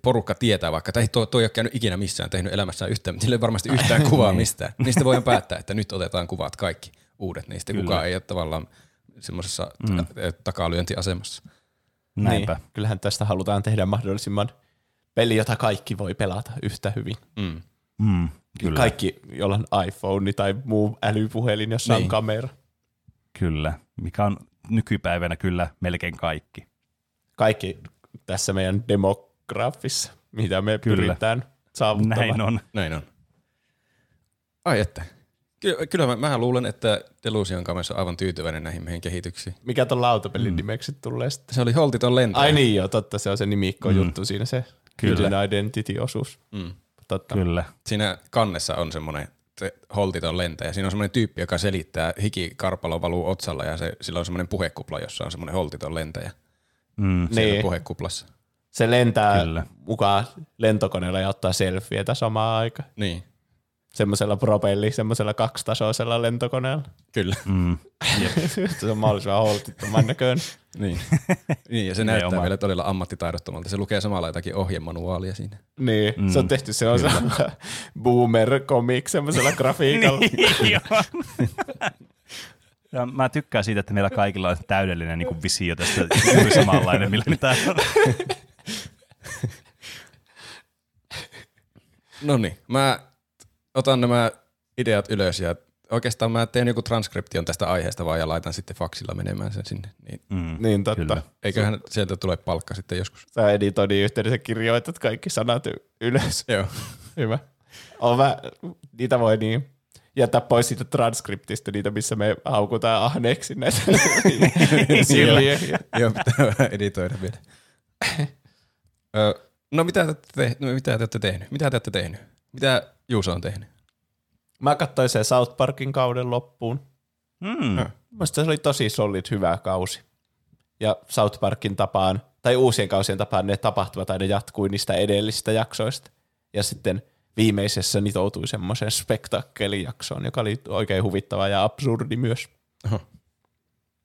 Speaker 2: porukka tietää vaikka, että ei toi, toi ei ole käynyt ikinä missään, tehnyt elämässään yhtään, mutta sillä ei varmasti yhtään kuvaa mistään. Niistä voidaan päättää, että nyt otetaan kuvat kaikki uudet niistä.
Speaker 3: Kyllä.
Speaker 2: Kukaan ei ole tavallaan semmoisessa mm. takalyöntiasemassa.
Speaker 3: Näinpä.
Speaker 1: Niin. Kyllähän tästä halutaan tehdä mahdollisimman peli, jota kaikki voi pelata yhtä hyvin.
Speaker 2: Mm.
Speaker 3: Mm, kyllä,
Speaker 1: Kaikki, jolla on iPhone tai muu älypuhelin, jossa niin. On kamera.
Speaker 3: kyllä. Mikä on nykypäivänä kyllä melkein kaikki.
Speaker 1: Kaikki tässä meidän demograafissa, mitä me
Speaker 3: Kyllä.
Speaker 1: Pyritään saavuttamaan.
Speaker 3: Näin on.
Speaker 2: Näin on. Ai että. Ky- kyllä mä, mä luulen, että Delusion Games on aivan tyytyväinen näihin meidän kehityksiin.
Speaker 1: Mikä ton lautapelin mm. nimeksi tulee sitten?
Speaker 2: Se oli holtiton lentäjä.
Speaker 1: Ai niin joo, totta, se on se nimikko mm. juttu siinä, se
Speaker 3: Kyllä.
Speaker 1: Hidden Identity-osuus.
Speaker 2: Mm.
Speaker 1: Totta.
Speaker 3: Kyllä.
Speaker 2: Siinä kannessa on semmoinen se holtiton lentäjä. Siinä on semmoinen tyyppi, joka selittää, hikikarpalo valuu otsalla ja se, sillä on semmoinen puhekupla, jossa on semmoinen holtiton lentäjä
Speaker 3: Mm,
Speaker 2: siellä
Speaker 1: Niin.
Speaker 2: puhekuplassa.
Speaker 1: Se lentää
Speaker 3: Kyllä.
Speaker 1: mukaan lentokoneella ja ottaa selfietä samaan aikaan.
Speaker 2: Niin,
Speaker 1: Semmoisella propelli, semmoisella kaksitasoisella lentokoneella.
Speaker 2: kyllä.
Speaker 3: Mm.
Speaker 1: se on mahdollisimman holtittoman näköinen.
Speaker 2: Niin. niin, ja se näyttää
Speaker 3: oma.
Speaker 2: vielä todella ammattitaidottomalta. Se lukee samalla jotakin ohjemanuaalia siinä.
Speaker 1: Niin, mm. se on tehty semmoisella boomer comic semmoisella grafiikalla.
Speaker 3: Niin. Ja mä tykkään siitä, että meillä kaikilla on täydellinen niin kuin visio tästä juuri samanlainen, millä mitä on.
Speaker 2: No niin, mä otan nämä ideat ylös ja oikeastaan mä teen joku transkription tästä aiheesta vaan ja laitan sitten faksilla menemään sen sinne. Niin
Speaker 3: Mm.
Speaker 1: niin totta.
Speaker 3: Kyllä.
Speaker 2: eiköhän sieltä tule palkka sitten joskus.
Speaker 1: Sä editoinnin yhteydessä kirjoitat kaikki sanat y- ylös.
Speaker 2: Joo.
Speaker 1: Hyvä. On mä, niitä voi niin jättää pois siitä transkriptista, niitä missä me haukutaan ahneeksi näitä silmiä.
Speaker 2: Joo, pitää vähän editoida vielä. No mitä te, olette tehnyt? no, mitä te olette tehnyt? Mitä te olette tehnyt? Mitä Juuso on tehnyt?
Speaker 1: Mä katsoin sen South Parkin kauden loppuun.
Speaker 3: Mm.
Speaker 1: Mielestäni se oli tosi solid hyvä kausi. Ja South Parkin tapaan, tai uusien kausien tapaan, ne tapahtuvat aina jatkui niistä edellisistä jaksoista. Ja sitten viimeisessä nitoutui semmoiseen spektaakkelijaksoon, joka oli oikein huvittava ja absurdi myös.
Speaker 2: Oho.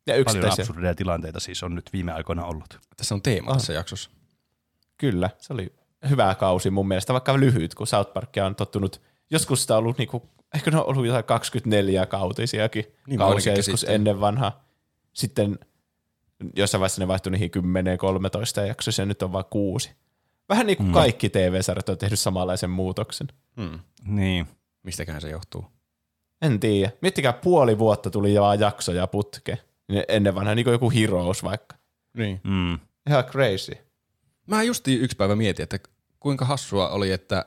Speaker 1: Ja
Speaker 3: Paljon absurdeja tilanteita siis on nyt viime aikoina ollut.
Speaker 2: Tässä on teema tässä jaksossa.
Speaker 1: Kyllä, se oli hyvä kausi mun mielestä, vaikka lyhyt, kun South Park on tottunut, joskus sitä on ollut niinku, ehkä ne on ollut jotain 24 kautisiakin
Speaker 2: Niin mä olisin
Speaker 1: kausia joskus
Speaker 2: käsittänyt.
Speaker 1: ennen vanha. Sitten jossain vaiheessa ne vaihtui niihin 10-13 jaksoissa ja nyt on vain kuusi. Vähän niin kuin mm. kaikki TV-sarjat on tehnyt samanlaisen muutoksen.
Speaker 2: Hmm.
Speaker 3: Niin.
Speaker 2: Mistäköhän se johtuu?
Speaker 1: En tiedä. Miettikää, puoli vuotta tuli vaan jaksoja putke. Ennen vanha niin kuin joku Heroes vaikka.
Speaker 2: Niin.
Speaker 3: Mm.
Speaker 1: Ihan crazy.
Speaker 2: Mä justiin yksi päivä mietin, että kuinka hassua oli, että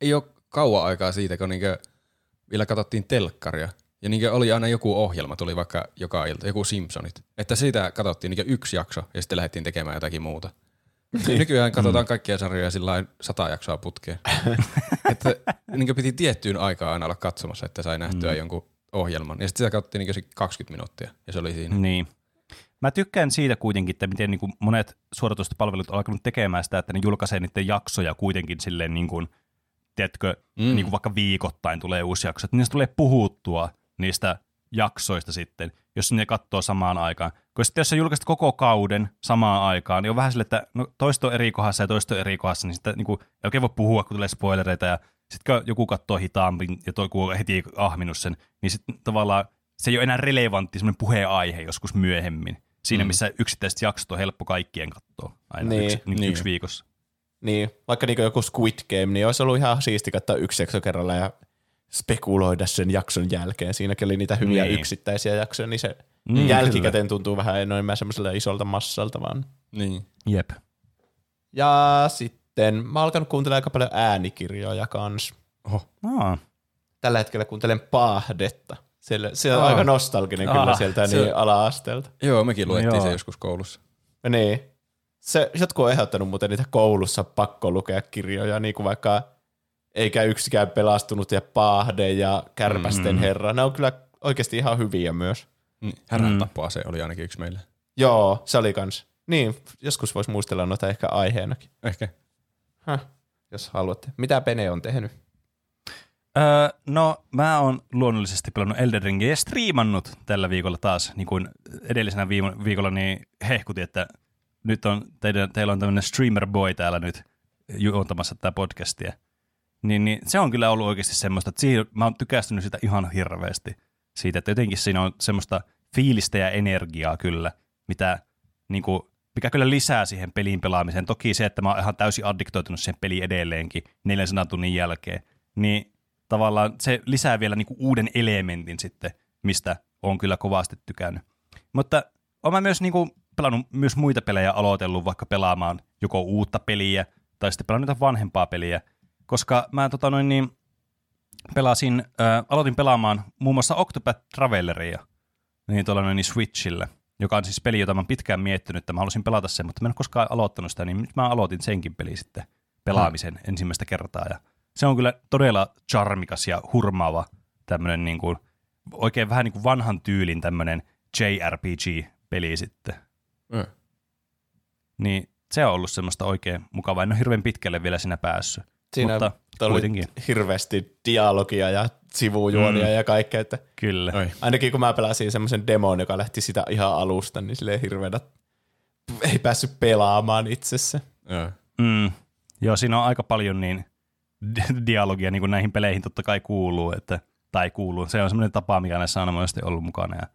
Speaker 2: ei ole kauan aikaa siitä, kun niinkö vielä katsottiin telkkaria. Ja niinkö oli aina joku ohjelma, tuli vaikka joka ilta, joku Simpsonit. Että siitä katsottiin niinkö yksi jakso ja sitten lähdettiin tekemään jotakin muuta. Nykyään katsotaan kaikkia sarjoja sillä sata jaksoa putkeen. että niinkö piti tiettyyn aikaan aina olla katsomassa, että sai nähtyä mm. jonkun ohjelman. Ja sitten sitä katsottiin niinkö se 20 minuuttia ja se oli siinä.
Speaker 3: Niin. Mä tykkään siitä kuitenkin, että miten niin kuin monet suoratoistopalvelut on alkanut tekemään sitä, että ne julkaisee niiden jaksoja kuitenkin silleen niin kuin, tiedätkö, mm. niin kuin vaikka viikoittain tulee uusi jakso, että niistä tulee puhuttua niistä jaksoista sitten, jos ne katsoo samaan aikaan. Koska sitten jos sä julkaiset koko kauden samaan aikaan, niin on vähän sille, että no, toisto eri kohdassa ja toisto eri kohdassa, niin sitten niin kuin, ei oikein voi puhua, kun tulee spoilereita ja sitten kun joku katsoo hitaammin ja toi kun on heti ahminut sen, niin sitten tavallaan se ei ole enää relevantti semmoinen puheenaihe joskus myöhemmin. Siinä, missä yksittäiset jaksot on helppo kaikkien katsoa aina
Speaker 1: Niin,
Speaker 3: yksi, niin,
Speaker 2: niin.
Speaker 3: yksi viikossa.
Speaker 1: Niin, vaikka niin joku Squid Game, niin olisi ollut ihan siisti katsoa yksi jakso kerralla ja spekuloida sen jakson jälkeen. Siinäkin oli niitä hyviä
Speaker 3: Niin.
Speaker 1: yksittäisiä jaksoja, niin se
Speaker 3: Mm,
Speaker 1: mm, jälkikäteen tuntuu vähän enemmän semmoisella isolta massalta vaan.
Speaker 2: Niin.
Speaker 3: Jep.
Speaker 1: Ja sitten mä oon alkanut kuuntelemaan aika paljon äänikirjoja kans.
Speaker 2: Oho.
Speaker 3: Aa,
Speaker 1: Tällä hetkellä kuuntelen Paahdetta. Siellä, se on
Speaker 2: Aa.
Speaker 1: aika nostalginen kyllä
Speaker 3: Ah,
Speaker 1: sieltä
Speaker 2: se-
Speaker 1: niin ala-asteelta.
Speaker 2: Joo, mekin luettiin
Speaker 3: Joo.
Speaker 2: se joskus koulussa.
Speaker 1: Ja Niin. Se, jotkut on ehdottanut muuten niitä koulussa pakko lukea kirjoja, niin kuin vaikka eikä yksikään pelastunut ja Paahde ja Kärpästen
Speaker 3: Mm.
Speaker 1: herra. Ne on kyllä oikeasti ihan hyviä myös.
Speaker 2: Niin. Härän
Speaker 3: Mm.
Speaker 2: tappoase oli ainakin yksi meillä.
Speaker 1: Joo, se oli kans. Niin, joskus voisi muistella noita ehkä aiheenakin.
Speaker 2: Ehkä.
Speaker 1: Häh, jos haluatte. Mitä Pene on tehnyt?
Speaker 3: Öö, no, mä oon luonnollisesti pelannut Elden Ringia ja striimannut tällä viikolla taas, niin kuin edellisenä viime- viikolla niin hehkuti, että nyt on, teidän, teillä on tämmöinen streamer boy täällä nyt juontamassa tätä podcastia. Niin, niin se on kyllä ollut oikeasti semmoista, että siihen, mä oon tykästynyt sitä ihan hirveästi. Siitä, että jotenkin siinä on semmoista fiilistä ja energiaa kyllä, mitä, niin kuin, mikä kyllä lisää siihen pelin pelaamiseen. Toki se, että mä oon ihan täysin addiktoitunut siihen peliin edelleenkin 400 tunnin jälkeen, niin tavallaan se lisää vielä niin kuin uuden elementin sitten, mistä on kyllä kovasti tykännyt. Mutta olen myös niin kuin pelannut myös muita pelejä aloitellut vaikka pelaamaan joko uutta peliä tai sitten pelannut vanhempaa peliä, koska mä tota noin niin, pelasin, äh, aloitin pelaamaan muun muassa Octopath Traveleria niin tuolla noin niin Switchillä, joka on siis peli, jota mä oon pitkään miettinyt, että mä halusin pelata sen, mutta mä en ole koskaan aloittanut sitä, niin nyt mä aloitin senkin peli sitten pelaamisen ensimmäistä kertaa ja se on kyllä todella charmikas ja hurmaava tämmöinen niin kuin, oikein vähän niin kuin vanhan tyylin tämmöinen JRPG-peli sitten.
Speaker 2: Mm.
Speaker 3: Niin se on ollut semmoista oikein mukavaa. En ole hirveän pitkälle vielä siinä päässyt,
Speaker 1: Siinä
Speaker 3: mutta kuitenkin.
Speaker 1: hirveästi dialogia ja sivujuonia
Speaker 3: Mm.
Speaker 1: ja kaikkea, että
Speaker 3: Kyllä.
Speaker 2: Oi.
Speaker 1: ainakin kun mä pelasin semmoisen demon, joka lähti sitä ihan alusta, niin silleen hirveänä ei päässyt pelaamaan itsessä.
Speaker 2: Joo.
Speaker 3: Mm. Joo, siinä on aika paljon niin dialogia niin kuin näihin peleihin totta kai kuuluu, että, tai kuuluu. Se on semmoinen tapa, mikä näissä on monesti ollut mukana. Ja,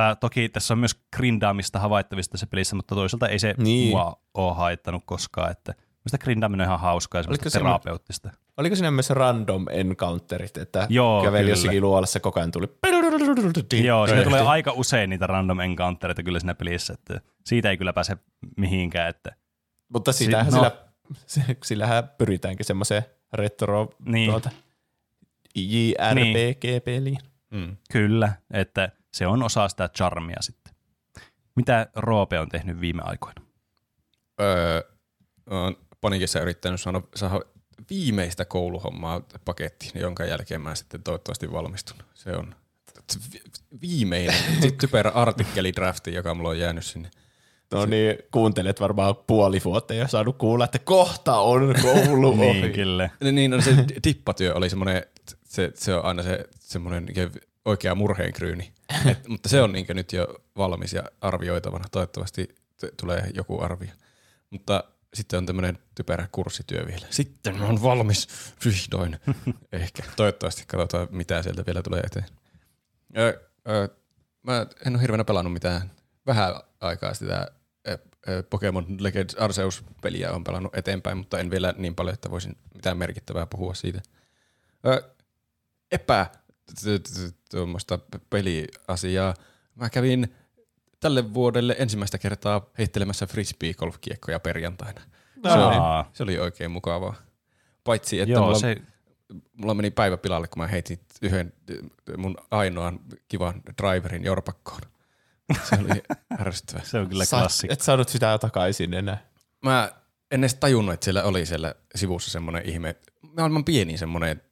Speaker 3: ää, toki tässä on myös grindaamista havaittavista tässä pelissä, mutta toisaalta ei se
Speaker 1: Niin.
Speaker 3: mua ole haittanut koskaan. Että Minusta grindaaminen on ihan hauskaa ja
Speaker 1: Oliko
Speaker 3: terapeuttista.
Speaker 1: Oliko siinä myös random encounterit, että
Speaker 3: Joo,
Speaker 1: käveli
Speaker 3: kyllä.
Speaker 1: jossakin luolassa koko ajan tuli
Speaker 3: Joo, siinä tulee aika usein niitä random encountereita kyllä siinä pelissä, että siitä ei kyllä pääse mihinkään. Että,
Speaker 1: Mutta sitähän
Speaker 3: no.
Speaker 1: sillä, sillähän pyritäänkin semmoiseen retro
Speaker 3: Niin.
Speaker 1: tuota, JRPG-peliin.
Speaker 2: Mm.
Speaker 3: kyllä, että se on osa sitä charmia sitten. Mitä Roope on tehnyt viime aikoina?
Speaker 2: Öö, olen Panikissa yrittänyt saada, saada viimeistä kouluhommaa pakettiin, jonka jälkeen mä sitten toivottavasti valmistun. Se on vi- viimeinen typerä artikkelidrafti, joka mulla on jäänyt sinne.
Speaker 1: No niin, kuuntelet varmaan puoli vuotta ja saanut kuulla, että kohta on koulu ohi.
Speaker 3: Niin, kyllä.
Speaker 2: Niin, no se dippatyö oli semmoinen, se, se on aina se semmoinen oikea murheenkryyni. Et, mutta se on niin nyt jo valmis ja arvioitavana. Toivottavasti t- tulee joku arvio. Mutta sitten on tämmöinen typerä kurssityö vielä. Sitten on valmis vihdoin. Ehkä. Toivottavasti katsotaan, mitä sieltä vielä tulee eteen. Ö, ö, mä en ole hirveänä pelannut mitään vähän aikaa sitä Pokemon Legends Arceus-peliä on pelannut eteenpäin, mutta en vielä niin paljon, että voisin mitään merkittävää puhua siitä. Ö, epä tuommoista peliasiaa. Mä kävin tälle vuodelle ensimmäistä kertaa heittelemässä frisbee-golfkiekkoja perjantaina. Se oli, se oli oikein mukavaa. Paitsi, että
Speaker 3: Joo,
Speaker 2: mulla,
Speaker 3: se,
Speaker 2: mulla meni päivä pilalle, kun mä heitin yhden mun ainoan kivan driverin jorpakkoon. Se oli ärsyttävää.
Speaker 3: se on kyllä klassikko.
Speaker 1: et saanut sitä takaisin enää.
Speaker 2: Mä en edes tajunnut, että siellä oli siellä sivussa semmoinen ihme, maailman pieni semmoinen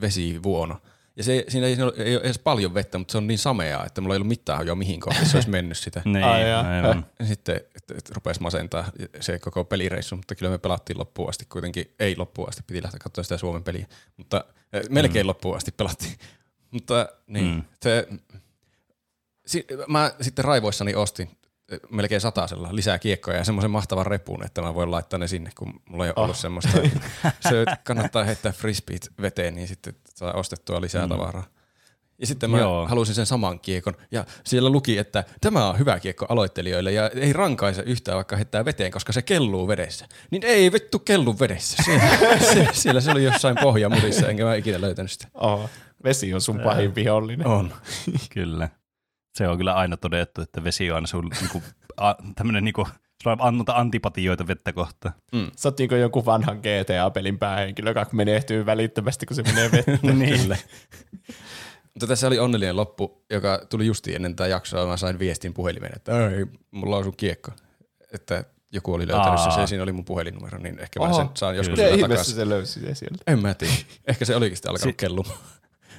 Speaker 2: vesivuono. Ja se, siinä ei, ei ole edes paljon vettä, mutta se on niin sameaa, että mulla ei ollut mitään jo mihin kohtaan se olisi mennyt sitä.
Speaker 3: Niin, aivan.
Speaker 2: Ja sitten että, että rupesi masentaa se koko pelireissu, mutta kyllä me pelattiin loppuun asti kuitenkin. Ei loppuun asti, piti lähteä katsomaan sitä Suomen peliä, mutta äh, melkein mm. loppuun asti pelattiin. mutta niin,
Speaker 3: mm.
Speaker 2: se, si, mä sitten raivoissani ostin äh, melkein satasella lisää kiekkoja ja semmoisen mahtavan repun, että mä voin laittaa ne sinne, kun mulla ei ole ollut semmoista. se kannattaa heittää frisbeet veteen, niin sitten saa ostettua lisää mm. tavaraa. Ja sitten mä
Speaker 3: Joo.
Speaker 2: Halusin sen saman kiekon. Ja siellä luki, että tämä on hyvä kiekko aloittelijoille ja ei rankaise yhtään vaikka heittää veteen, koska se kelluu vedessä. Niin ei vittu kellu vedessä. Se, se, siellä se oli jossain pohjamudissa, enkä mä ikinä löytänyt sitä.
Speaker 1: Oh, vesi on sun pahin vihollinen.
Speaker 2: On.
Speaker 3: Kyllä. Se on kyllä aina todettu, että vesi on aina sun niinku, a, tämmönen niinku, sulla on antipatioita vettä kohtaan.
Speaker 1: Sä oot niinku jonkun vanhan GTA-pelin päähenkilö, joka menehtyy välittömästi, kun se menee vettä.
Speaker 3: niin.
Speaker 2: Mutta tässä oli onnellinen loppu, joka tuli justi ennen tätä jaksoa. Mä sain viestin puhelimeen, että ei, mulla on sun kiekko. Että joku oli löytänyt sen,
Speaker 3: Aa.
Speaker 2: se siinä oli mun puhelinnumero, niin ehkä mä
Speaker 1: Oho.
Speaker 2: sen saan joskus
Speaker 1: Miten ihmeessä
Speaker 2: takaisin.
Speaker 1: se löysi se sieltä?
Speaker 2: En mä tiedä. Ehkä se olikin sitten alkanut
Speaker 3: Si-
Speaker 2: kellumaan.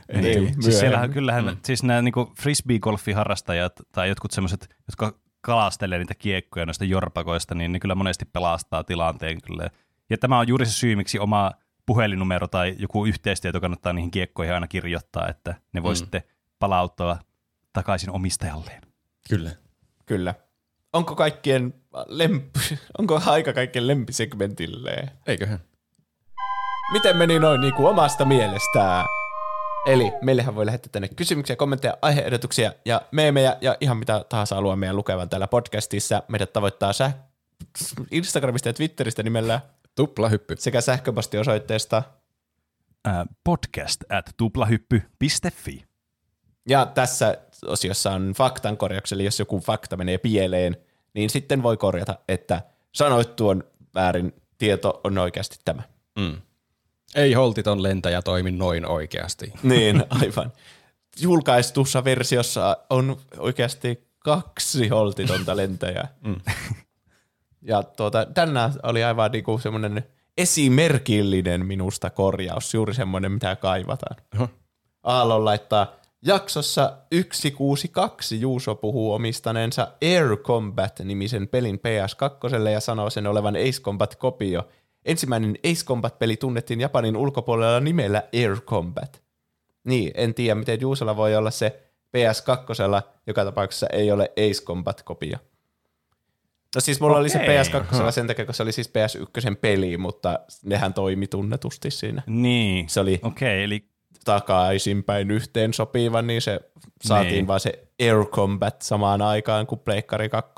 Speaker 1: Niin,
Speaker 3: Siis
Speaker 1: myöhemmin.
Speaker 3: siellähän, kyllähän, mm. siis nämä niinku frisbee-golfiharrastajat tai jotkut semmoiset, jotka kalastelee niitä kiekkoja noista jorpakoista, niin ne kyllä monesti pelastaa tilanteen kyllä. Ja tämä on juuri se syy, miksi oma puhelinnumero tai joku yhteistieto kannattaa niihin kiekkoihin aina kirjoittaa, että ne voi mm. sitten palauttaa takaisin omistajalleen.
Speaker 2: Kyllä.
Speaker 1: Kyllä. Onko kaikkien lempi, onko aika kaikkien lempisegmentilleen?
Speaker 2: Eiköhän.
Speaker 1: Miten meni noin niin kuin omasta mielestään? Eli meillähän voi lähettää tänne kysymyksiä, kommentteja, aiheehdotuksia ja meemejä ja ihan mitä tahansa haluaa meidän lukevan täällä podcastissa. Meidät tavoittaa säh- Instagramista ja Twitteristä nimellä
Speaker 2: Tupla hyppy.
Speaker 1: sekä sähköpostiosoitteesta.
Speaker 3: Ää, podcast at tuplahyppy.fi.
Speaker 1: Ja tässä osiossa on faktan korjaus, eli jos joku fakta menee pieleen, niin sitten voi korjata, että sanoit tuon väärin, tieto on oikeasti tämä.
Speaker 2: Mm. Ei holtiton lentäjä toimi noin oikeasti.
Speaker 1: Niin, aivan. Julkaistussa versiossa on oikeasti kaksi holtitonta lentäjää.
Speaker 2: Mm.
Speaker 1: Ja tuota, tänään oli aivan niinku semmoinen esimerkillinen minusta korjaus, juuri semmoinen, mitä kaivataan.
Speaker 2: Oho.
Speaker 1: Aallon laittaa, Jaksossa 162 Juuso puhuu omistaneensa Air Combat-nimisen pelin PS2 ja sanoo sen olevan Ace Combat-kopio. Ensimmäinen Ace Combat-peli tunnettiin Japanin ulkopuolella nimellä Air Combat. Niin, en tiedä, miten Juusolla voi olla se PS2, joka tapauksessa ei ole Ace Combat-kopio. No siis mulla oli se
Speaker 3: Okei.
Speaker 1: PS2 sen takia, kun se oli siis PS1 peli, mutta nehän toimi tunnetusti siinä.
Speaker 3: Niin.
Speaker 1: Se oli
Speaker 3: Okei, eli
Speaker 1: takaisinpäin yhteen sopiva, niin se saatiin
Speaker 3: Niin.
Speaker 1: vaan se Air Combat samaan aikaan kuin Pleikkari 2.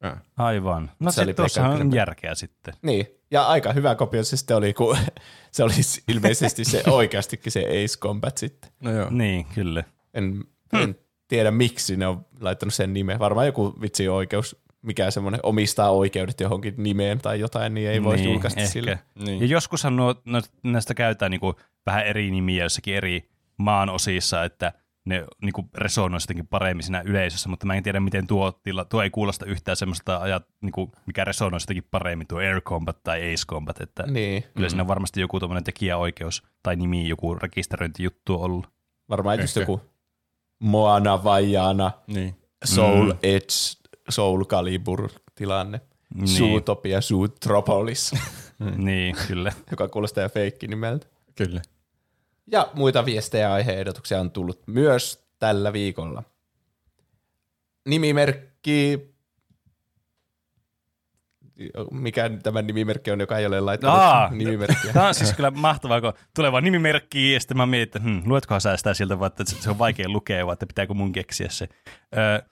Speaker 2: Ah.
Speaker 3: aivan. No
Speaker 1: Se
Speaker 3: se,
Speaker 1: oli
Speaker 3: tuossa on järkeä sitten.
Speaker 1: Niin, ja aika hyvä kopio se sitten oli, kun se oli ilmeisesti se oikeastikin se Ace Combat sitten.
Speaker 2: No joo.
Speaker 3: Niin, kyllä.
Speaker 1: En, en tiedä, miksi ne on laittanut sen nimen. Varmaan joku vitsi oikeus, mikä semmoinen omistaa oikeudet johonkin nimeen tai jotain, niin ei voi
Speaker 3: niin,
Speaker 1: julkaista
Speaker 3: ehkä.
Speaker 1: sille.
Speaker 2: Niin.
Speaker 3: Ja joskushan nuo, no, näistä käytetään niinku vähän eri nimiä jossakin eri maan osissa, että ne niinku resonoi jotenkin paremmin siinä yleisössä, mutta mä en tiedä, miten tuo, tila, tuo ei kuulosta yhtään semmoista, ajat, niinku, mikä resonoi jotenkin paremmin, tuo Air Combat tai Ace Combat, että
Speaker 1: Niin,
Speaker 3: kyllä siinä on varmasti joku tuommoinen tekijäoikeus tai nimi, joku rekisteröintijuttu ollut.
Speaker 1: varmaan just joku Moana Vajana,
Speaker 2: Niin.
Speaker 1: Soul Edge, Soul Calibur tilanne.
Speaker 3: Niin.
Speaker 1: Zootopia, Zootropolis,
Speaker 3: Niin, kyllä.
Speaker 1: joka kuulostaa feikki nimeltä.
Speaker 2: Kyllä.
Speaker 1: Ja muita viestejä ja aiheehdotuksia on tullut myös tällä viikolla. Nimimerkki... Mikä tämä nimimerkki on, joka ei ole laittanut
Speaker 3: Aa,
Speaker 1: nimimerkkiä?
Speaker 3: Tämä on siis kyllä mahtavaa, kun tulee vaan nimimerkki ja sitten mä mietin, että hmm, luetkohan sä sitä sieltä, vaan että se on vaikea lukea, vaan että pitääkö mun keksiä se. Öö,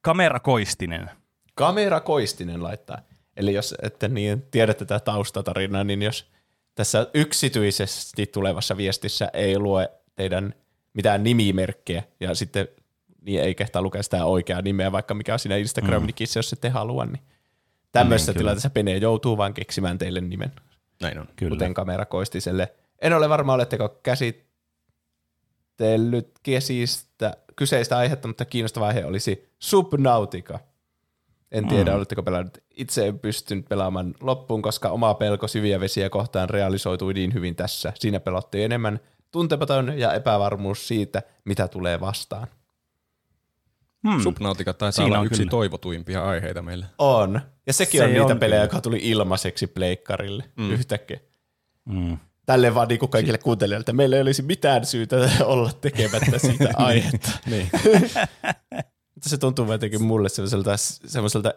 Speaker 3: kamerakoistinen.
Speaker 1: Kamera Koistinen laittaa. Eli jos ette niin tiedä tätä taustatarinaa, niin jos tässä yksityisesti tulevassa viestissä ei lue teidän mitään nimimerkkiä ja sitten niin ei kehtaa lukea sitä oikeaa nimeä, vaikka mikä on siinä Instagram-nikissä, jos ette halua, niin tämmöisessä
Speaker 3: Niin,
Speaker 1: tilanteessa Pene joutuu vaan keksimään teille nimen,
Speaker 2: Näin on.
Speaker 3: Kyllä.
Speaker 1: kuten kamera Koistiselle. En ole varma, oletteko käsitellyt kesistä, kyseistä aihetta, mutta kiinnostava aihe olisi Subnautica. En tiedä, mm. oletteko pelannut. Itse en pystynyt pelaamaan loppuun, koska oma pelko syviä vesiä kohtaan realisoitui niin hyvin tässä. Siinä pelotti enemmän tuntematon ja epävarmuus siitä, mitä tulee vastaan.
Speaker 3: Hmm.
Speaker 2: Subnautica taitaa
Speaker 3: Siinä
Speaker 2: olla
Speaker 3: on
Speaker 2: yksi
Speaker 3: kyllä.
Speaker 2: toivotuimpia aiheita meille.
Speaker 1: On. Ja sekin
Speaker 3: Se
Speaker 1: on niitä
Speaker 3: on
Speaker 1: pelejä,
Speaker 3: kyllä.
Speaker 1: joka tuli ilmaiseksi pleikkarille mm. yhtäkkiä.
Speaker 3: Mm.
Speaker 1: Tälle vaan niin kaikille kuuntelijoille, että meillä ei olisi mitään syytä olla tekemättä siitä aihetta.
Speaker 2: Niin.
Speaker 1: Mutta se tuntuu jotenkin mulle semmoiselta, semmoiselta,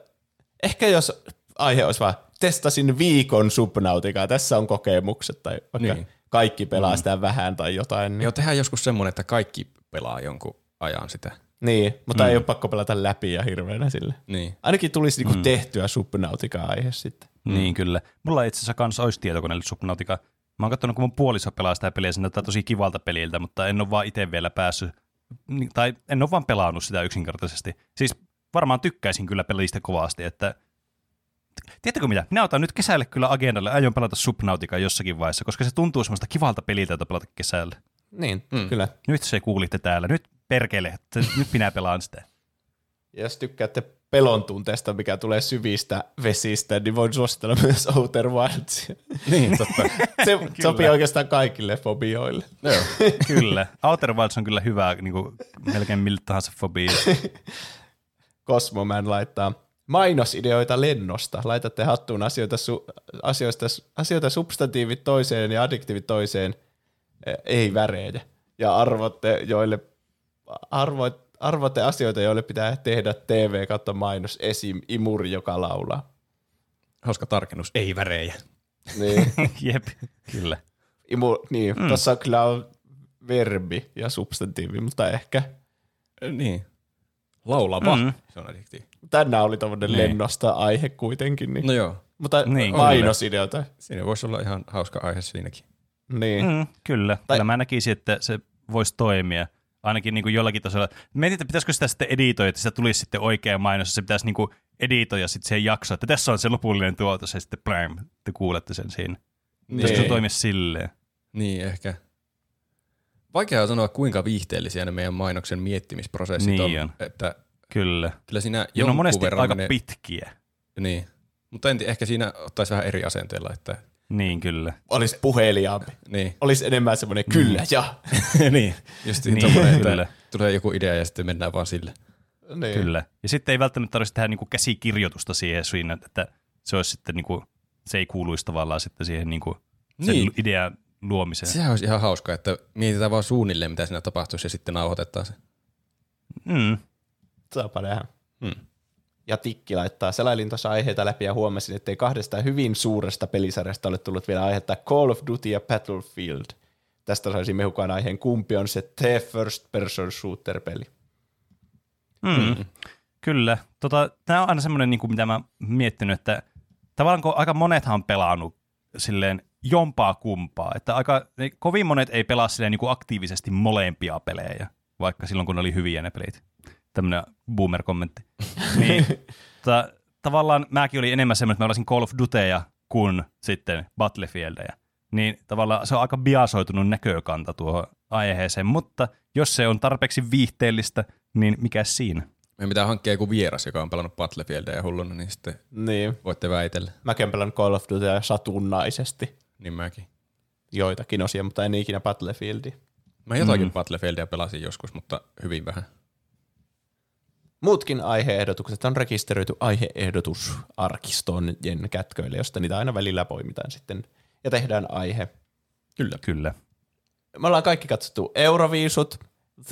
Speaker 1: ehkä jos aihe olisi vaan, testasin viikon subnautikaa, tässä on kokemukset, tai vaikka
Speaker 2: Niin.
Speaker 1: kaikki pelaa mm. sitä vähän tai jotain. Niin,
Speaker 2: Joo, tehdään joskus semmoinen, että kaikki pelaa jonkun ajan sitä.
Speaker 1: niin mutta mm. ei ole pakko pelata läpi ja hirveänä sille.
Speaker 2: Niin.
Speaker 1: Ainakin tulisi niinku tehtyä subnautika-aihe sitten.
Speaker 3: Mm. Niin kyllä. Mulla itse asiassa kanssa olisi tietokoneelle Subnautica. Mä oon katsonut, kun mun puoliso pelaa sitä peliä, se näyttää tosi kivalta peliltä, mutta en ole vaan itse vielä päässyt, tai en ole vaan pelannut sitä yksinkertaisesti. Siis varmaan tykkäisin kyllä pelistä kovasti, että Tiedätkö mitä? Minä otan nyt kesälle kyllä agendalle, aion pelata Subnautica jossakin vaiheessa, koska se tuntuu semmoista kivalta peliltä, jota pelata kesällä.
Speaker 1: Niin, mm. kyllä.
Speaker 3: Nyt se kuulitte täällä, nyt perkele, nyt minä pelaan sitä.
Speaker 1: Ja jos tykkäätte pelon tunteesta, mikä tulee syvistä vesistä, niin voin suositella myös Outer Wildsia.
Speaker 2: Niin, totta.
Speaker 1: Se sopii oikeastaan kaikille fobioille.
Speaker 2: Joo.
Speaker 3: Kyllä. Outer Wilds on kyllä hyvä niin kuin melkein millä tahansa fobia.
Speaker 1: Cosmoman laittaa mainosideoita lennosta. Laitatte hattuun asioita, su- asioista, asioita substantiivit toiseen ja adjektiivit toiseen, ei värejä. Ja arvotte, joille, arvoit, arvotte asioita, joille pitää tehdä TV kautta mainos, esim. Imuri, joka laulaa.
Speaker 2: Hauska tarkennus. Ei värejä.
Speaker 1: Niin,
Speaker 3: Jep, kyllä.
Speaker 1: Imu, niin mm. kyllä on verbi ja substantiivi, mutta ehkä
Speaker 2: Niin. Laulava.
Speaker 3: Mm.
Speaker 2: Se on adjektiivi.
Speaker 1: tänään oli tämmöinen
Speaker 3: Niin.
Speaker 1: lennosta aihe kuitenkin. Niin.
Speaker 2: No joo.
Speaker 1: mutta
Speaker 3: Niin, kyllä.
Speaker 1: mainosideoita.
Speaker 2: Siinä voisi olla ihan hauska aihe siinäkin.
Speaker 1: Niin. Mm.
Speaker 3: Kyllä.
Speaker 1: Tai-
Speaker 3: Tai... Kyllä mä näkisin, että se voisi toimia. Ainakin niin kuin jollakin tasolla. Mietin, että pitäisikö sitä sitten editoida, että sitä tulisi sitten oikea mainos. Se pitäisi niin kuin editoida sitten siihen jaksoon, että tässä on se lopullinen tuotos ja sitten blam, te kuulette sen siinä. Pitäisikö se
Speaker 1: Niin.
Speaker 3: toimia silleen?
Speaker 2: Niin, ehkä. Vaikea sanoa, kuinka viihteellisiä ne meidän mainoksen miettimisprosessit
Speaker 3: Niin
Speaker 2: on.
Speaker 3: on.
Speaker 2: Että
Speaker 3: Kyllä.
Speaker 2: kyllä siinä
Speaker 3: Ja ne on monesti aika
Speaker 2: menee,
Speaker 3: pitkiä.
Speaker 2: Niin. Mutta en, ehkä siinä ottaisi vähän eri asenteella, että
Speaker 3: Niin, kyllä.
Speaker 1: Olisi puheliaampi.
Speaker 2: Niin.
Speaker 1: Olisi enemmän semmoinen kyllä ja.
Speaker 2: niin, just
Speaker 3: Niin,
Speaker 2: niin,
Speaker 3: kyllä.
Speaker 2: että tulee joku idea ja sitten mennään vaan sille.
Speaker 1: Niin.
Speaker 3: Kyllä. Ja sitten ei välttämättä tarvitse tehdä niinku käsikirjoitusta siihen siinä, että se olisi sitten niinku, se ei kuuluisi tavallaan sitten siihen niinku sen
Speaker 2: Niin.
Speaker 3: niin. idean luomiseen.
Speaker 2: Sehän olisi ihan hauska, että mietitään vaan suunnilleen, mitä siinä tapahtuisi ja sitten nauhoitetaan se.
Speaker 3: Mm.
Speaker 1: Saapa nähdä.
Speaker 2: Hmm.
Speaker 1: Ja Tikki laittaa selailin tuossa aiheita läpi ja huomasin, että ei kahdesta hyvin suuresta pelisarjasta ole tullut vielä aihetta Call of Duty ja Battlefield. Tästä saisi mehukaan aiheen, kumpi on se The First Person Shooter-peli.
Speaker 3: Mm. Kyllä. Tota, tämä on aina semmoinen, niin kuin, mitä mä oon miettinyt, että tavallaan kun aika monethan on pelannut silleen jompaa kumpaa, että aika, ne, kovin monet ei pelaa silleen niin kuin aktiivisesti molempia pelejä, vaikka silloin kun ne oli hyviä ne pelit. Tämmöinen boomer-kommentti. niin, ta, tavallaan mäkin oli enemmän semmoinen, että mä olisin Call of Dutyja kuin sitten Battlefieldeja. Niin tavallaan se on aika biasoitunut näkökanta tuohon aiheeseen, mutta jos se on tarpeeksi viihteellistä, niin mikä siinä?
Speaker 2: Meidän pitää hankkia joku vieras, joka on pelannut Battlefieldia ja hulluna, niin sitten
Speaker 1: Niin.
Speaker 2: voitte väitellä.
Speaker 1: Mäkin olen pelannut Call of Dutyä satunnaisesti
Speaker 2: Niin mäkin.
Speaker 1: joitakin osia, mutta en ikinä Battlefieldia.
Speaker 2: Mä jotakin mm. Battlefieldia pelasin joskus, mutta hyvin vähän.
Speaker 1: Muutkin aiheehdotukset on rekisteröity aiheehdotusarkistoon jen kätköille, josta niitä aina välillä poimitaan sitten ja tehdään aihe.
Speaker 2: Kyllä.
Speaker 3: Kyllä.
Speaker 1: Me ollaan kaikki katsottu Euroviisut,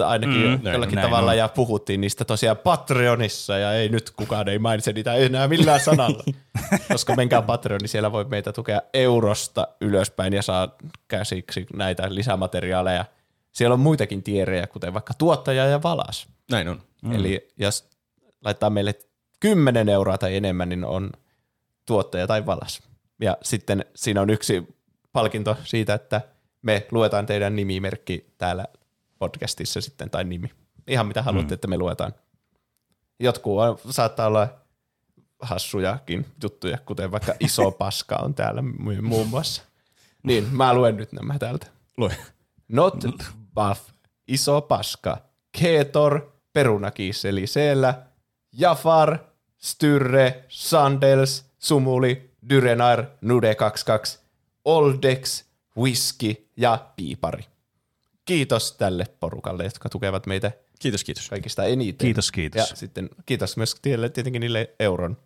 Speaker 1: ainakin
Speaker 3: Mm, näin
Speaker 1: jollakin
Speaker 3: on.
Speaker 1: tavalla,
Speaker 3: Näin on.
Speaker 1: ja puhuttiin niistä tosiaan Patreonissa, ja ei nyt kukaan ei mainitse niitä enää millään sanalla, koska menkää Patreoni, siellä voi meitä tukea eurosta ylöspäin ja saa käsiksi näitä lisämateriaaleja. Siellä on muitakin tierejä, kuten vaikka tuottaja ja valas.
Speaker 2: Näin on.
Speaker 1: Mm. Eli jos laittaa meille 10 euroa tai enemmän, niin on tuottaja tai valas. Ja sitten siinä on yksi palkinto siitä, että me luetaan teidän nimimerkki täällä podcastissa sitten, tai nimi. Ihan mitä haluatte, mm. että me luetaan. Jotkut on, saattaa olla hassujakin juttuja, kuten vaikka iso paska on täällä mu- muun muassa. Niin, mä luen nyt nämä täältä.
Speaker 2: Lue.
Speaker 1: Not buff, iso paska, Keetor, perunakiisseli siellä, Jafar, Styrre, Sandels, Sumuli, Dyrenar, Nude 22, Oldex, Whisky ja Piipari. Kiitos tälle porukalle, jotka tukevat meitä
Speaker 2: Kiitos, kiitos.
Speaker 1: kaikista eniten.
Speaker 3: Kiitos, kiitos.
Speaker 1: Ja sitten kiitos myös tielle- tietenkin niille euron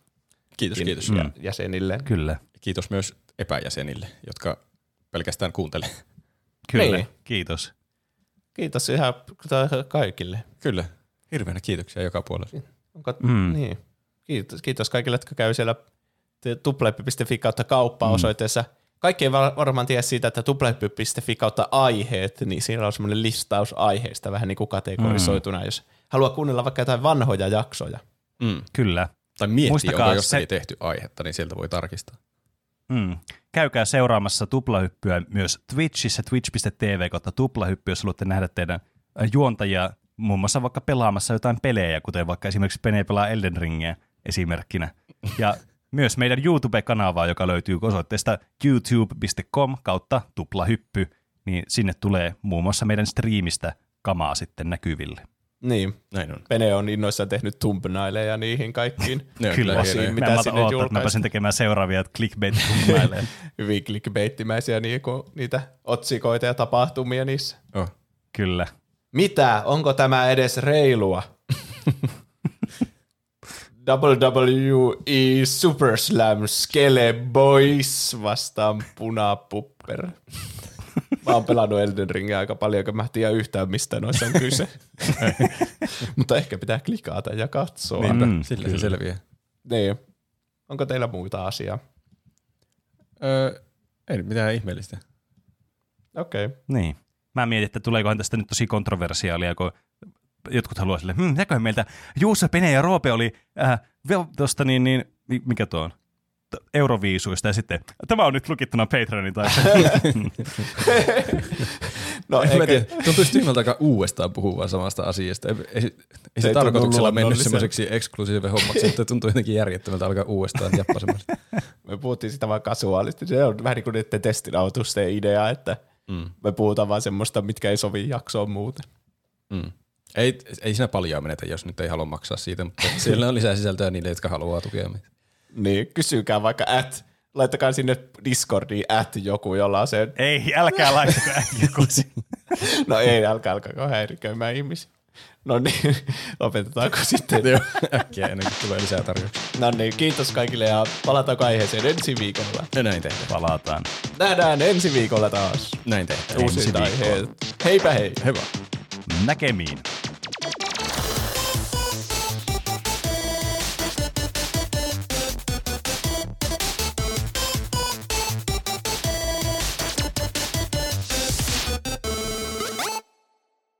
Speaker 2: Kiitos, kiitos.
Speaker 1: ja jäsenille.
Speaker 3: Kyllä.
Speaker 2: Kiitos myös epäjäsenille, jotka pelkästään kuuntelee.
Speaker 3: Kyllä.
Speaker 1: Niin.
Speaker 3: Kiitos.
Speaker 1: Kiitos ihan kaikille.
Speaker 2: Kyllä. Hirveänä kiitoksia joka puolella.
Speaker 1: Onko, mm. niin. kiitos, kiitos kaikille, jotka käy siellä tupleppi.fi kautta kauppaa osoitteessa. Kaikki ei var- varmaan tiedä siitä, että tupleppi.fi kautta aiheet, niin siellä on semmoinen listaus aiheista vähän niin kuin kategorisoituna, mm. jos haluaa kuunnella vaikka jotain vanhoja jaksoja.
Speaker 2: Mm.
Speaker 3: Kyllä.
Speaker 2: Tai miettiä,
Speaker 3: Muistakaa
Speaker 2: onko jostakin
Speaker 3: se-
Speaker 2: tehty aihetta, niin sieltä voi tarkistaa.
Speaker 3: Mm. Käykää seuraamassa tuplahyppyä myös Twitchissä, twitch.tv kautta tuplahyppy, jos haluatte nähdä teidän äh, juontajia muun muassa vaikka pelaamassa jotain pelejä, kuten vaikka esimerkiksi Pene pelaa Elden Ringiä esimerkkinä. Ja myös meidän YouTube-kanavaa, joka löytyy osoitteesta youtube.com kautta tuplahyppy, niin sinne tulee muun muassa meidän striimistä kamaa sitten näkyville.
Speaker 1: Niin,
Speaker 2: Näin on.
Speaker 1: Pene on innoissaan tehnyt thumbnaileja niihin kaikkiin.
Speaker 2: Ne on
Speaker 3: Kyllä,
Speaker 1: osiin, mitä
Speaker 3: Mä
Speaker 1: sinne
Speaker 3: että mä pääsen tekemään seuraavia clickbait thumbnaileja.
Speaker 1: Hyvin clickbaittimäisiä niinku, niitä otsikoita ja tapahtumia niissä.
Speaker 2: Oh.
Speaker 3: Kyllä.
Speaker 1: Mitä? Onko tämä edes reilua? WWE Super Slam Skele Boys vastaan Punapupper. Mä oon pelannut Elden Ringia aika paljon, kun mä en tiedä yhtään mistä noissa on kyse. Mutta ehkä pitää klikata ja katsoa.
Speaker 2: Niinpä,
Speaker 3: Mm,
Speaker 2: sillä
Speaker 3: kyllä.
Speaker 2: se selviää.
Speaker 1: Niin. Onko teillä muita asiaa?
Speaker 2: Öö, ei mitään ihmeellistä.
Speaker 1: Okei. Okay.
Speaker 3: Niin. Mä mietin, että tuleekohan tästä nyt tosi kontroversiaalia, kun jotkut haluaa sille, hm, mitäköhän meiltä Juuso, Pene ja Roope oli äh, tuosta niin, niin, mi- mikä tuo on? Euroviisuista ja sitten, tämä on nyt lukittuna Patreonin tai
Speaker 1: No,
Speaker 2: En tiedä, tuntuisi tyhmältä aika uudestaan puhua samasta asiasta. Ei, ei, ei se tarkoituksella mennyt semmoiseksi eksklusiivisen hommaksi, että tuntuu jotenkin järjettömältä alkaa uudestaan jappasemaan.
Speaker 1: me puhuttiin sitä vaan kasuaalisti. Se on vähän niin kuin niiden testinautusten idea, että
Speaker 2: Mm.
Speaker 1: me puhutaan vaan semmoista, mitkä ei sovi jaksoon muuten.
Speaker 2: Mm. Ei, ei siinä paljon menetä, jos nyt ei halua maksaa siitä, mutta siellä on lisää sisältöä niille, jotka haluaa tukea meitä.
Speaker 1: Niin, kysykää vaikka at laittakaa sinne Discordiin at joku, jolla on se...
Speaker 3: Ei, älkää laittako joku sinne.
Speaker 1: No ei, älkää alkaa häiriköimään ihmisiä. No niin, lopetetaanko sitten?
Speaker 2: Joo, äkkiä ennen kuin tulee lisää tarjouksia.
Speaker 1: No niin, kiitos kaikille ja palataanko aiheeseen ensi viikolla.
Speaker 2: Ja näin tehdään.
Speaker 3: Palataan.
Speaker 1: Nähdään ensi viikolla taas.
Speaker 2: Näin tehdään.
Speaker 1: Uusit aiheet. Heipä hei.
Speaker 2: Hyvä.
Speaker 3: Näkemiin.